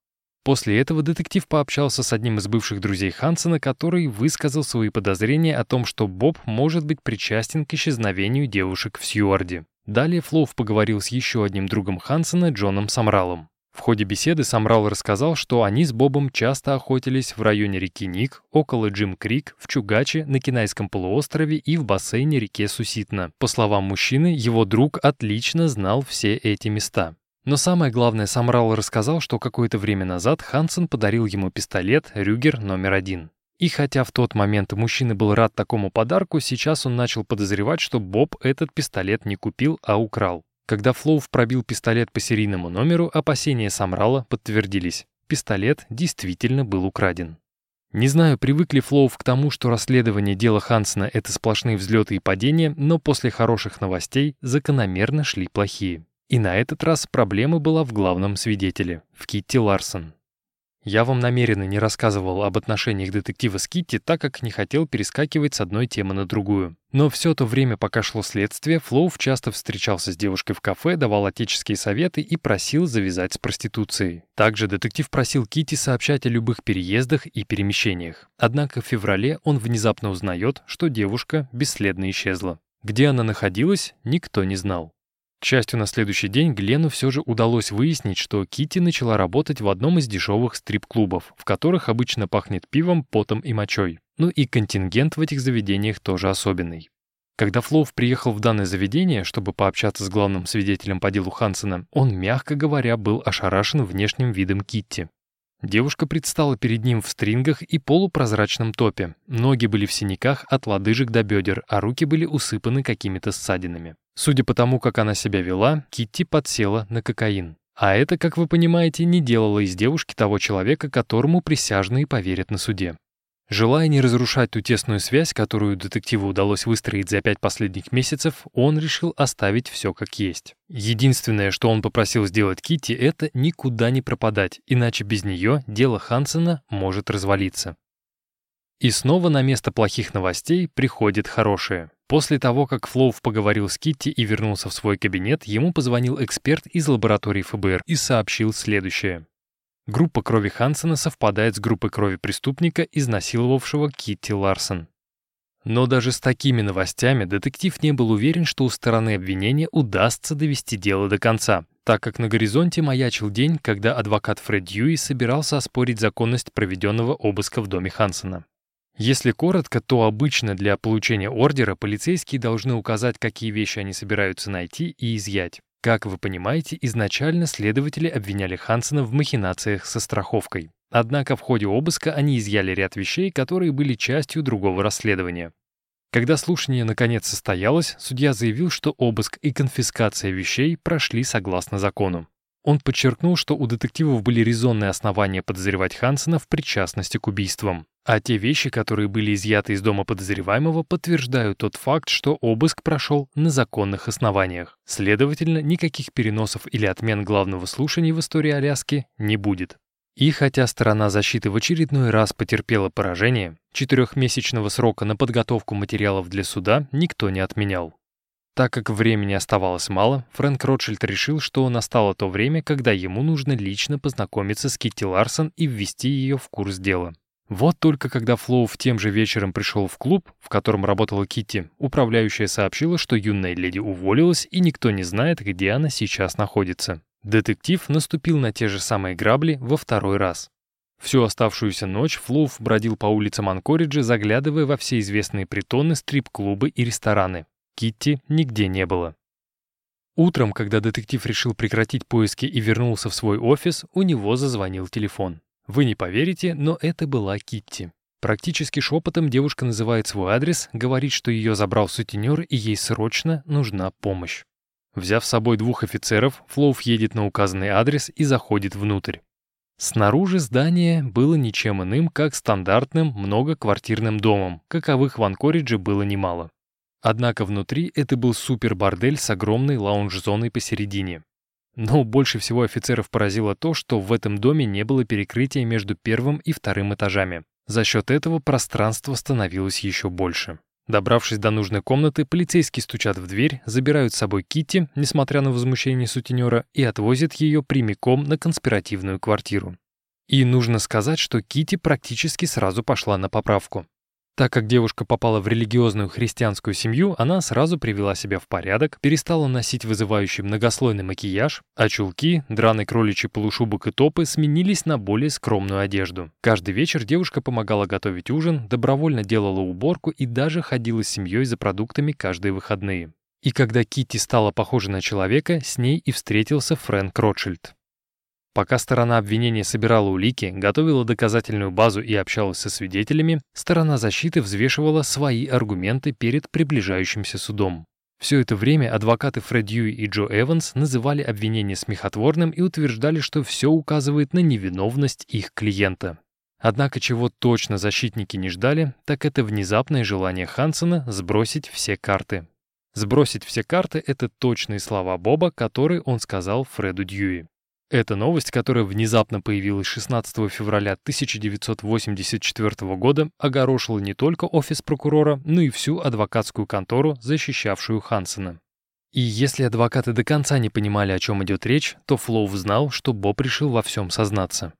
После этого детектив пообщался с одним из бывших друзей Хансена, который высказал свои подозрения о том, что Боб может быть причастен к исчезновению девушек в Сьюарде. Далее Флоув поговорил с еще одним другом Хансена, Джоном Самралом. В ходе беседы Самрал рассказал, что они с Бобом часто охотились в районе реки Ник, около Джим-Крик, в Чугаче, на Кинайском полуострове и в бассейне реке Суситна. По словам мужчины, его друг отлично знал все эти места. Но самое главное, Самрал рассказал, что какое-то время назад Хансен подарил ему пистолет «Рюгер номер один». И хотя в тот момент мужчина был рад такому подарку, сейчас он начал подозревать, что Боб этот пистолет не купил, а украл. Когда Флоув пробил пистолет по серийному номеру, опасения Самрала подтвердились. Пистолет действительно был украден. Не знаю, привыкли Флоув к тому, что расследование дела Хансена — это сплошные взлеты и падения, но после хороших новостей закономерно шли плохие. И на этот раз проблема была в главном свидетеле — в Китти Ларсон. Я вам намеренно не рассказывал об отношениях детектива с Китти, так как не хотел перескакивать с одной темы на другую. Но все то время, пока шло следствие, Флоув часто встречался с девушкой в кафе, давал отеческие советы и просил завязать с проституцией. Также детектив просил Китти сообщать о любых переездах и перемещениях. Однако в феврале он внезапно узнает, что девушка бесследно исчезла. Где она находилась, никто не знал. К счастью, на следующий день Глену все же удалось выяснить, что Кити начала работать в одном из дешевых стрип-клубов, в которых обычно пахнет пивом, потом и мочой. Ну и контингент в этих заведениях тоже особенный. Когда Флоув приехал в данное заведение, чтобы пообщаться с главным свидетелем по делу Хансена, он, мягко говоря, был ошарашен внешним видом Китти. Девушка предстала перед ним в стрингах и полупрозрачном топе. Ноги были в синяках от лодыжек до бедер, а руки были усыпаны какими-то ссадинами. Судя по тому, как она себя вела, Китти подсела на кокаин. А это, как вы понимаете, не делало из девушки того человека, которому присяжные поверят на суде. Желая не разрушать ту тесную связь, которую детективу удалось выстроить за пять последних месяцев, он решил оставить все как есть. Единственное, что он попросил сделать Китти, это никуда не пропадать, иначе без нее дело Хансена может развалиться. И снова на место плохих новостей приходит хорошее. После того, как Флоув поговорил с Китти и вернулся в свой кабинет, ему позвонил эксперт из лаборатории ФБР и сообщил следующее. Группа крови Хансена совпадает с группой крови преступника, изнасиловавшего Китти Ларсон. Но даже с такими новостями детектив не был уверен, что у стороны обвинения удастся довести дело до конца, так как на горизонте маячил день, когда адвокат Фред Дьюи собирался оспорить законность проведенного обыска в доме Хансена. Если коротко, то обычно для получения ордера полицейские должны указать, какие вещи они собираются найти и изъять. Как вы понимаете, изначально следователи обвиняли Хансена в махинациях со страховкой. Однако в ходе обыска они изъяли ряд вещей, которые были частью другого расследования. Когда слушание наконец состоялось, судья заявил, что обыск и конфискация вещей прошли согласно закону. Он подчеркнул, что у детективов были резонные основания подозревать Хансена в причастности к убийствам. А те вещи, которые были изъяты из дома подозреваемого, подтверждают тот факт, что обыск прошел на законных основаниях. Следовательно, никаких переносов или отмен главного слушания в истории Аляски не будет. И хотя сторона защиты в очередной раз потерпела поражение, четырехмесячного срока на подготовку материалов для суда никто не отменял. Так как времени оставалось мало, Фрэнк Ротшильд решил, что настало то время, когда ему нужно лично познакомиться с Китти Ларсон и ввести ее в курс дела. Вот только когда Флоув тем же вечером пришел в клуб, в котором работала Китти, управляющая сообщила, что юная леди уволилась и никто не знает, где она сейчас находится. Детектив наступил на те же самые грабли во второй раз. Всю оставшуюся ночь Флоув бродил по улицам Анкориджа, заглядывая во все известные притоны, стрип-клубы и рестораны. Китти нигде не было. Утром, когда детектив решил прекратить поиски и вернулся в свой офис, у него зазвонил телефон. Вы не поверите, но это была Китти. Практически шепотом девушка называет свой адрес, говорит, что ее забрал сутенер и ей срочно нужна помощь. Взяв с собой двух офицеров, Флоув едет на указанный адрес и заходит внутрь. Снаружи здание было ничем иным, как стандартным многоквартирным домом, каковых в Анкоридже было немало. Однако внутри это был супер-бордель с огромной лаунж-зоной посередине. Но больше всего офицеров поразило то, что в этом доме не было перекрытия между первым и вторым этажами. За счет этого пространство становилось еще больше. Добравшись до нужной комнаты, полицейские стучат в дверь, забирают с собой Китти, несмотря на возмущение сутенера, и отвозят ее прямиком на конспиративную квартиру. И нужно сказать, что Китти практически сразу пошла на поправку. Так как девушка попала в религиозную христианскую семью, она сразу привела себя в порядок, перестала носить вызывающий многослойный макияж, а чулки, драный кроличий полушубок и топы сменились на более скромную одежду. Каждый вечер девушка помогала готовить ужин, добровольно делала уборку и даже ходила с семьей за продуктами каждые выходные. И когда Китти стала похожа на человека, с ней и встретился Фрэнк Ротшильд. Пока сторона обвинения собирала улики, готовила доказательную базу и общалась со свидетелями, сторона защиты взвешивала свои аргументы перед приближающимся судом. Все это время адвокаты Фред Юи и Джо Эванс называли обвинение смехотворным и утверждали, что все указывает на невиновность их клиента. Однако чего точно защитники не ждали, так это внезапное желание Хансона сбросить все карты. Сбросить все карты — это точные слова Боба, которые он сказал Фреду Дьюи. Эта новость, которая внезапно появилась 16 февраля 1984 года, огорошила не только офис прокурора, но и всю адвокатскую контору, защищавшую Хансена. И если адвокаты до конца не понимали, о чем идет речь, то Флоу знал, что Боб решил во всем сознаться.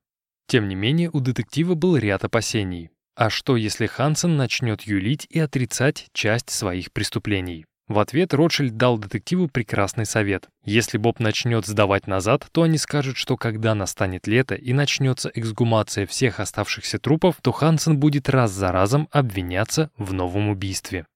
Тем не менее, у детектива был ряд опасений. А что, если Хансен начнет юлить и отрицать часть своих преступлений? В ответ Ротшильд дал детективу прекрасный совет. Если Боб начнет сдавать назад, то они скажут, что когда настанет лето и начнется эксгумация всех оставшихся трупов, то Хансен будет раз за разом обвиняться в новом убийстве.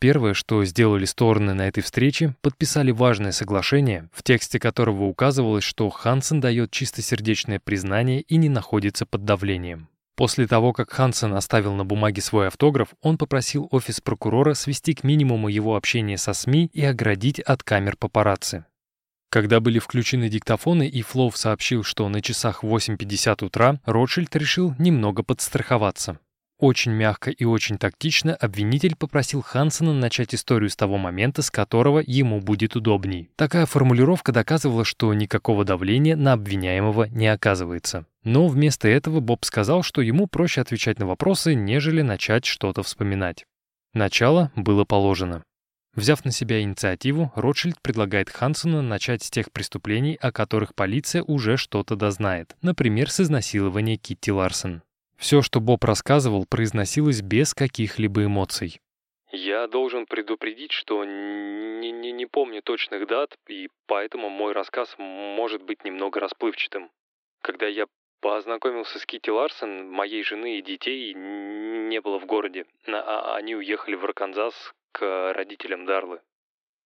Первое, что сделали стороны на этой встрече, подписали важное соглашение, в тексте которого указывалось, что Хансен дает чистосердечное признание и не находится под давлением. После того, как Хансен оставил на бумаге свой автограф, он попросил офис прокурора свести к минимуму его общение со СМИ и оградить от камер папарацци. Когда были включены диктофоны и Флоу сообщил, что на часах 8.50 утра, Ротшильд решил немного подстраховаться. Очень мягко и очень тактично обвинитель попросил Хансена начать историю с того момента, с которого ему будет удобней. Такая формулировка доказывала, что никакого давления на обвиняемого не оказывается. Но вместо этого Боб сказал, что ему проще отвечать на вопросы, нежели начать что-то вспоминать. Начало было положено. Взяв на себя инициативу, Ротшильд предлагает Хансену начать с тех преступлений, о которых полиция уже что-то дознает, например, с изнасилования Китти Ларсон. Все, что Боб рассказывал, произносилось без каких-либо эмоций. Я должен предупредить, что не, не, не помню точных дат, и поэтому мой рассказ может быть немного расплывчатым. Когда я познакомился с Кити Ларсон, моей жены и детей не было в городе. А они уехали в Арканзас к родителям Дарлы.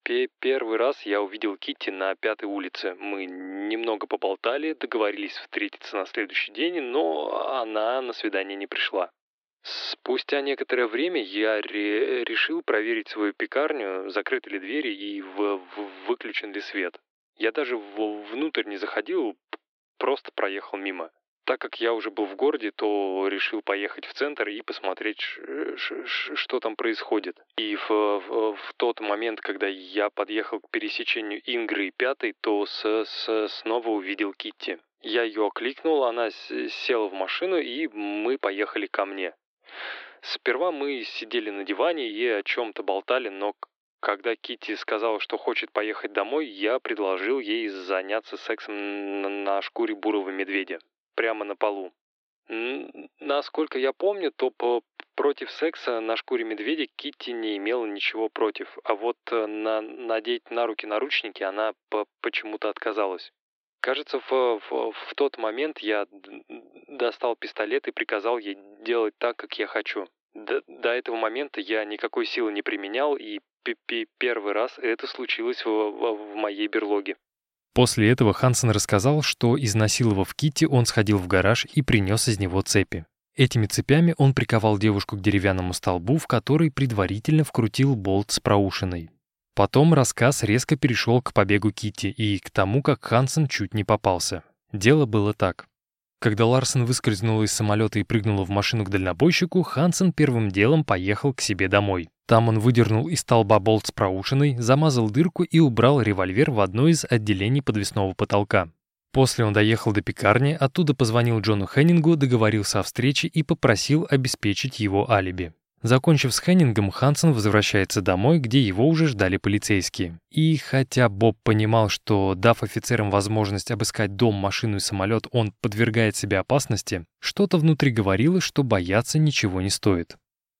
Первый раз я увидел Китти на Пятой улице. Мы немного поболтали, договорились встретиться на следующий день, но она на свидание не пришла. Спустя некоторое время я ре решил проверить свою пекарню, закрыты ли двери и в в выключен ли свет. Я даже внутрь не заходил, просто проехал мимо. Так как я уже был в городе, то решил поехать в центр и посмотреть, что там происходит. И в, в, в тот момент, когда я подъехал к пересечению Ингры и Пятой, то с, с, снова увидел Китти. Я ее окликнул, она села в машину, и мы поехали ко мне. Сперва мы сидели на диване и о чем-то болтали, но когда Китти сказала, что хочет поехать домой, я предложил ей заняться сексом на, на шкуре бурого медведя прямо на полу. Насколько я помню, то по против секса на шкуре медведя Китти не имела ничего против, а вот э, на надеть на руки наручники она по почему-то отказалась. Кажется, в, в, в тот момент я достал пистолет и приказал ей делать так, как я хочу. До, до этого момента я никакой силы не применял, и первый раз это случилось в, в, в моей берлоге. После этого Хансен рассказал, что, изнасиловав Китти, он сходил в гараж и принес из него цепи. Этими цепями он приковал девушку к деревянному столбу, в который предварительно вкрутил болт с проушиной. Потом рассказ резко перешел к побегу Кити и к тому, как Хансен чуть не попался. Дело было так. Когда Ларсен выскользнула из самолета и прыгнула в машину к дальнобойщику, Хансен первым делом поехал к себе домой. Там он выдернул из столба болт с проушиной, замазал дырку и убрал револьвер в одно из отделений подвесного потолка. После он доехал до пекарни, оттуда позвонил Джону Хеннингу, договорился о встрече и попросил обеспечить его алиби. Закончив с Хеннингом, Хансен возвращается домой, где его уже ждали полицейские. И хотя Боб понимал, что, дав офицерам возможность обыскать дом, машину и самолет, он подвергает себя опасности, что-то внутри говорило, что бояться ничего не стоит.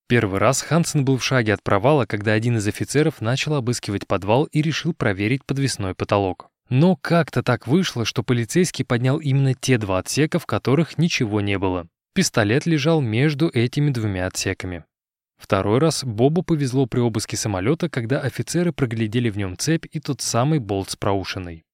Первый раз Хансен был в шаге от провала, когда один из офицеров начал обыскивать подвал и решил проверить подвесной потолок. Но как-то так вышло, что полицейский поднял именно те два отсека, в которых ничего не было. Пистолет лежал между этими двумя отсеками. Второй раз Бобу повезло при обыске самолета, когда офицеры проглядели в нем цепь и тот самый болт с проушиной.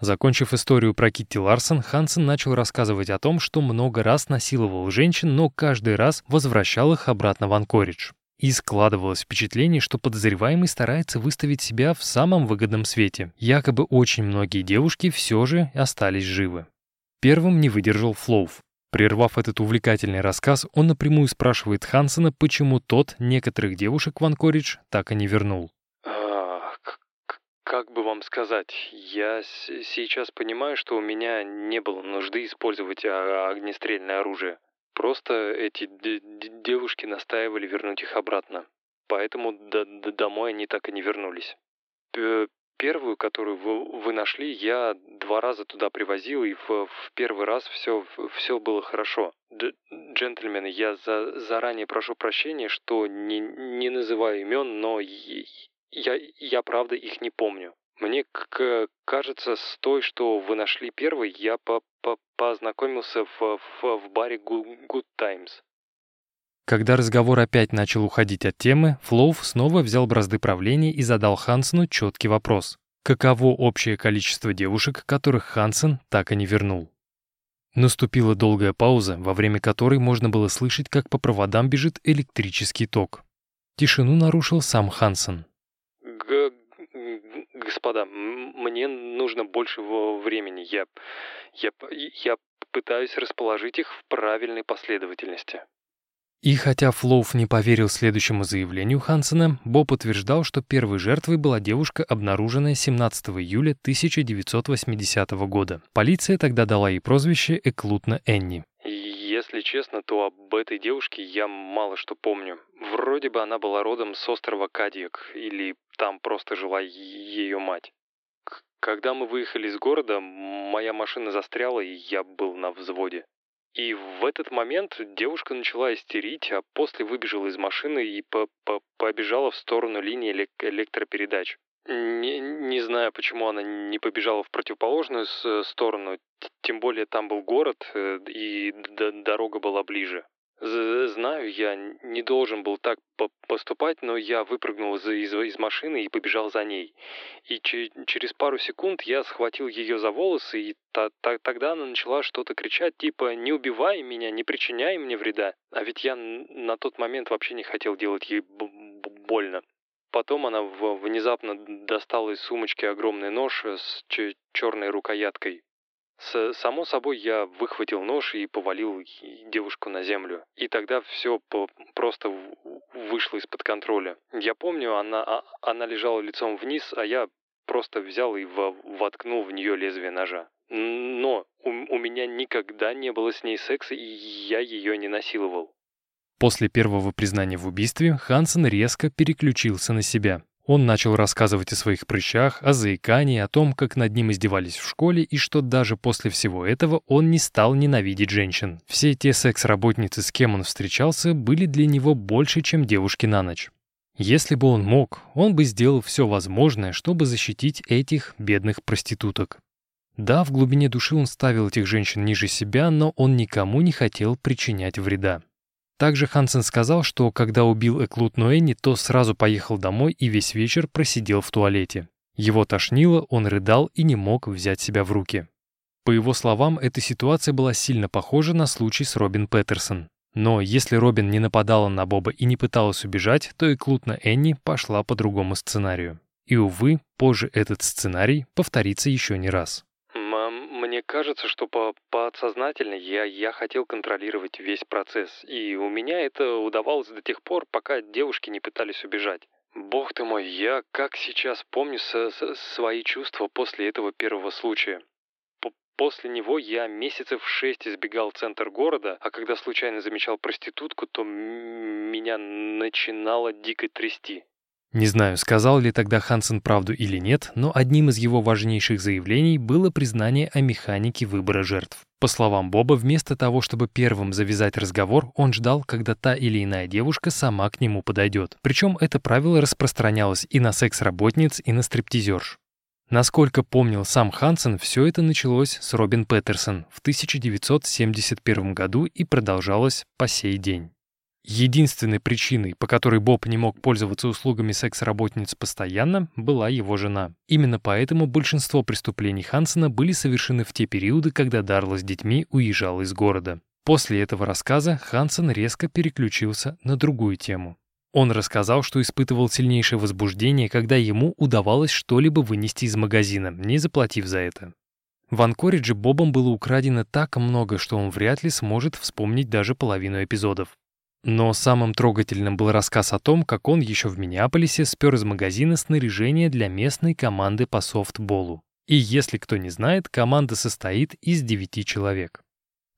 Закончив историю про Китти Ларсон, Хансен начал рассказывать о том, что много раз насиловал женщин, но каждый раз возвращал их обратно в Анкоридж. И складывалось впечатление, что подозреваемый старается выставить себя в самом выгодном свете. Якобы очень многие девушки все же остались живы. Первым не выдержал Флоув. Прервав этот увлекательный рассказ, он напрямую спрашивает Хансена, почему тот некоторых девушек в Анкоридж так и не вернул. А, как бы вам сказать, я сейчас понимаю, что у меня не было нужды использовать а, огнестрельное оружие. Просто эти девушки настаивали вернуть их обратно. Поэтому до до домой они так и не вернулись. П первую, которую вы, вы нашли, я два раза туда привозил, и в, в первый раз все, все было хорошо. Дж джентльмены, я за, заранее прошу прощения, что не, не называю имен, но я, я правда их не помню. Мне кажется, с той, что вы нашли первой, я по -по познакомился в, в, в баре Good Times. Когда разговор опять начал уходить от темы, Флоув снова взял бразды правления и задал Хансену четкий вопрос. Каково общее количество девушек, которых Хансен так и не вернул? Наступила долгая пауза, во время которой можно было слышать, как по проводам бежит электрический ток. Тишину нарушил сам Хансен господа, мне нужно больше времени. Я, я, я пытаюсь расположить их в правильной последовательности. И хотя Флоуф не поверил следующему заявлению Хансена, Боб утверждал, что первой жертвой была девушка, обнаруженная 17 июля 1980 года. Полиция тогда дала ей прозвище Эклутна Энни. Если честно, то об этой девушке я мало что помню. Вроде бы она была родом с острова Кадьяк, или там просто жила ее мать. Когда мы выехали из города, моя машина застряла, и я был на взводе. И в этот момент девушка начала истерить, а после выбежала из машины и по -по побежала в сторону линии элек электропередач. Не, не знаю, почему она не побежала в противоположную сторону, тем более там был город, э, и дорога была ближе. Знаю, я не должен был так поступать, но я выпрыгнул из, из, из машины и побежал за ней. И через пару секунд я схватил ее за волосы, и та та тогда она начала что-то кричать, типа «Не убивай меня, не причиняй мне вреда». А ведь я на тот момент вообще не хотел делать ей больно. Потом она внезапно достала из сумочки огромный нож с черной рукояткой. С, само собой, я выхватил нож и повалил девушку на землю. И тогда все просто вышло из-под контроля. Я помню, она, а, она лежала лицом вниз, а я просто взял и во, воткнул в нее лезвие ножа. Но у, у меня никогда не было с ней секса, и я ее не насиловал. После первого признания в убийстве Хансен резко переключился на себя. Он начал рассказывать о своих прыщах, о заикании, о том, как над ним издевались в школе, и что даже после всего этого он не стал ненавидеть женщин. Все те секс-работницы, с кем он встречался, были для него больше, чем девушки на ночь. Если бы он мог, он бы сделал все возможное, чтобы защитить этих бедных проституток. Да, в глубине души он ставил этих женщин ниже себя, но он никому не хотел причинять вреда. Также Хансен сказал, что когда убил Эклут Ноэни, то сразу поехал домой и весь вечер просидел в туалете. Его тошнило, он рыдал и не мог взять себя в руки. По его словам, эта ситуация была сильно похожа на случай с Робин Петерсон. Но если Робин не нападала на Боба и не пыталась убежать, то и Клутна Энни пошла по другому сценарию. И, увы, позже этот сценарий повторится еще не раз. Мне кажется, что по подсознательно я, я хотел контролировать весь процесс, и у меня это удавалось до тех пор, пока девушки не пытались убежать. Бог ты мой, я как сейчас помню со, со, свои чувства после этого первого случая. После него я месяцев шесть избегал центр города, а когда случайно замечал проститутку, то меня начинало дико трясти. Не знаю, сказал ли тогда Хансен правду или нет, но одним из его важнейших заявлений было признание о механике выбора жертв. По словам Боба, вместо того, чтобы первым завязать разговор, он ждал, когда та или иная девушка сама к нему подойдет. Причем это правило распространялось и на секс-работниц, и на стриптизерш. Насколько помнил сам Хансен, все это началось с Робин Петерсон в 1971 году и продолжалось по сей день. Единственной причиной, по которой Боб не мог пользоваться услугами секс-работниц постоянно, была его жена. Именно поэтому большинство преступлений Хансена были совершены в те периоды, когда Дарла с детьми уезжал из города. После этого рассказа Хансен резко переключился на другую тему. Он рассказал, что испытывал сильнейшее возбуждение, когда ему удавалось что-либо вынести из магазина, не заплатив за это. В Анкоридже Бобом было украдено так много, что он вряд ли сможет вспомнить даже половину эпизодов. Но самым трогательным был рассказ о том, как он еще в Миннеаполисе спер из магазина снаряжение для местной команды по софтболу. И если кто не знает, команда состоит из девяти человек.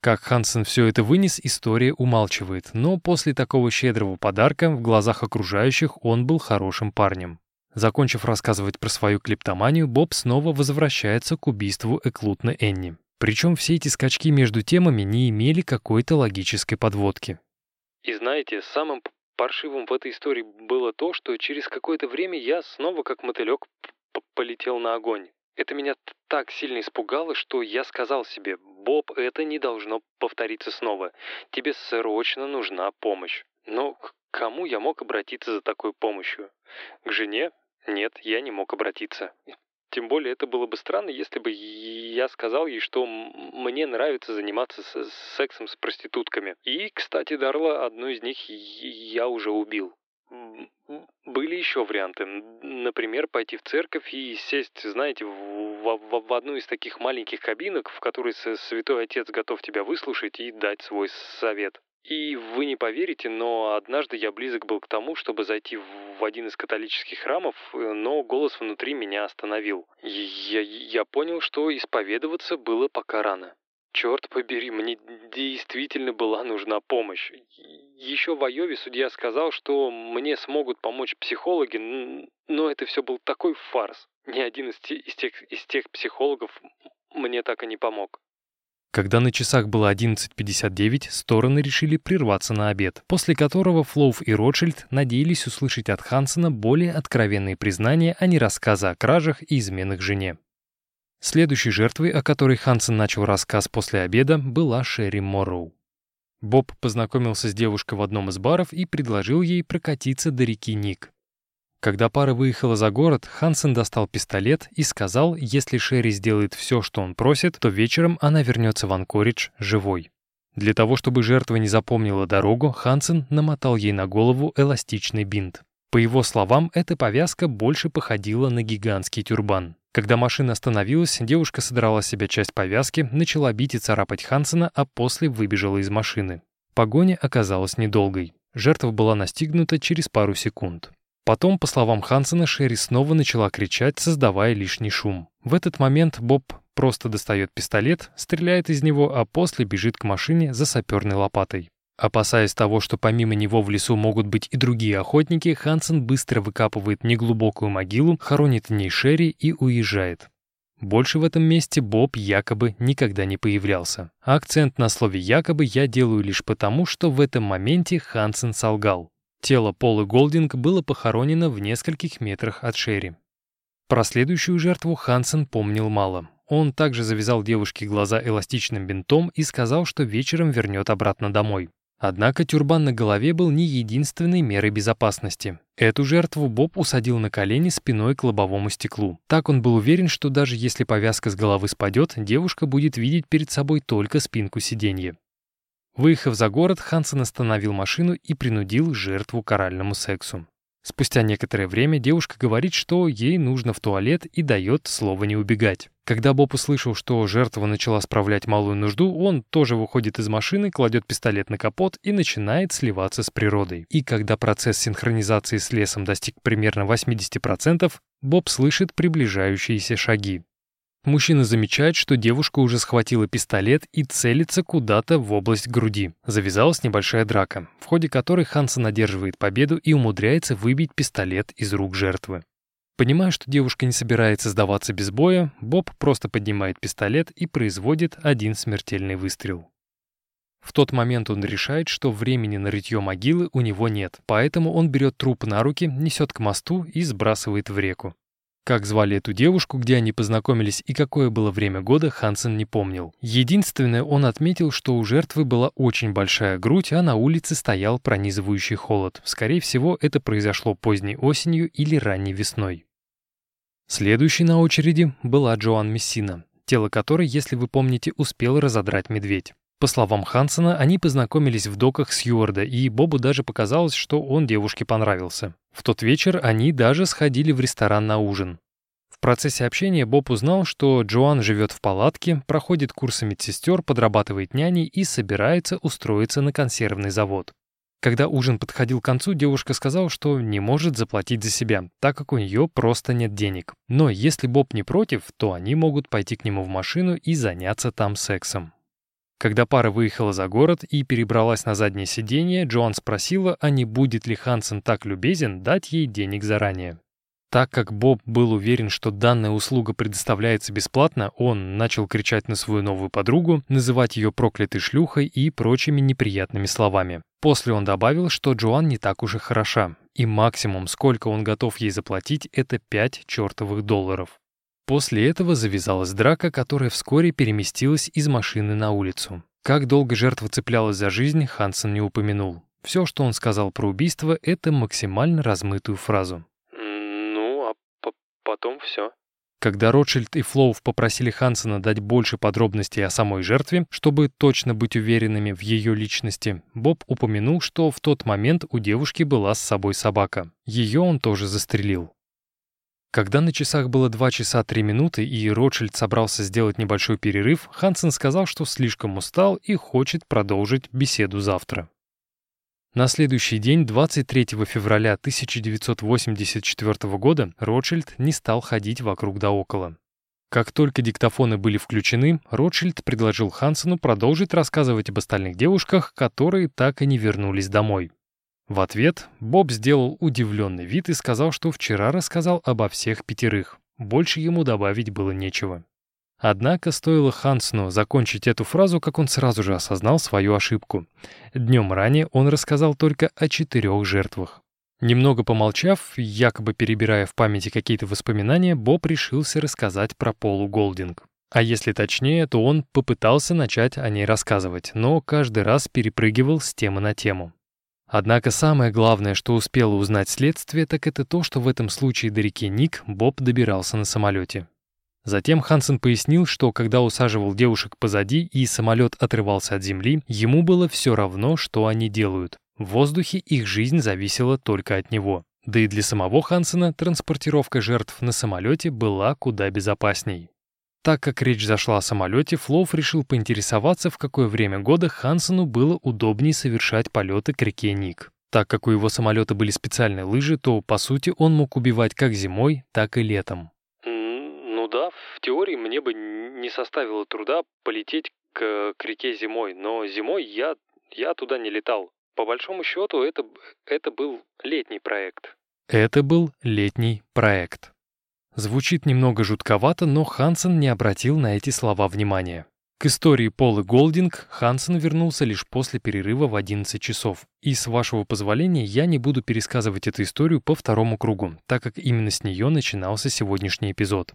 Как Хансен все это вынес, история умалчивает, но после такого щедрого подарка в глазах окружающих он был хорошим парнем. Закончив рассказывать про свою клептоманию, Боб снова возвращается к убийству Эклутна Энни. Причем все эти скачки между темами не имели какой-то логической подводки. И знаете, самым паршивым в этой истории было то, что через какое-то время я снова как мотылек полетел на огонь. Это меня так сильно испугало, что я сказал себе, «Боб, это не должно повториться снова. Тебе срочно нужна помощь». Но к кому я мог обратиться за такой помощью? К жене? Нет, я не мог обратиться. Тем более это было бы странно, если бы я сказал ей, что мне нравится заниматься сексом с проститутками. И, кстати, Дарла, одну из них я уже убил. Были еще варианты. Например, пойти в церковь и сесть, знаете, в, в, в одну из таких маленьких кабинок, в которой святой отец готов тебя выслушать и дать свой совет. И вы не поверите, но однажды я близок был к тому, чтобы зайти в один из католических храмов, но голос внутри меня остановил. Я, я понял, что исповедоваться было пока рано. Черт побери, мне действительно была нужна помощь. Еще в Айове судья сказал, что мне смогут помочь психологи, но это все был такой фарс. Ни один из, из, тех, из тех психологов мне так и не помог. Когда на часах было 11.59, стороны решили прерваться на обед, после которого Флоув и Ротшильд надеялись услышать от Хансена более откровенные признания, а не рассказы о кражах и изменах жене. Следующей жертвой, о которой Хансен начал рассказ после обеда, была Шерри Морроу. Боб познакомился с девушкой в одном из баров и предложил ей прокатиться до реки Ник. Когда пара выехала за город, Хансен достал пистолет и сказал, если Шерри сделает все, что он просит, то вечером она вернется в Анкоридж живой. Для того, чтобы жертва не запомнила дорогу, Хансен намотал ей на голову эластичный бинт. По его словам, эта повязка больше походила на гигантский тюрбан. Когда машина остановилась, девушка содрала с себя часть повязки, начала бить и царапать Хансена, а после выбежала из машины. Погоня оказалась недолгой. Жертва была настигнута через пару секунд. Потом, по словам Хансена, Шерри снова начала кричать, создавая лишний шум. В этот момент Боб просто достает пистолет, стреляет из него, а после бежит к машине за саперной лопатой. Опасаясь того, что помимо него в лесу могут быть и другие охотники, Хансен быстро выкапывает неглубокую могилу, хоронит в ней Шерри и уезжает. Больше в этом месте Боб якобы никогда не появлялся. акцент на слове «якобы» я делаю лишь потому, что в этом моменте Хансен солгал. Тело Полы Голдинг было похоронено в нескольких метрах от Шерри. Про следующую жертву Хансен помнил мало. Он также завязал девушке глаза эластичным бинтом и сказал, что вечером вернет обратно домой. Однако тюрбан на голове был не единственной мерой безопасности. Эту жертву Боб усадил на колени спиной к лобовому стеклу. Так он был уверен, что даже если повязка с головы спадет, девушка будет видеть перед собой только спинку сиденья. Выехав за город, Хансен остановил машину и принудил жертву к оральному сексу. Спустя некоторое время девушка говорит, что ей нужно в туалет и дает слово не убегать. Когда Боб услышал, что жертва начала справлять малую нужду, он тоже выходит из машины, кладет пистолет на капот и начинает сливаться с природой. И когда процесс синхронизации с лесом достиг примерно 80%, Боб слышит приближающиеся шаги. Мужчина замечает, что девушка уже схватила пистолет и целится куда-то в область груди. Завязалась небольшая драка, в ходе которой Хансен одерживает победу и умудряется выбить пистолет из рук жертвы. Понимая, что девушка не собирается сдаваться без боя, Боб просто поднимает пистолет и производит один смертельный выстрел. В тот момент он решает, что времени на рытье могилы у него нет, поэтому он берет труп на руки, несет к мосту и сбрасывает в реку. Как звали эту девушку, где они познакомились и какое было время года, Хансен не помнил. Единственное, он отметил, что у жертвы была очень большая грудь, а на улице стоял пронизывающий холод. Скорее всего, это произошло поздней осенью или ранней весной. Следующей на очереди была Джоан Мессина, тело которой, если вы помните, успел разодрать медведь. По словам Хансена, они познакомились в доках Сьюарда, и Бобу даже показалось, что он девушке понравился. В тот вечер они даже сходили в ресторан на ужин. В процессе общения Боб узнал, что Джоан живет в палатке, проходит курсы медсестер, подрабатывает няней и собирается устроиться на консервный завод. Когда ужин подходил к концу, девушка сказала, что не может заплатить за себя, так как у нее просто нет денег. Но если Боб не против, то они могут пойти к нему в машину и заняться там сексом. Когда пара выехала за город и перебралась на заднее сиденье, Джоан спросила, а не будет ли Хансен так любезен дать ей денег заранее. Так как Боб был уверен, что данная услуга предоставляется бесплатно, он начал кричать на свою новую подругу, называть ее проклятой шлюхой и прочими неприятными словами. После он добавил, что Джоан не так уж и хороша, и максимум, сколько он готов ей заплатить, это 5 чертовых долларов. После этого завязалась драка, которая вскоре переместилась из машины на улицу. Как долго жертва цеплялась за жизнь, Хансен не упомянул. Все, что он сказал про убийство, это максимально размытую фразу. Ну, а потом все. Когда Ротшильд и Флоув попросили Хансена дать больше подробностей о самой жертве, чтобы точно быть уверенными в ее личности, Боб упомянул, что в тот момент у девушки была с собой собака. Ее он тоже застрелил. Когда на часах было 2 часа 3 минуты и Ротшильд собрался сделать небольшой перерыв, Хансен сказал, что слишком устал и хочет продолжить беседу завтра. На следующий день, 23 февраля 1984 года, Ротшильд не стал ходить вокруг да около. Как только диктофоны были включены, Ротшильд предложил Хансену продолжить рассказывать об остальных девушках, которые так и не вернулись домой. В ответ Боб сделал удивленный вид и сказал, что вчера рассказал обо всех пятерых. Больше ему добавить было нечего. Однако стоило Хансну закончить эту фразу, как он сразу же осознал свою ошибку. Днем ранее он рассказал только о четырех жертвах. Немного помолчав, якобы перебирая в памяти какие-то воспоминания, Боб решился рассказать про Полу Голдинг. А если точнее, то он попытался начать о ней рассказывать, но каждый раз перепрыгивал с темы на тему. Однако самое главное, что успело узнать следствие, так это то, что в этом случае до реки Ник Боб добирался на самолете. Затем Хансен пояснил, что когда усаживал девушек позади и самолет отрывался от земли, ему было все равно, что они делают. В воздухе их жизнь зависела только от него. Да и для самого Хансена транспортировка жертв на самолете была куда безопасней. Так как речь зашла о самолете, Флоуф решил поинтересоваться, в какое время года Хансену было удобнее совершать полеты к реке Ник. Так как у его самолета были специальные лыжи, то, по сути, он мог убивать как зимой, так и летом. Ну да, в теории мне бы не составило труда полететь к, к реке зимой, но зимой я, я туда не летал. По большому счету, это, это был летний проект. Это был летний проект. Звучит немного жутковато, но Хансен не обратил на эти слова внимания. К истории Полы Голдинг Хансен вернулся лишь после перерыва в 11 часов. И с вашего позволения я не буду пересказывать эту историю по второму кругу, так как именно с нее начинался сегодняшний эпизод.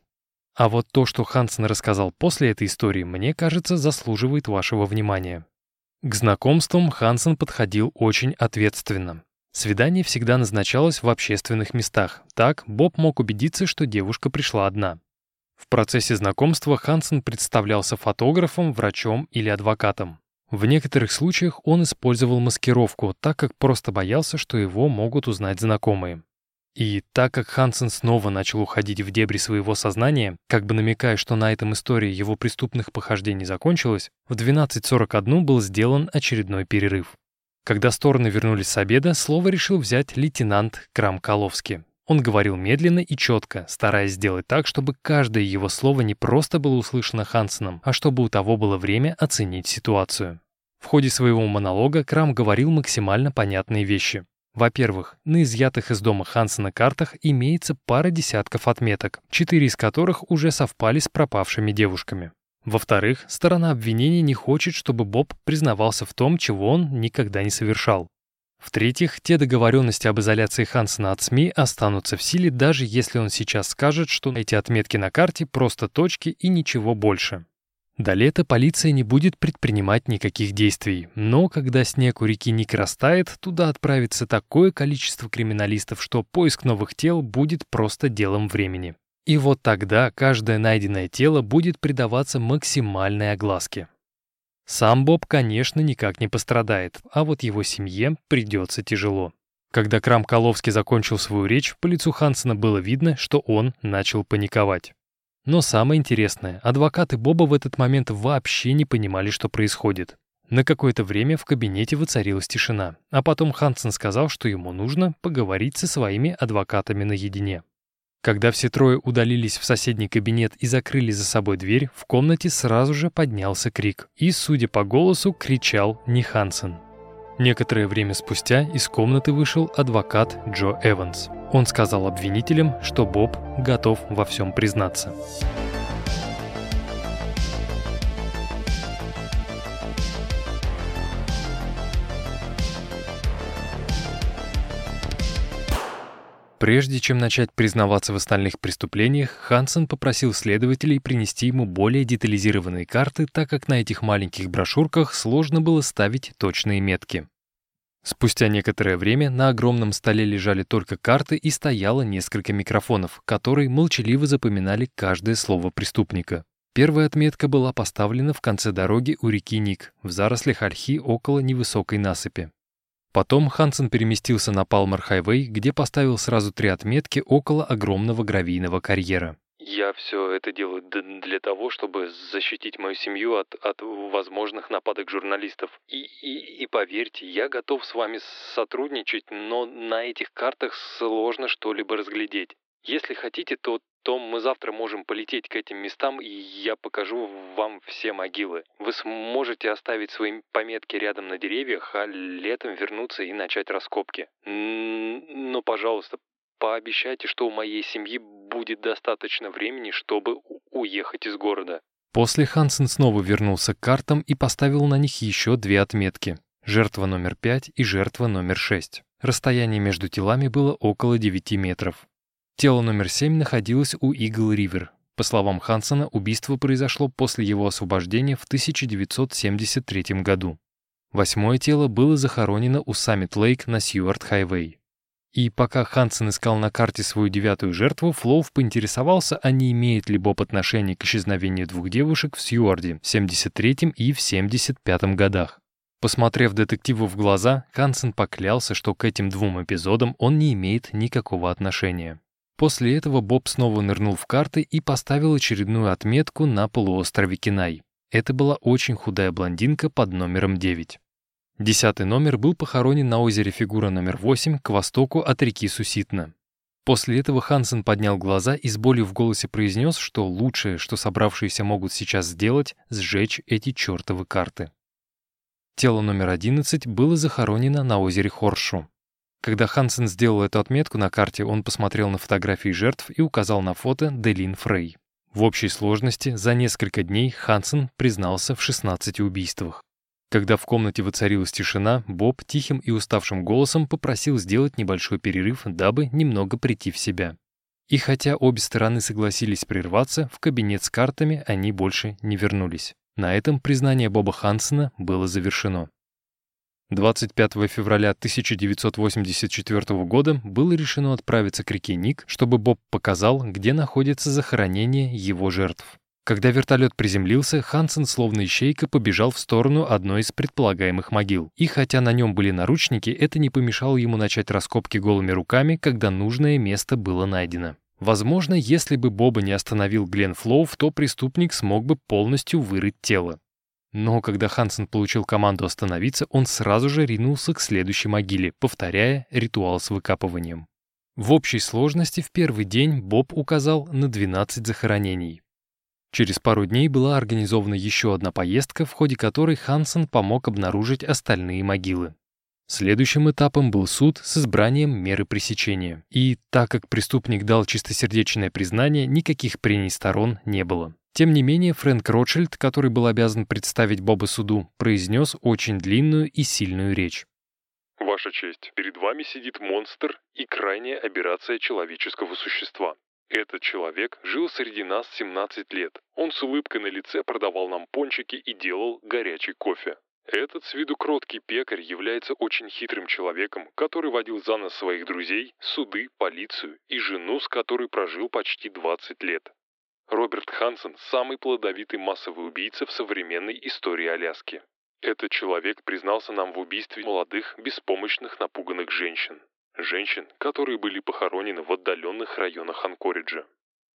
А вот то, что Хансен рассказал после этой истории, мне кажется, заслуживает вашего внимания. К знакомствам Хансен подходил очень ответственно. Свидание всегда назначалось в общественных местах. Так Боб мог убедиться, что девушка пришла одна. В процессе знакомства Хансен представлялся фотографом, врачом или адвокатом. В некоторых случаях он использовал маскировку, так как просто боялся, что его могут узнать знакомые. И так как Хансен снова начал уходить в дебри своего сознания, как бы намекая, что на этом история его преступных похождений закончилась, в 12.41 был сделан очередной перерыв. Когда стороны вернулись с обеда, слово решил взять лейтенант Крамколовский. Он говорил медленно и четко, стараясь сделать так, чтобы каждое его слово не просто было услышано Хансеном, а чтобы у того было время оценить ситуацию. В ходе своего монолога Крам говорил максимально понятные вещи. Во-первых, на изъятых из дома Хансена картах имеется пара десятков отметок, четыре из которых уже совпали с пропавшими девушками. Во-вторых, сторона обвинения не хочет, чтобы Боб признавался в том, чего он никогда не совершал. В-третьих, те договоренности об изоляции Хансена от СМИ останутся в силе, даже если он сейчас скажет, что эти отметки на карте просто точки и ничего больше. До лета полиция не будет предпринимать никаких действий, но когда снег у реки Ник растает, туда отправится такое количество криминалистов, что поиск новых тел будет просто делом времени. И вот тогда каждое найденное тело будет придаваться максимальной огласке. Сам Боб, конечно, никак не пострадает, а вот его семье придется тяжело. Когда Крам Коловский закончил свою речь, по лицу Хансена было видно, что он начал паниковать. Но самое интересное, адвокаты Боба в этот момент вообще не понимали, что происходит. На какое-то время в кабинете воцарилась тишина, а потом Хансен сказал, что ему нужно поговорить со своими адвокатами наедине. Когда все трое удалились в соседний кабинет и закрыли за собой дверь, в комнате сразу же поднялся крик. И, судя по голосу, кричал не Хансен. Некоторое время спустя из комнаты вышел адвокат Джо Эванс. Он сказал обвинителям, что Боб готов во всем признаться. Прежде чем начать признаваться в остальных преступлениях, Хансен попросил следователей принести ему более детализированные карты, так как на этих маленьких брошюрках сложно было ставить точные метки. Спустя некоторое время на огромном столе лежали только карты и стояло несколько микрофонов, которые молчаливо запоминали каждое слово преступника. Первая отметка была поставлена в конце дороги у реки Ник, в зарослях ольхи около невысокой насыпи. Потом Хансен переместился на Палмер-хайвей, где поставил сразу три отметки около огромного гравийного карьера. Я все это делаю для того, чтобы защитить мою семью от, от возможных нападок журналистов. И, и, и поверьте, я готов с вами сотрудничать, но на этих картах сложно что-либо разглядеть. Если хотите, то, то мы завтра можем полететь к этим местам, и я покажу вам все могилы. Вы сможете оставить свои пометки рядом на деревьях, а летом вернуться и начать раскопки. Но, пожалуйста, пообещайте, что у моей семьи будет достаточно времени, чтобы уехать из города. После Хансен снова вернулся к картам и поставил на них еще две отметки. Жертва номер 5 и жертва номер 6. Расстояние между телами было около 9 метров. Тело номер 7 находилось у Игл-Ривер. По словам Хансена, убийство произошло после его освобождения в 1973 году. Восьмое тело было захоронено у Саммит-Лейк на Сьюард-Хайвей. И пока Хансен искал на карте свою девятую жертву, Флоув поинтересовался, а не имеет ли Боб отношение к исчезновению двух девушек в Сьюарде в 73 и в 75 годах. Посмотрев детективу в глаза, Хансен поклялся, что к этим двум эпизодам он не имеет никакого отношения. После этого Боб снова нырнул в карты и поставил очередную отметку на полуострове Кинай. Это была очень худая блондинка под номером 9. Десятый номер был похоронен на озере Фигура номер 8 к востоку от реки Суситна. После этого Хансен поднял глаза и с болью в голосе произнес, что лучшее, что собравшиеся могут сейчас сделать, сжечь эти чертовы карты. Тело номер 11 было захоронено на озере Хоршу. Когда Хансен сделал эту отметку на карте, он посмотрел на фотографии жертв и указал на фото Делин Фрей. В общей сложности за несколько дней Хансен признался в 16 убийствах. Когда в комнате воцарилась тишина, Боб тихим и уставшим голосом попросил сделать небольшой перерыв, дабы немного прийти в себя. И хотя обе стороны согласились прерваться, в кабинет с картами они больше не вернулись. На этом признание Боба Хансена было завершено. 25 февраля 1984 года было решено отправиться к реке Ник, чтобы Боб показал, где находится захоронение его жертв. Когда вертолет приземлился, Хансен, словно ищейка, побежал в сторону одной из предполагаемых могил. И хотя на нем были наручники, это не помешало ему начать раскопки голыми руками, когда нужное место было найдено. Возможно, если бы Боба не остановил Глен Флоув, то преступник смог бы полностью вырыть тело. Но когда Хансен получил команду остановиться, он сразу же ринулся к следующей могиле, повторяя ритуал с выкапыванием. В общей сложности в первый день Боб указал на 12 захоронений. Через пару дней была организована еще одна поездка, в ходе которой Хансен помог обнаружить остальные могилы. Следующим этапом был суд с избранием меры пресечения. И так как преступник дал чистосердечное признание, никаких прений сторон не было. Тем не менее, Фрэнк Ротшильд, который был обязан представить Боба суду, произнес очень длинную и сильную речь. «Ваша честь, перед вами сидит монстр и крайняя аберрация человеческого существа. Этот человек жил среди нас 17 лет. Он с улыбкой на лице продавал нам пончики и делал горячий кофе. Этот с виду кроткий пекарь является очень хитрым человеком, который водил за нос своих друзей, суды, полицию и жену, с которой прожил почти 20 лет. Роберт Хансен – самый плодовитый массовый убийца в современной истории Аляски. Этот человек признался нам в убийстве молодых, беспомощных, напуганных женщин. Женщин, которые были похоронены в отдаленных районах Анкориджа.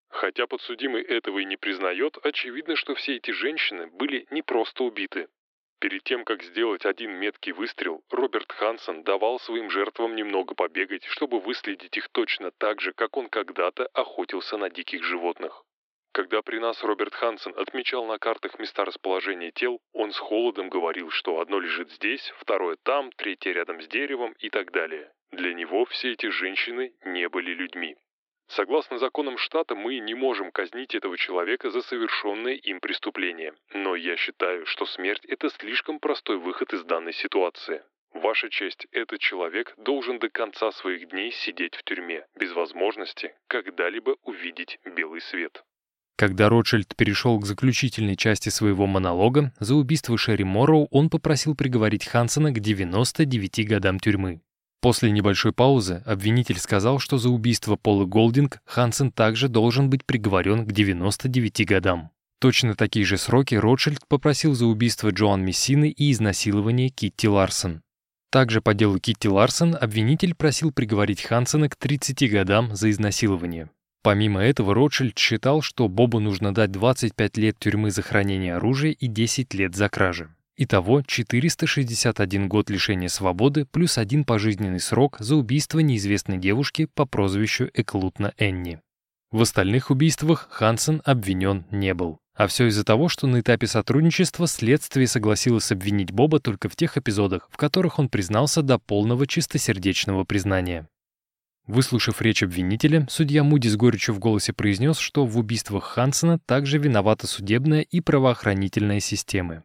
Хотя подсудимый этого и не признает, очевидно, что все эти женщины были не просто убиты. Перед тем, как сделать один меткий выстрел, Роберт Хансен давал своим жертвам немного побегать, чтобы выследить их точно так же, как он когда-то охотился на диких животных. Когда при нас Роберт Хансен отмечал на картах места расположения тел, он с холодом говорил, что одно лежит здесь, второе там, третье рядом с деревом и так далее. Для него все эти женщины не были людьми. Согласно законам штата, мы не можем казнить этого человека за совершенное им преступление. Но я считаю, что смерть – это слишком простой выход из данной ситуации. Ваша честь, этот человек должен до конца своих дней сидеть в тюрьме, без возможности когда-либо увидеть белый свет. Когда Ротшильд перешел к заключительной части своего монолога, за убийство Шерри Морроу он попросил приговорить Хансена к 99 годам тюрьмы. После небольшой паузы обвинитель сказал, что за убийство Полы Голдинг Хансен также должен быть приговорен к 99 годам. Точно такие же сроки Ротшильд попросил за убийство Джоан Мессины и изнасилование Китти Ларсон. Также по делу Китти Ларсон обвинитель просил приговорить Хансена к 30 годам за изнасилование. Помимо этого, Ротшильд считал, что Бобу нужно дать 25 лет тюрьмы за хранение оружия и 10 лет за кражи. Итого 461 год лишения свободы плюс один пожизненный срок за убийство неизвестной девушки по прозвищу Эклутна Энни. В остальных убийствах Хансен обвинен не был. А все из-за того, что на этапе сотрудничества следствие согласилось обвинить Боба только в тех эпизодах, в которых он признался до полного чистосердечного признания. Выслушав речь обвинителя, судья Муди с горечью в голосе произнес, что в убийствах Хансена также виновата судебная и правоохранительная системы.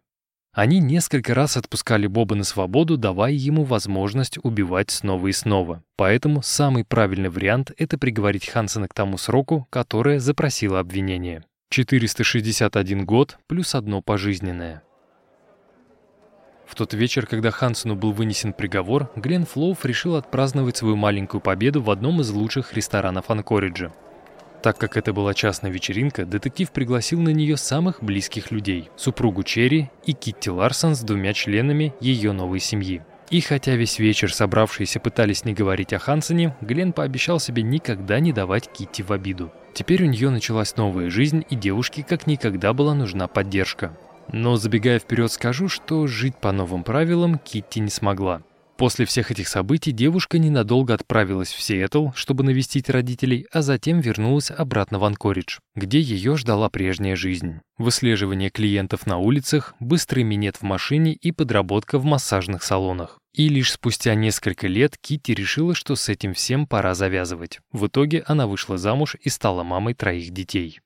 Они несколько раз отпускали Боба на свободу, давая ему возможность убивать снова и снова. Поэтому самый правильный вариант — это приговорить Хансена к тому сроку, которое запросило обвинение. 461 год плюс одно пожизненное. В тот вечер, когда Хансену был вынесен приговор, Глен Флоуф решил отпраздновать свою маленькую победу в одном из лучших ресторанов Анкориджа. Так как это была частная вечеринка, детектив пригласил на нее самых близких людей – супругу Черри и Китти Ларсон с двумя членами ее новой семьи. И хотя весь вечер собравшиеся пытались не говорить о Хансене, Глен пообещал себе никогда не давать Китти в обиду. Теперь у нее началась новая жизнь, и девушке как никогда была нужна поддержка. Но забегая вперед скажу, что жить по новым правилам Китти не смогла. После всех этих событий девушка ненадолго отправилась в Сиэтл, чтобы навестить родителей, а затем вернулась обратно в Анкоридж, где ее ждала прежняя жизнь. Выслеживание клиентов на улицах, быстрый минет в машине и подработка в массажных салонах. И лишь спустя несколько лет Китти решила, что с этим всем пора завязывать. В итоге она вышла замуж и стала мамой троих детей.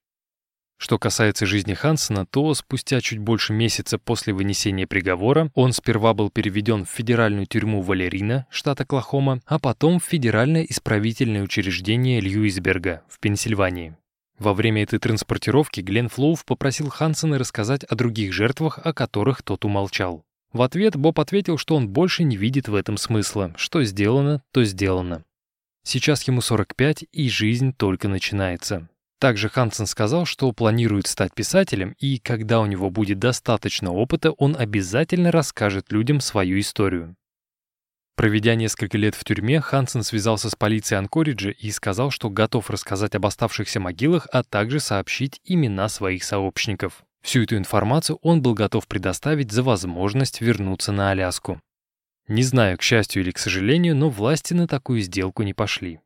Что касается жизни Хансена, то спустя чуть больше месяца после вынесения приговора он сперва был переведен в федеральную тюрьму Валерина, штат Оклахома, а потом в федеральное исправительное учреждение Льюисберга в Пенсильвании. Во время этой транспортировки Глен Флоув попросил Хансена рассказать о других жертвах, о которых тот умолчал. В ответ Боб ответил, что он больше не видит в этом смысла. Что сделано, то сделано. Сейчас ему 45, и жизнь только начинается. Также Хансен сказал, что планирует стать писателем, и когда у него будет достаточно опыта, он обязательно расскажет людям свою историю. Проведя несколько лет в тюрьме, Хансен связался с полицией Анкориджа и сказал, что готов рассказать об оставшихся могилах, а также сообщить имена своих сообщников. Всю эту информацию он был готов предоставить за возможность вернуться на Аляску. Не знаю, к счастью или к сожалению, но власти на такую сделку не пошли.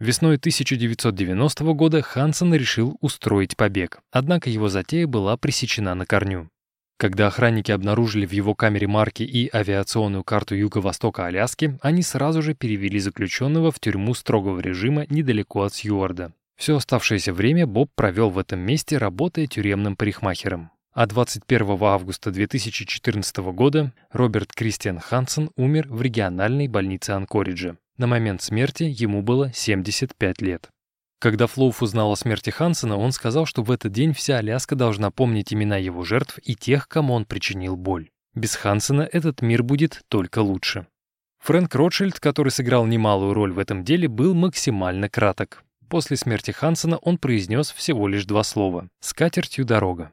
Весной 1990 года Хансен решил устроить побег, однако его затея была пресечена на корню. Когда охранники обнаружили в его камере марки и авиационную карту Юго-Востока Аляски, они сразу же перевели заключенного в тюрьму строгого режима недалеко от Сьюарда. Все оставшееся время Боб провел в этом месте, работая тюремным парикмахером. А 21 августа 2014 года Роберт Кристиан Хансен умер в региональной больнице Анкориджа. На момент смерти ему было 75 лет. Когда Флоуф узнал о смерти Хансена, он сказал, что в этот день вся Аляска должна помнить имена его жертв и тех, кому он причинил боль. Без Хансена этот мир будет только лучше. Фрэнк Ротшильд, который сыграл немалую роль в этом деле, был максимально краток. После смерти Хансена он произнес всего лишь два слова «С катертью дорога».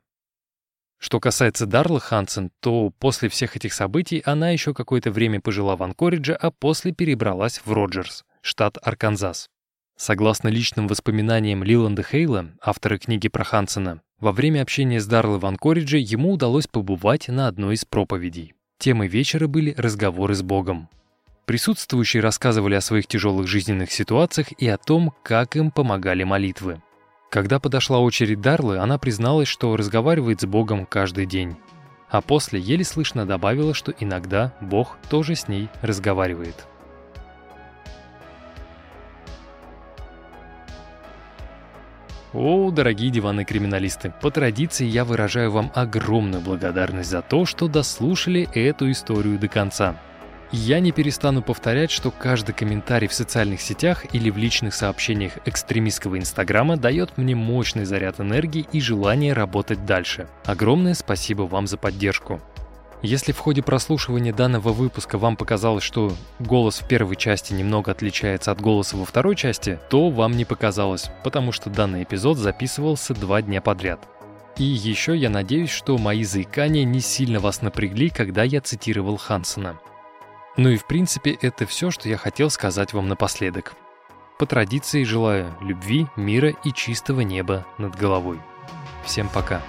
Что касается Дарлы Хансен, то после всех этих событий она еще какое-то время пожила в Анкоридже, а после перебралась в Роджерс, штат Арканзас. Согласно личным воспоминаниям Лиланда Хейла, автора книги про Хансена, во время общения с Дарлой в Анкоридже ему удалось побывать на одной из проповедей. Темой вечера были разговоры с Богом. Присутствующие рассказывали о своих тяжелых жизненных ситуациях и о том, как им помогали молитвы. Когда подошла очередь Дарлы, она призналась, что разговаривает с Богом каждый день. А после еле слышно добавила, что иногда Бог тоже с ней разговаривает. О, дорогие диванные криминалисты, по традиции я выражаю вам огромную благодарность за то, что дослушали эту историю до конца. Я не перестану повторять, что каждый комментарий в социальных сетях или в личных сообщениях экстремистского инстаграма дает мне мощный заряд энергии и желание работать дальше. Огромное спасибо вам за поддержку. Если в ходе прослушивания данного выпуска вам показалось, что голос в первой части немного отличается от голоса во второй части, то вам не показалось, потому что данный эпизод записывался два дня подряд. И еще я надеюсь, что мои заикания не сильно вас напрягли, когда я цитировал Хансона. Ну и в принципе это все, что я хотел сказать вам напоследок. По традиции желаю любви, мира и чистого неба над головой. Всем пока.